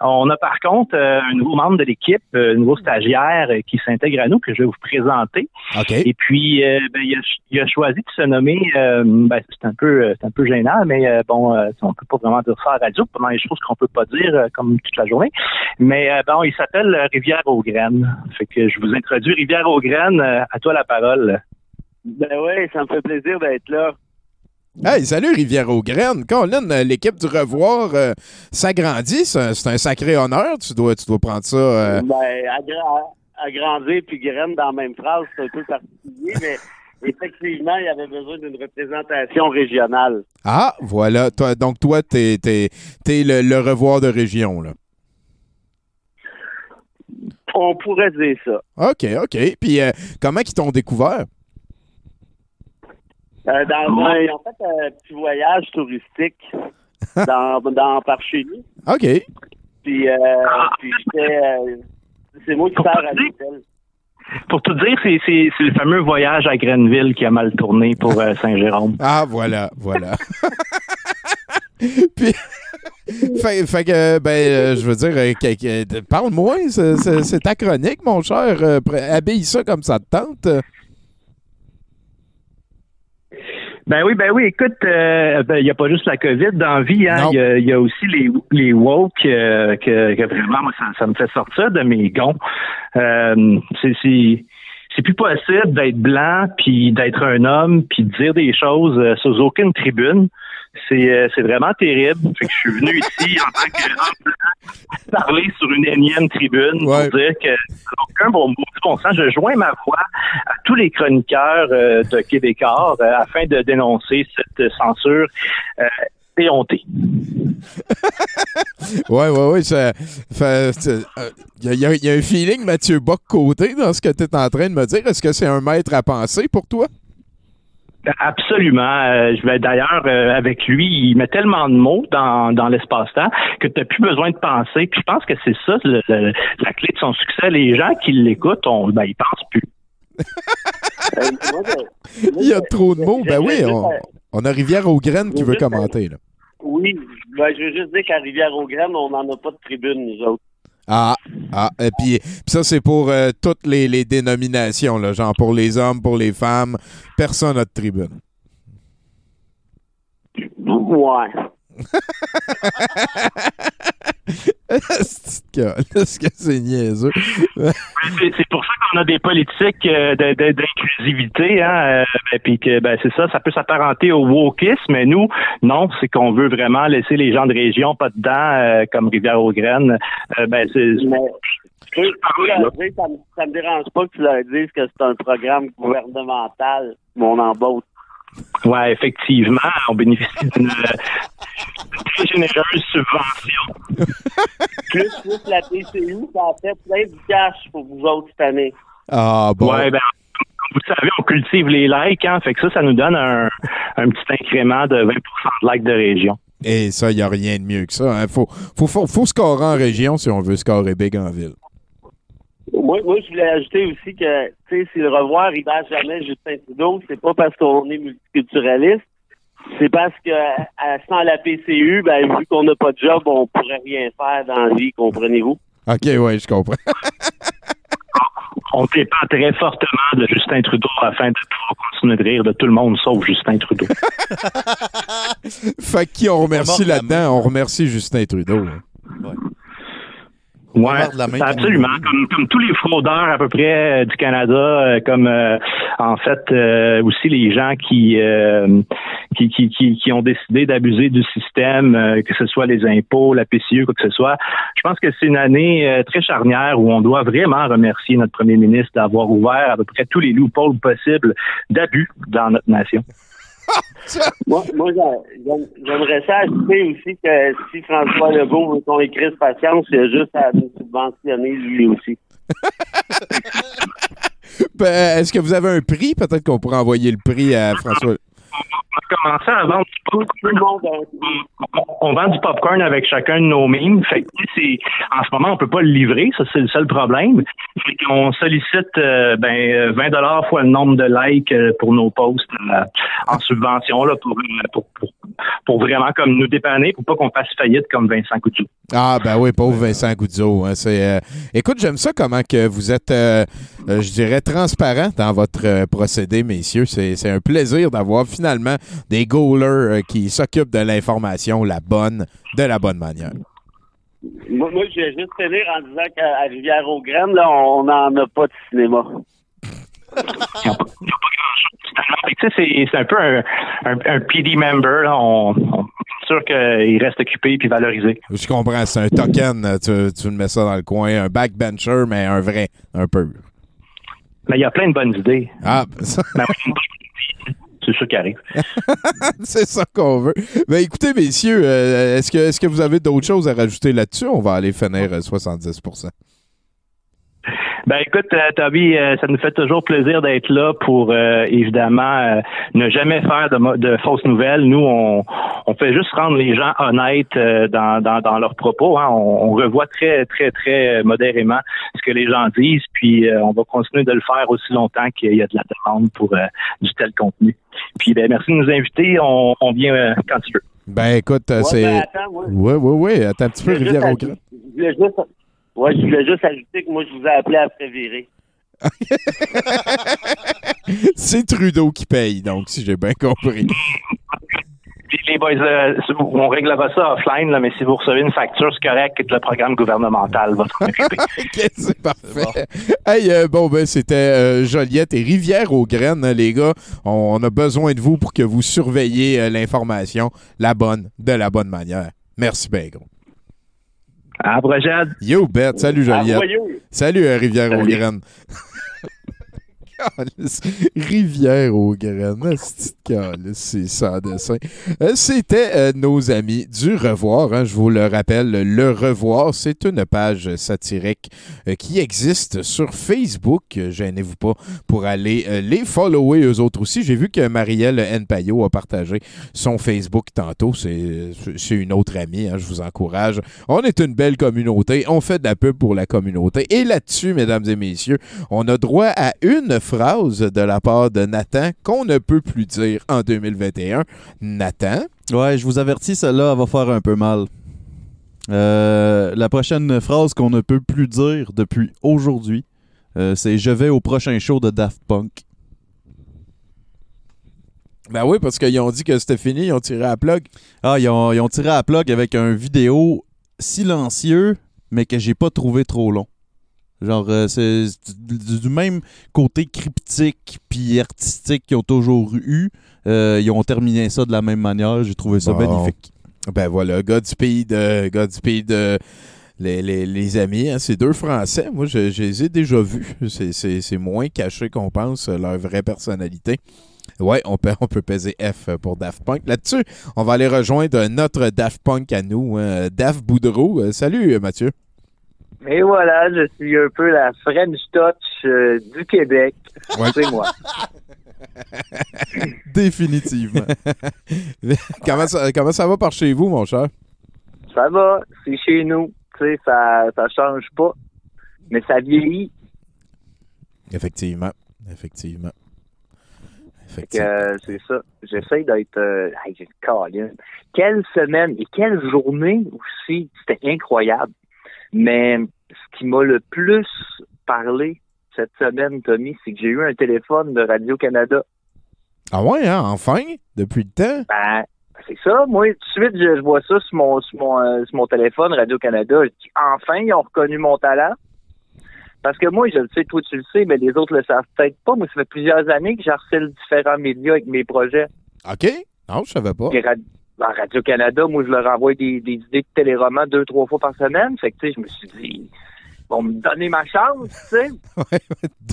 on a par contre euh, un nouveau membre de l'équipe, euh, un nouveau stagiaire qui s'intègre à nous, que je vais vous présenter. Et puis, euh, ben, il, a, il a choisi de se nommer, euh, ben, c'est un peu c'est un peu gênant, mais euh, bon, euh, on peut pas vraiment dire ça à la radio, pendant les choses qu'on peut pas dire euh, comme toute la journée. Mais euh, bon, il s'appelle Rivière aux Graines. Fait que je vous introduis Rivière aux Graines. Euh, à toi la parole. Ben oui, ça me fait plaisir d'être là. Hey, salut Rivière-aux-Graines. Colin, euh, l'équipe du Revoir euh, s'agrandit. C'est un, sacré honneur. Tu dois, tu dois prendre ça. euh, Ben, agra- agrandir puis graine dans la même phrase, c'est un peu particulier, mais effectivement, il y avait besoin d'une représentation régionale. Ah, voilà. Toi, donc, toi, t'es es, le, le Revoir de région. Là. On pourrait dire ça. OK, OK. Puis, euh, comment ils t'ont découvert? Euh, dans un, en fait, un petit voyage touristique dans, dans par chez nous. OK. Puis, euh, puis j'étais, euh, c'est moi qui sers à l'hôtel. Pour tout dire, c'est, c'est, c'est le fameux voyage à Grenville qui a mal tourné pour euh, Saint-Jérôme. Ah, voilà, voilà. Puis, fait, fait que, ben, euh, je veux dire, euh, que- que- parle-moi, c'est, c'est- c'est ta chronique, mon cher. Euh, habille ça comme ça te tente. Ben oui, ben oui, écoute, euh, ben, il n'y a pas juste la COVID dans la vie, hein. Il y, a- il y a aussi les, les woke euh, que, que vraiment, moi, ça, ça me fait sortir de mes gonds. Euh, c'est, c'est, c'est plus possible d'être blanc, puis d'être un homme, puis de dire des choses euh, aucune tribune. C'est, euh, c'est vraiment terrible. Fait que je suis venu ici en tant que parler sur une énième tribune pour dire que n'a aucun bon, bon, sens. Je joins ma voix à tous les chroniqueurs euh, de Québécois euh, afin de dénoncer cette censure euh, éhontée. Fait- c'est- euh, Il y, a- y y un feeling Mathieu Bock côté dans ce que tu es en train de me dire. Est-ce que c'est un maître à penser pour toi? Absolument. Euh, je vais d'ailleurs euh, avec lui, il met tellement de mots dans, dans l'espace-temps que tu n'as plus besoin de penser. Puis je pense que c'est ça le- le- la clé de son succès. Les gens qui l'écoutent, on, ben, ils pensent plus. Il y a trop de mots. Ben oui, on, on a Rivière aux graines qui veut commenter. Là. Oui, ben, je veux juste dire qu'à Rivière-aux-Graines, on n'en a pas de tribune, nous autres. Ah, ah. Et puis, ça, c'est pour euh, toutes les, les dénominations, là, genre pour les hommes, pour les femmes. Personne n'a de tribune. Ouais. Est-ce que c'est niaiseux? C'est c'est pour ça qu'on a des politiques euh, d'inclusivité, hein, euh, puis que ben c'est ça, ça peut s'apparenter au wokisme, mais nous, non, c'est qu'on veut vraiment laisser les gens de région pas dedans, euh, comme Rivière-aux-Graines. Euh, ben c'est ça me dérange pas que tu leur dises que c'est un programme gouvernemental, mon embauche. Ouais, effectivement, on bénéficie d'une euh, très généreuse subvention. Plus, plus la PCU, ça a fait plein de cash pour vous autres cette année. Ah, bon. Ouais, ben, comme vous savez, on cultive les likes, hein, fait que ça, ça nous donne un, un petit incrément de 20% de likes de région. Et ça, il n'y a rien de mieux que ça. Il faut, faut, faut, faut scorer en région si on veut scorer big en ville. Moi, moi, je voulais ajouter aussi que, tu sais, si le revoir, il bat jamais Justin Trudeau, c'est pas parce qu'on est multiculturaliste, c'est parce que à- sans la PCU, ben, vu qu'on n'a pas de job, on pourrait rien faire dans la vie, comprenez-vous? OK, ouais, je comprends. On dépend très fortement de Justin Trudeau afin de pouvoir continuer de rire de tout le monde sauf Justin Trudeau. fait qui on remercie là-dedans? On remercie Justin Trudeau. Ouais, main absolument. Comme, comme tous les fraudeurs à peu près euh, du Canada, euh, comme euh, en fait euh, aussi les gens qui, euh, qui, qui, qui, qui ont décidé d'abuser du système, euh, que ce soit les impôts, la PCU, quoi que ce soit. Je pense que c'est une année euh, très charnière où on doit vraiment remercier notre premier ministre d'avoir ouvert à peu près tous les loopholes possibles d'abus dans notre nation. Moi, moi j'a- j'aime- j'aimerais ça ajouter aussi que si François Legault veut qu'on écrive patience, il y a juste à nous subventionner lui aussi. Ben, Est-ce que vous avez un prix? Peut-être qu'on pourrait envoyer le prix à François. On a commencé à vendre du popcorn. On vend du popcorn avec chacun de nos mimes. Fait que, en ce moment, on peut pas le livrer. Ça, c'est le seul problème. Fait qu'on sollicite euh, ben, euh, 20 dollars fois le nombre de likes euh, pour nos posts euh, en subvention là, pour, euh, pour, pour, pour vraiment comme nous dépanner pour pas qu'on fasse faillite comme Vincent Coutu. Ah, ben oui, pauvre Vincent Goudzo. hein, c'est, euh, Écoute, j'aime ça comment que vous êtes, euh, euh, je dirais, transparent dans votre euh, procédé, messieurs. C'est, c'est un plaisir d'avoir finalement des goalers euh, qui s'occupent de l'information, la bonne, de la bonne manière. Moi, moi je vais juste finir en disant qu'à Rivière-aux-Graines, là, on n'en a pas de cinéma. C'est, c'est un peu un, un, un PD member. là. On, on est sûr qu'il reste occupé puis valorisé. Je comprends, c'est un token, euh, tu, tu le mets ça dans le coin, un backbencher, mais un vrai, un peu. Mais il y a plein de bonnes idées. Ah, ça- Mais c'est ça qui arrive. c'est ça qu'on veut. Ben écoutez, messieurs, euh, est-ce que, est-ce que vous avez d'autres choses à rajouter là-dessus? On va aller finir euh, 70 Ben écoute, euh, Toby, euh, ça nous fait toujours plaisir d'être là pour euh, évidemment euh, ne jamais faire de, de fausses nouvelles. Nous, on, on fait juste rendre les gens honnêtes euh, dans, dans, dans leurs propos. hein. On, on revoit très, très, très euh, modérément ce que les gens disent, puis euh, on va continuer de le faire aussi longtemps qu'il y a de la demande pour euh, du tel contenu. Puis ben, merci de nous inviter. On, on vient euh, quand tu veux. Ben écoute, Ouais, c'est. ben, attends, Ouais, ouais, ouais. Attends un petit peu, Rivière au je voulais juste- Ouais, je voulais juste ajouter que moi, je vous ai appelé après virer. C'est Trudeau qui paye, donc, si j'ai bien compris. Puis les boys, euh, on réglera ça offline, là, mais si vous recevez une facture, c'est correct que le programme gouvernemental va s'en occuper. OK, c'est parfait. Hey, euh, bon, ben, c'était euh, Joliette et Rivière-aux-Graines, hein, les gars. On, on a besoin de vous pour que vous surveillez euh, l'information, la bonne, de la bonne manière. Merci, ben, gros. À la prochaine. You bet. Salut, Joliette. Salut, euh, Rivière-aux-Graines. Calice. Rivière-aux-Graines. Asti de calice, C'est sans dessin. Euh, C'était euh, nos amis du Revoir. hein, je vous le rappelle, Le Revoir, c'est une page satirique euh, qui existe sur Facebook. Gênez-vous pas pour aller les follower eux autres aussi. J'ai vu que Marielle N. Payot a partagé son Facebook tantôt. C'est c'est une autre amie. hein, je vous encourage. On est une belle communauté. On fait de la pub pour la communauté. Et là-dessus, mesdames et messieurs, on a droit à une phrase de la part de Nathan qu'on ne peut plus dire en 2021. Nathan? Ouais, je vous avertis, celle-là, elle va faire un peu mal. Euh, la prochaine phrase qu'on ne peut plus dire depuis aujourd'hui, euh, c'est Je vais au prochain show de Daft Punk. Ben oui, parce qu'ils ont dit que c'était fini, ils ont tiré à plug. Ah, ils ont, ils ont tiré à plug avec un vidéo silencieux, mais que j'ai pas trouvé trop long. Genre, euh, c'est du, du même côté cryptique puis artistique qu'ils ont toujours eu. Euh, ils ont terminé ça de la même manière. J'ai trouvé ça Bon. magnifique. Ben voilà, du pays de. Les, les- les amis, hein, c'est deux Français. Moi, je, je les ai déjà vus. C'est- moins caché qu'on pense, euh, leur vraie personnalité. Ouais, on peut, on peut peser F pour Daft Punk. Là-dessus, on va aller rejoindre notre Daft Punk à nous, hein, Daft Boudreau. Euh, salut, euh, Mathieu. Et voilà, je suis un peu la French Touch euh, du Québec. C'est moi. Définitivement. comment, ça, comment ça va par chez vous, mon cher? Ça va, c'est chez nous. Tu sais, ça, ça change pas. Mais ça vieillit. Effectivement. Effectivement. Euh, c'est ça. J'essaie d'être. Euh, hey. Quelle semaine et quelle journée aussi. C'était incroyable. Mais ce qui m'a le plus parlé cette semaine, Tommy, c'est que j'ai eu un téléphone de Radio-Canada. Ah ouais, hein, enfin, depuis le temps. Ben, c'est ça. Moi, tout de suite, je, je vois ça sur mon, sur mon, euh, sur mon téléphone, Radio-Canada. Je dis, enfin, ils ont reconnu mon talent. Parce que moi, je le sais, toi, tu le sais, mais les autres le savent peut-être pas. Moi, ça fait plusieurs années que j'harcèle différents médias avec mes projets. OK. Non, je savais pas. Ben, Radio-Canada, moi, je leur envoie des, des idées de téléromans deux, trois fois par semaine. Fait que, tu sais, je me suis dit, ils vont me donner ma chance, tu sais. Ouais,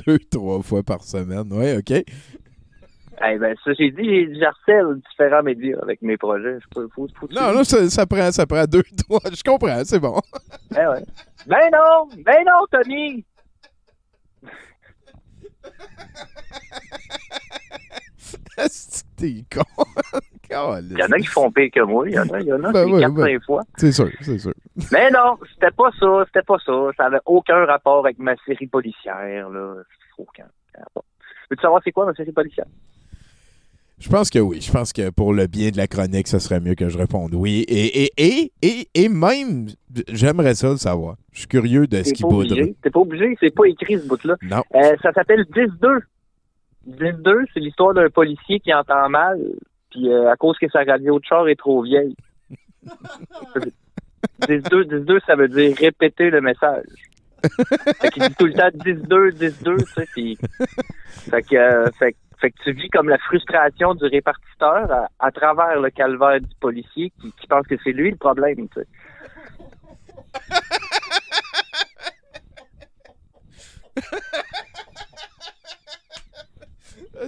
deux, trois fois par semaine. Ouais, OK. Eh ben, ça, j'ai dit, j'ai- j'harcèle différents médias avec mes projets. Faut, faut Non, non, ça, ça prend, ça prend deux, trois. Je comprends, c'est bon. Ben ouais. Ben non, ben non, Tony. T'es con? Il y en a qui font pire que moi. Il y en a, il y en a, Ben ben, cinq fois. C'est sûr, c'est sûr. Mais non, c'était pas ça, c'était pas ça. Ça avait aucun rapport avec ma série policière, là. Aucun rapport. Veux-tu savoir c'est quoi ma série policière? Je pense que oui. Je pense que pour le bien de la chronique, ce serait mieux que je réponde oui. Et, et, et, et, et même, j'aimerais ça le savoir. Je suis curieux de ce qui obligé. T'es pas obligé, c'est pas écrit ce bout-là. Non. Euh, ça s'appelle 10-2. 10-2, c'est l'histoire d'un policier qui entend mal, puis euh, à cause que sa radio de char est trop vieille. 10-2, 10-2, ça veut dire répéter le message. fait qu'il dit tout le temps 10-2, 10-2, tu sais, puis... Fait que, euh, fait, fait que tu vis comme la frustration du répartiteur à, à travers le calvaire du policier qui, qui pense que c'est lui le problème, tu sais.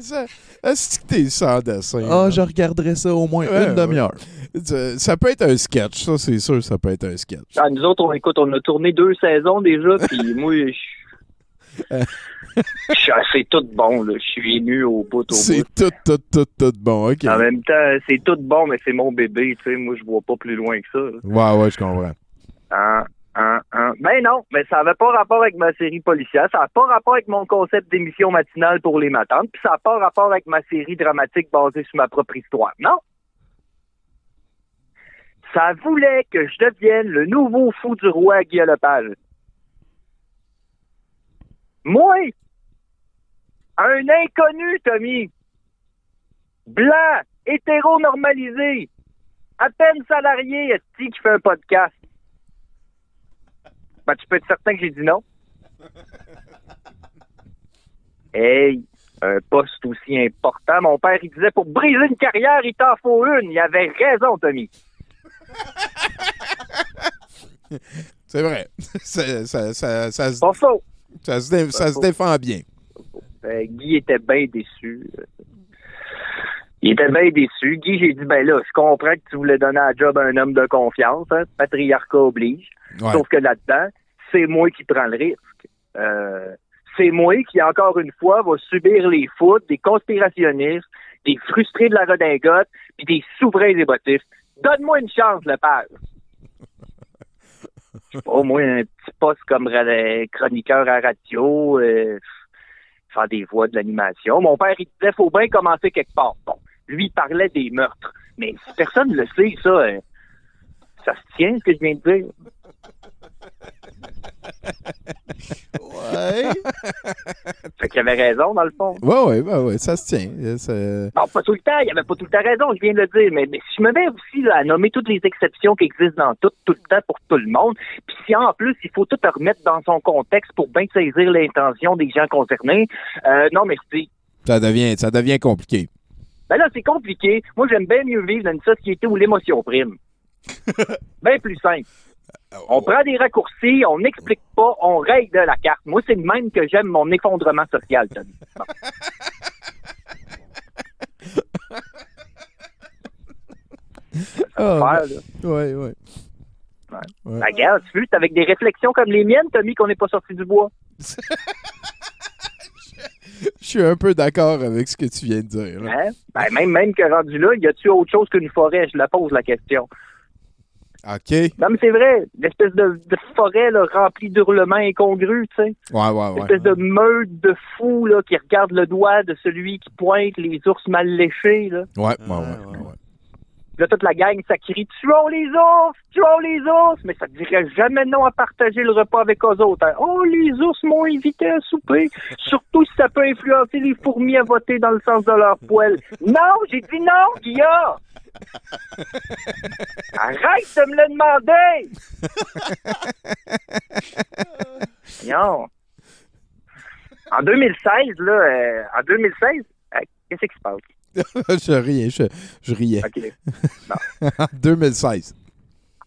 Ça- Est-ce que t'es sans dessin? Ah, je regarderais ça au moins Ouais, une demi-heure. Ça, ça peut être un sketch, ça, c'est sûr, ça peut être un sketch. Ah, nous autres, on, écoute, on a tourné deux saisons déjà, puis moi, je suis assez tout bon, là. Je suis ému au bout, au C'est tout, tout, tout, tout bon, OK. En même temps, c'est tout bon, mais c'est mon bébé, tu sais. Moi, je vois pas plus loin que ça. là. Ouais, ouais, je comprends. Hein, hein, hein. Ben non, mais ça n'avait pas rapport avec ma série policière, ça n'a pas rapport avec mon concept d'émission matinale pour les matantes, puis ça n'a pas rapport avec ma série dramatique basée sur ma propre histoire. Non. Ça voulait que je devienne le nouveau fou du roi Guillaume Lepage. Moi, un inconnu, Tommy, blanc, hétéronormalisé, à peine salarié, qui fait un podcast? Ben, tu peux être certain que j'ai dit non. Hey, un poste aussi important. Mon père, il disait, pour briser une carrière, il t'en faut une. Il avait raison, Tommy. C'est vrai. ça, ça, ça, ça, se, Pas faux. ça, se, dé- ça se défend bien. Euh, Guy était bien déçu. Il était bien déçu. Guy, j'ai dit, ben là, je comprends que tu voulais donner un job à un homme de confiance. Hein, patriarcat oblige. Ouais. Sauf que là-dedans, c'est moi qui prends le risque. Euh, c'est moi qui, encore une fois, va subir les foudres des conspirationnistes, des frustrés de la redingote, puis des souverains émotifs. Donne-moi une chance, le père. Au moins un petit poste comme chroniqueur à radio, euh, faire des voix de l'animation. Mon père, il disait, faut bien commencer quelque part. Bon, lui, il parlait des meurtres. Mais si personne ne le sait, ça, euh, Ça se tient, ce que je viens de dire? Ouais. Fait qu'il avait raison, dans le fond. Ouais, ouais, ouais, ouais, ça se tient. Euh, Non, pas tout le temps, il avait pas tout le temps raison, je viens de le dire, mais, mais si je me mets aussi là, à nommer toutes les exceptions qui existent dans tout, tout le temps pour tout le monde, puis si en plus il faut tout remettre dans son contexte pour bien saisir l'intention des gens concernés, euh, non merci. Ça devient, ça devient compliqué. Ben là, c'est compliqué. Moi, j'aime bien mieux vivre dans une société où l'émotion prime. bien plus simple. On prend des raccourcis, on n'explique pas, on règle de la carte. Moi, c'est le même que j'aime mon effondrement social, Tony. Bon. Ah, ouais, ouais. Ouais. La guerre, tu veux, c'est avec des réflexions comme les miennes, Tommy, qu'on n'est pas sorti du bois. Je suis un peu d'accord avec ce que tu viens de dire. là. Hein? Ben, même, même que rendu là, y a-tu autre chose qu'une forêt? Je la pose la question. OK. Non, mais c'est vrai. L'espèce de, de forêt là, remplie d'hurlements incongrus, tu sais. Ouais, ouais, ouais. L'espèce de meute de fous là, qui regarde le doigt de celui qui pointe les ours mal léchés. Là. Ouais, ouais, ouais. ouais. Puis là, toute la gang, ça crie « Tuons les ours! Tuons les ours! » Mais ça ne dirait jamais non à partager le repas avec eux autres. hein. Oh, les ours m'ont invité à souper. Surtout si ça peut influencer les fourmis à voter dans le sens de leur poêle. Non, j'ai dit non, Guillaume! Arrête de me le demander! non. En 2016, là, euh, en 2016, euh, qu'est-ce qui se passe? je riais, je, je riais. En 2016.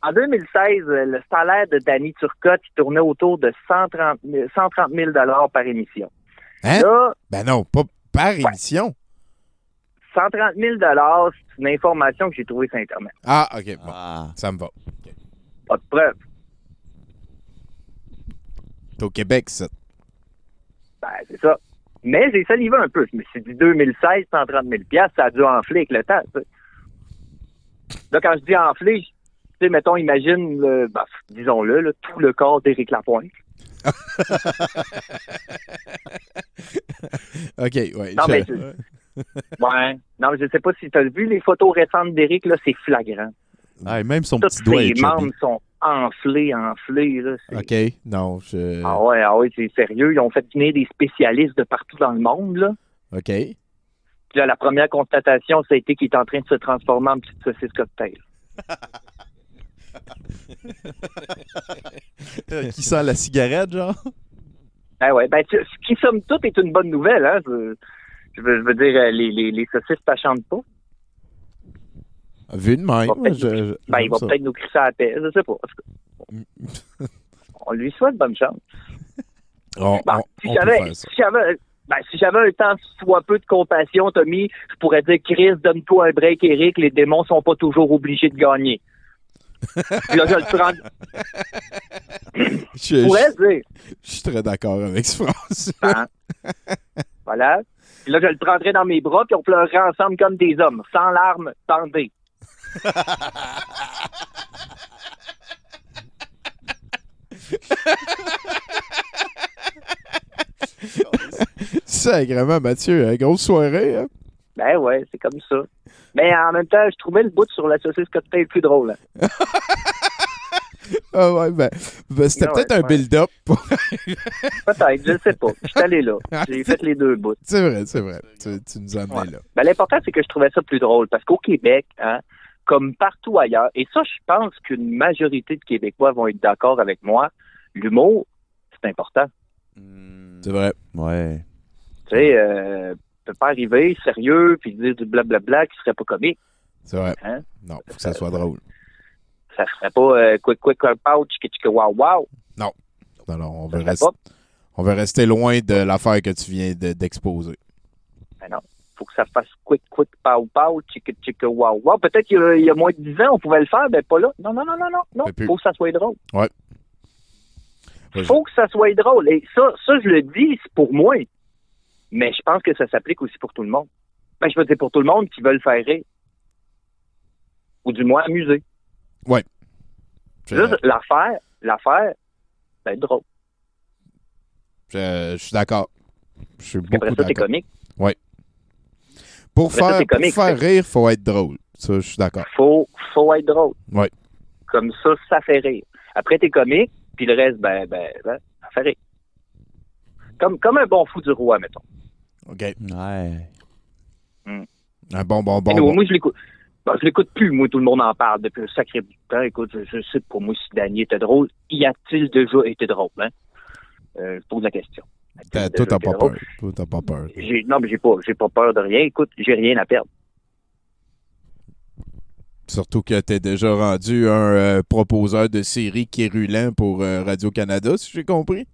En 2016, euh, le salaire de Danny Turcotte il tournait autour de 130 000, 130 000 par émission. Hein? Là, Ben non, pas par émission. 130 000 c'est une information que j'ai trouvée sur Internet. Ah, OK, bon. Ça me va. Pas de preuve. C'est au Québec, ça. Ben, c'est ça. Mais j'ai salivé un peu. Je me suis dit 2016, 130 000 ça a dû enfler avec le temps. Là, quand je dis enfler, tu sais, mettons, imagine, le- ben, disons-le, là, tout le corps d'Éric Lapointe. OK, ouais. Non, je- mais tu- Ouais. Non, mais je sais pas si tu as vu les photos récentes d'Éric, là, c'est flagrant. Ah, et même son petit doigt ses est membres sont enflés, enflés. Là. OK, non, je... Ah ouais, ah ouais, c'est sérieux. Ils ont fait venir des spécialistes de partout dans le monde. Là. OK. Puis là, la première constatation, ça a été qu'il est en train de se transformer en petite saucisse cocktail. Euh, qui sent la cigarette, genre? Ah ouais, ben, tu- ce qui, somme toute, est une bonne nouvelle. Hein? Je, je veux, je veux dire, euh, les, les, les saucisses t'achantent pas. Vu de même, je- nous- je- ben, il va ça. peut-être nous crisser à la paix, je sais pas. On lui souhaite bonne chance. On, Ben, on- si j'avais ça. si ben, si j'avais un temps soit peu de compassion, Tommy, je pourrais dire Chris, donne-toi un break, Eric, les démons sont pas toujours obligés de gagner. Puis là, je le prends. Je, Je pourrais je- dire. je suis très d'accord avec ce phrase. Hein? Voilà. Puis là, je le prendrais dans mes bras, puis on pleurerait ensemble comme des hommes, sans larmes, tendez. Sacrément, Mathieu, hein, grosse soirée. Hein? Ben ouais, c'est comme ça. Mais en même temps, je trouvais le bout sur la saucisse cocktail plus drôle. hein. Ah ouais, ben, ben, c'était Ouais, peut-être un ouais. build-up. Peut-être, je ne sais pas. Je suis allé là. J'ai fait les deux bouts. c'est vrai, c'est vrai. Tu, tu nous as amené là. Ben, L'important, c'est que je trouvais ça plus drôle parce qu'au Québec, hein, comme partout ailleurs, et ça, je pense qu'une majorité de Québécois vont être d'accord avec moi, l'humour, c'est important. C'est vrai. Ouais. Tu sais, euh, tu peux pas arriver sérieux puis dire du blablabla qui serait pas comique. C'est vrai. Hein? Non, faut que ça soit drôle. Ça serait pas euh, quick, quick, pow, tchika, tchika, wow, wow. Non. On veut, rester, pas. on veut rester loin de l'affaire que tu viens de- d'exposer. Ben non. Faut que ça fasse quick, quick, pow, pow, tchika, tchika, wow, wow. Peut-être qu'il y a- il y, a moins de 10 ans, on pouvait le faire, mais pas là. Non, non, non, non, non. Non, plus. faut que ça soit drôle. Ouais. Ouais, faut que ça soit drôle. Et ça, ça, je le dis, c'est pour moi. Mais je pense que ça s'applique aussi pour tout le monde. Ben, je veux dire pour tout le monde qui veut le faire rire. Ou du moins amuser. Ouais. Je, Juste l'affaire, l'affaire, c'est drôle. je- je suis d'accord. Je suis Après beaucoup ça, c'est d'accord. comique. Ouais. Pour Après ça, faire, comique, pour faire rire, faut être drôle. Ça, je suis d'accord. Faut, faut être drôle. Ouais. Comme ça, ça fait rire. Après, t'es comique, puis le reste, ben, ben, ben, ça fait rire. Comme, comme un bon fou du roi, mettons. OK. Ouais. Un bon, bon, bon. Mais bon. Moi, je l'écoute. Bon, je l'écoute plus, moi, tout le monde en parle depuis un sacré bout de temps. Écoute, je, je sais pour moi si Danny était drôle. Y a-t-il déjà été drôle, hein? Euh, je pose la question. T'as- Toi, t'as pas peur. Toi, t'as pas peur. Non, mais j'ai pas, j'ai pas peur de rien. Écoute, j'ai rien à perdre. Surtout que t'es déjà rendu un euh, proposeur de série qui est rulant pour euh, Radio-Canada, si j'ai compris.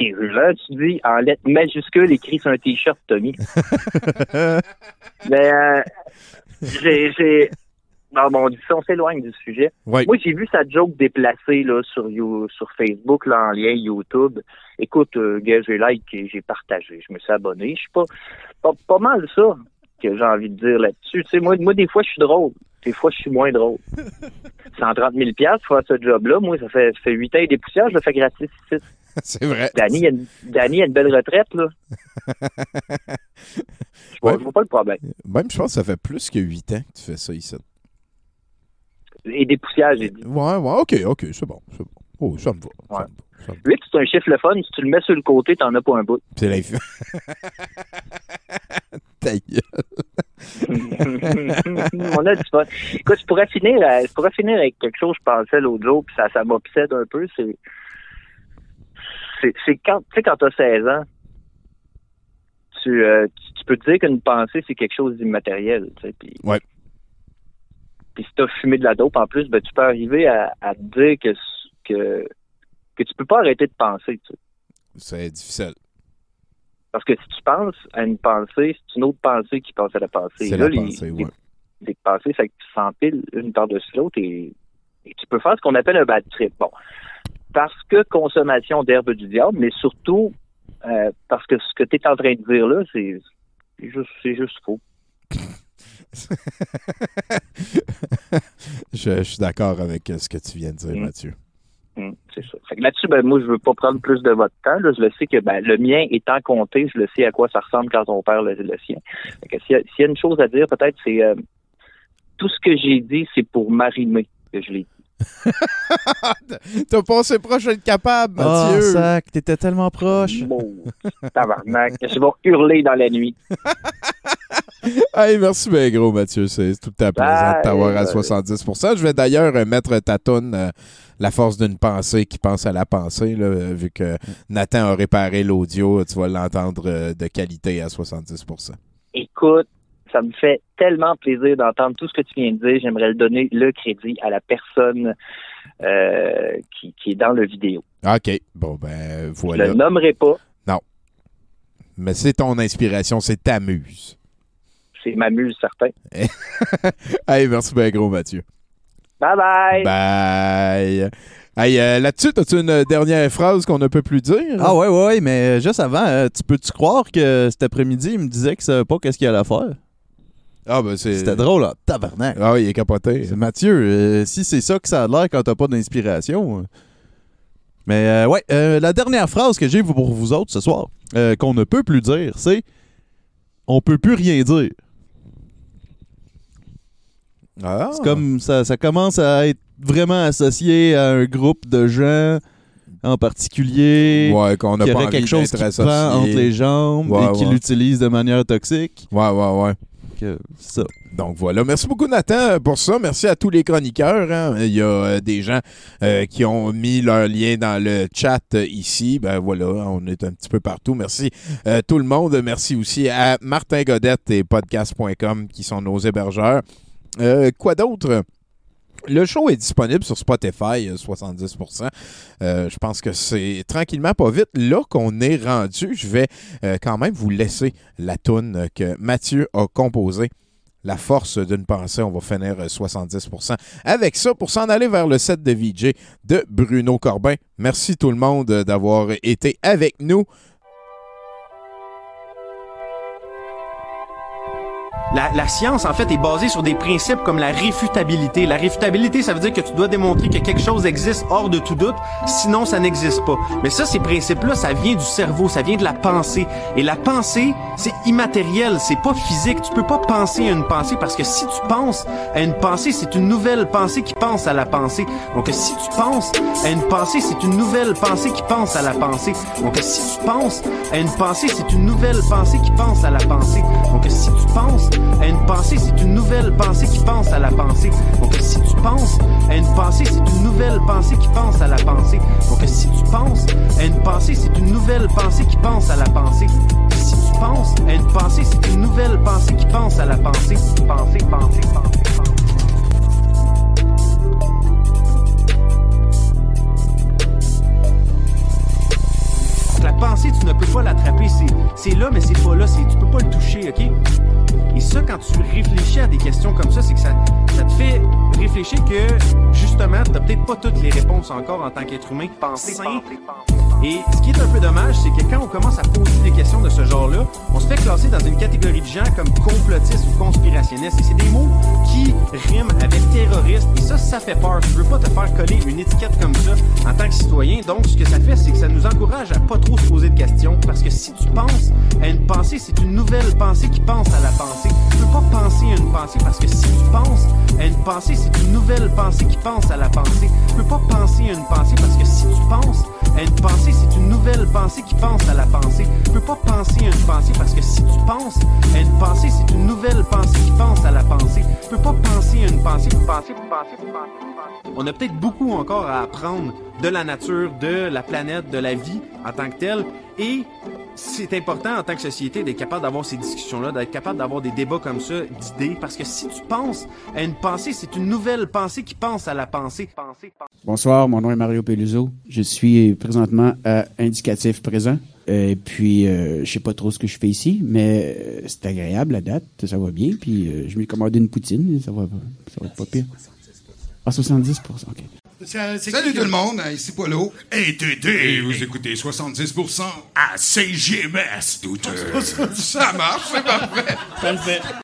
Là, tu dis, en lettres majuscules, écrit sur un T-shirt, Tommy. mais, euh, j'ai, j'ai, non, bon, on s'éloigne du sujet. Ouais. Moi, j'ai vu sa joke déplacée, là, sur, You- sur Facebook, là, en lien YouTube. Écoute, euh, gars, j'ai like et j'ai partagé. Je me suis abonné. Je suis pas, pas, pas mal ça que j'ai envie de dire là-dessus. Tu sais, moi, moi, des fois, je suis drôle. Des fois, je suis moins drôle. 130 000 pour faire ce job-là. Moi, ça fait, ça fait 8 ans et des poussières, je le fais gratis ici. C'est vrai. Danny, a une, Danny a une belle retraite, là. Je vois, je vois pas le problème. Même, je pense que ça fait plus que 8 ans que tu fais ça ici. Et des poussières, j'ai dit. Ouais, ouais, ok, ok, c'est bon. C'est bon. Oh, ça me va. Ouais. 8, c'est un chiffre le fun. Si tu le mets sur le côté, t'en as pas un bout. C'est l'infini. Ta gueule. On a du fun. Écoute, je pourrais finir, euh, je pourrais finir avec quelque chose que je pensais l'autre jour, puis ça, ça m'obsède un peu. C'est, c'est, quand, tu sais, quand t'as 16 ans, tu, euh, tu, tu peux te dire qu'une pensée, c'est quelque chose d'immatériel, tu sais, puis Ouais. puis si t'as fumé de la dope en plus, ben, tu peux arriver à, à te dire que, que, que tu peux pas arrêter de penser, tu sais. C'est difficile. Parce que si tu penses à une pensée, c'est une autre pensée qui pense à la pensée. C'est Là, la les- pensée, les- ouais. les pensées, fait que tu s'empiles une par-dessus l'autre et, et tu peux faire ce qu'on appelle un bad trip. Bon. Parce que consommation d'herbe du diable, mais surtout euh, parce que ce que tu es en train de dire là, c'est juste, juste faux. je, je suis d'accord avec ce que tu viens de dire, Mathieu. Hum, c'est ça. Là-dessus, ben, moi, je veux pas prendre plus de votre temps. Là. Je le sais que ben, le mien étant compté, je le sais à quoi ça ressemble quand on perd le, le sien. S'il y, a- s'il y a une chose à dire, peut-être, c'est euh, tout ce que j'ai dit, c'est pour m'arrimer que je l'ai dit. T'as passé proche d'être capable, Ah, Mathieu. sac, t'étais tellement proche. Bon, tabarnak. Je vais hurler dans la nuit. Hey, merci bien gros, Mathieu. C'est tout à plaisant de t'avoir à 70% Je vais d'ailleurs euh, mettre ta toune euh, La force d'une pensée qui pense à la pensée, là, euh, vu que Nathan a réparé l'audio, tu vas l'entendre euh, de qualité à 70% Écoute, ça me fait tellement plaisir d'entendre tout ce que tu viens de dire. J'aimerais le donner le crédit à la personne euh, qui, qui est dans le vidéo. OK. Bon, ben, Je voilà. le nommerai pas. Non. Mais c'est ton inspiration, c'est ta muse. C'est ma muse, certain. hey, merci bien gros, Mathieu. Bye bye. Bye. Hey, euh, là-dessus, as-tu une dernière phrase qu'on ne peut plus dire? Ah ouais, ouais, ouais, mais juste avant, euh, tu peux-tu croire que cet après-midi, il me disait qu'il savait pas qu'est-ce qu'il allait faire? Ah, ben c'est. C'était drôle, là. Tabarnak. Ah, il est capoté. C'est Mathieu, euh, si c'est ça que ça a l'air quand t'as pas d'inspiration. euh. Mais euh, ouais, euh, la dernière phrase que j'ai pour vous autres ce soir, euh, qu'on ne peut plus dire, c'est on peut plus rien dire. Ah. C'est comme ça, ça commence à être vraiment associé à un groupe de gens en particulier Ouais, qu'on n'a qui pas quelque chose qui entre les jambes Ouais, et qui ouais. l'utilise de manière toxique. Ouais, ouais, ouais. Ça. Donc voilà. Merci beaucoup, Nathan, pour ça. Merci à tous les chroniqueurs. hein. Il y a euh, des gens euh, qui ont mis leur lien dans le chat euh, ici. Ben voilà, on est un petit peu partout. Merci euh, tout le monde. Merci aussi à Martin Godette et podcast.com qui sont nos hébergeurs. Euh, quoi d'autre? Le show est disponible sur Spotify, euh, 70%. Euh, je pense que c'est tranquillement pas vite. Là qu'on est rendu, je vais euh, quand même vous laisser la toune que Mathieu a composée. La force d'une pensée, on va finir euh, 70%. Avec ça, pour s'en aller vers le set de VJ de Bruno Corbin. Merci tout le monde euh, d'avoir été avec nous. La, la science, en fait, est basée sur des principes comme la réfutabilité. La réfutabilité, ça veut dire que tu dois démontrer que quelque chose existe hors de tout doute, sinon ça n'existe pas. Mais ça, ces principes-là, ça vient du cerveau, ça vient de la pensée. Et la pensée, c'est immatériel, c'est pas physique. Tu peux pas penser à une pensée parce que si tu penses à une pensée, c'est une nouvelle pensée qui pense à la pensée. Donc si tu penses à une pensée, c'est une nouvelle pensée qui pense à la pensée. Donc si tu penses à une pensée, c'est une nouvelle pensée qui pense à la pensée. Donc si tu penses une pensée, c'est une nouvelle pensée qui pense à la pensée. Donc si tu penses à une pensée, c'est une nouvelle pensée qui pense à la pensée. Donc si tu penses à une pensée, c'est une nouvelle pensée qui pense à la pensée. Si tu penses à une pensée, c'est une nouvelle pensée qui pense à la pensée. Pensée, pensée, pensée. La pensée, tu ne peux pas l'attraper. C'est, là, mais c'est pas là. Tu peux pas le toucher, OK? Et ça, quand tu réfléchis à des questions comme ça, c'est que ça, ça te fait réfléchir que, justement, t'as peut-être pas toutes les réponses encore en tant qu'être humain. Penser, Et ce qui est un peu dommage, c'est que quand on commence à poser des questions de ce genre-là, on se fait classer dans une catégorie de gens comme complotistes ou conspirationnistes. Et c'est des mots qui riment avec terroriste. Et ça, ça fait peur. Tu veux pas te faire coller une étiquette comme ça en tant que citoyen. Donc, ce que ça fait, c'est que ça nous encourage à pas trop se poser de questions. Parce que si tu penses à une pensée, c'est une nouvelle pensée qui pense à la pensée. Tu peux pas penser à une pensée parce que si tu penses à une pensée, c'est une nouvelle pensée qui pense à la pensée. Tu peux pas penser à une pensée parce que si tu penses à une pensée, c'est une nouvelle pensée qui pense à la pensée. Tu peux pas penser à une pensée parce que si tu penses à une pensée, c'est une nouvelle pensée qui pense à la pensée. Tu peux pas penser à une pensée, penser, penser, penser. On a peut-être beaucoup encore à apprendre de la nature, de la planète, de la vie en tant que telle. Et c'est important en tant que société d'être capable d'avoir ces discussions-là, d'être capable d'avoir des débats comme ça, d'idées, parce que si tu penses à une pensée, c'est une nouvelle pensée qui pense à la pensée. Bonsoir, mon nom est Mario Peluso. Je suis présentement à indicatif présent. Et puis, euh, je sais pas trop ce que je fais ici, mais euh, c'est agréable la date, ça va bien. Puis, euh, je m'ai commandé une poutine, ça va, ça va pas pire. Ah, 70 OK. Salut tout le monde, ici Polo. Hey Tété, vous écoutez 70% à CGMS, douteux. Ça marche, c'est parfait. Ça le fait.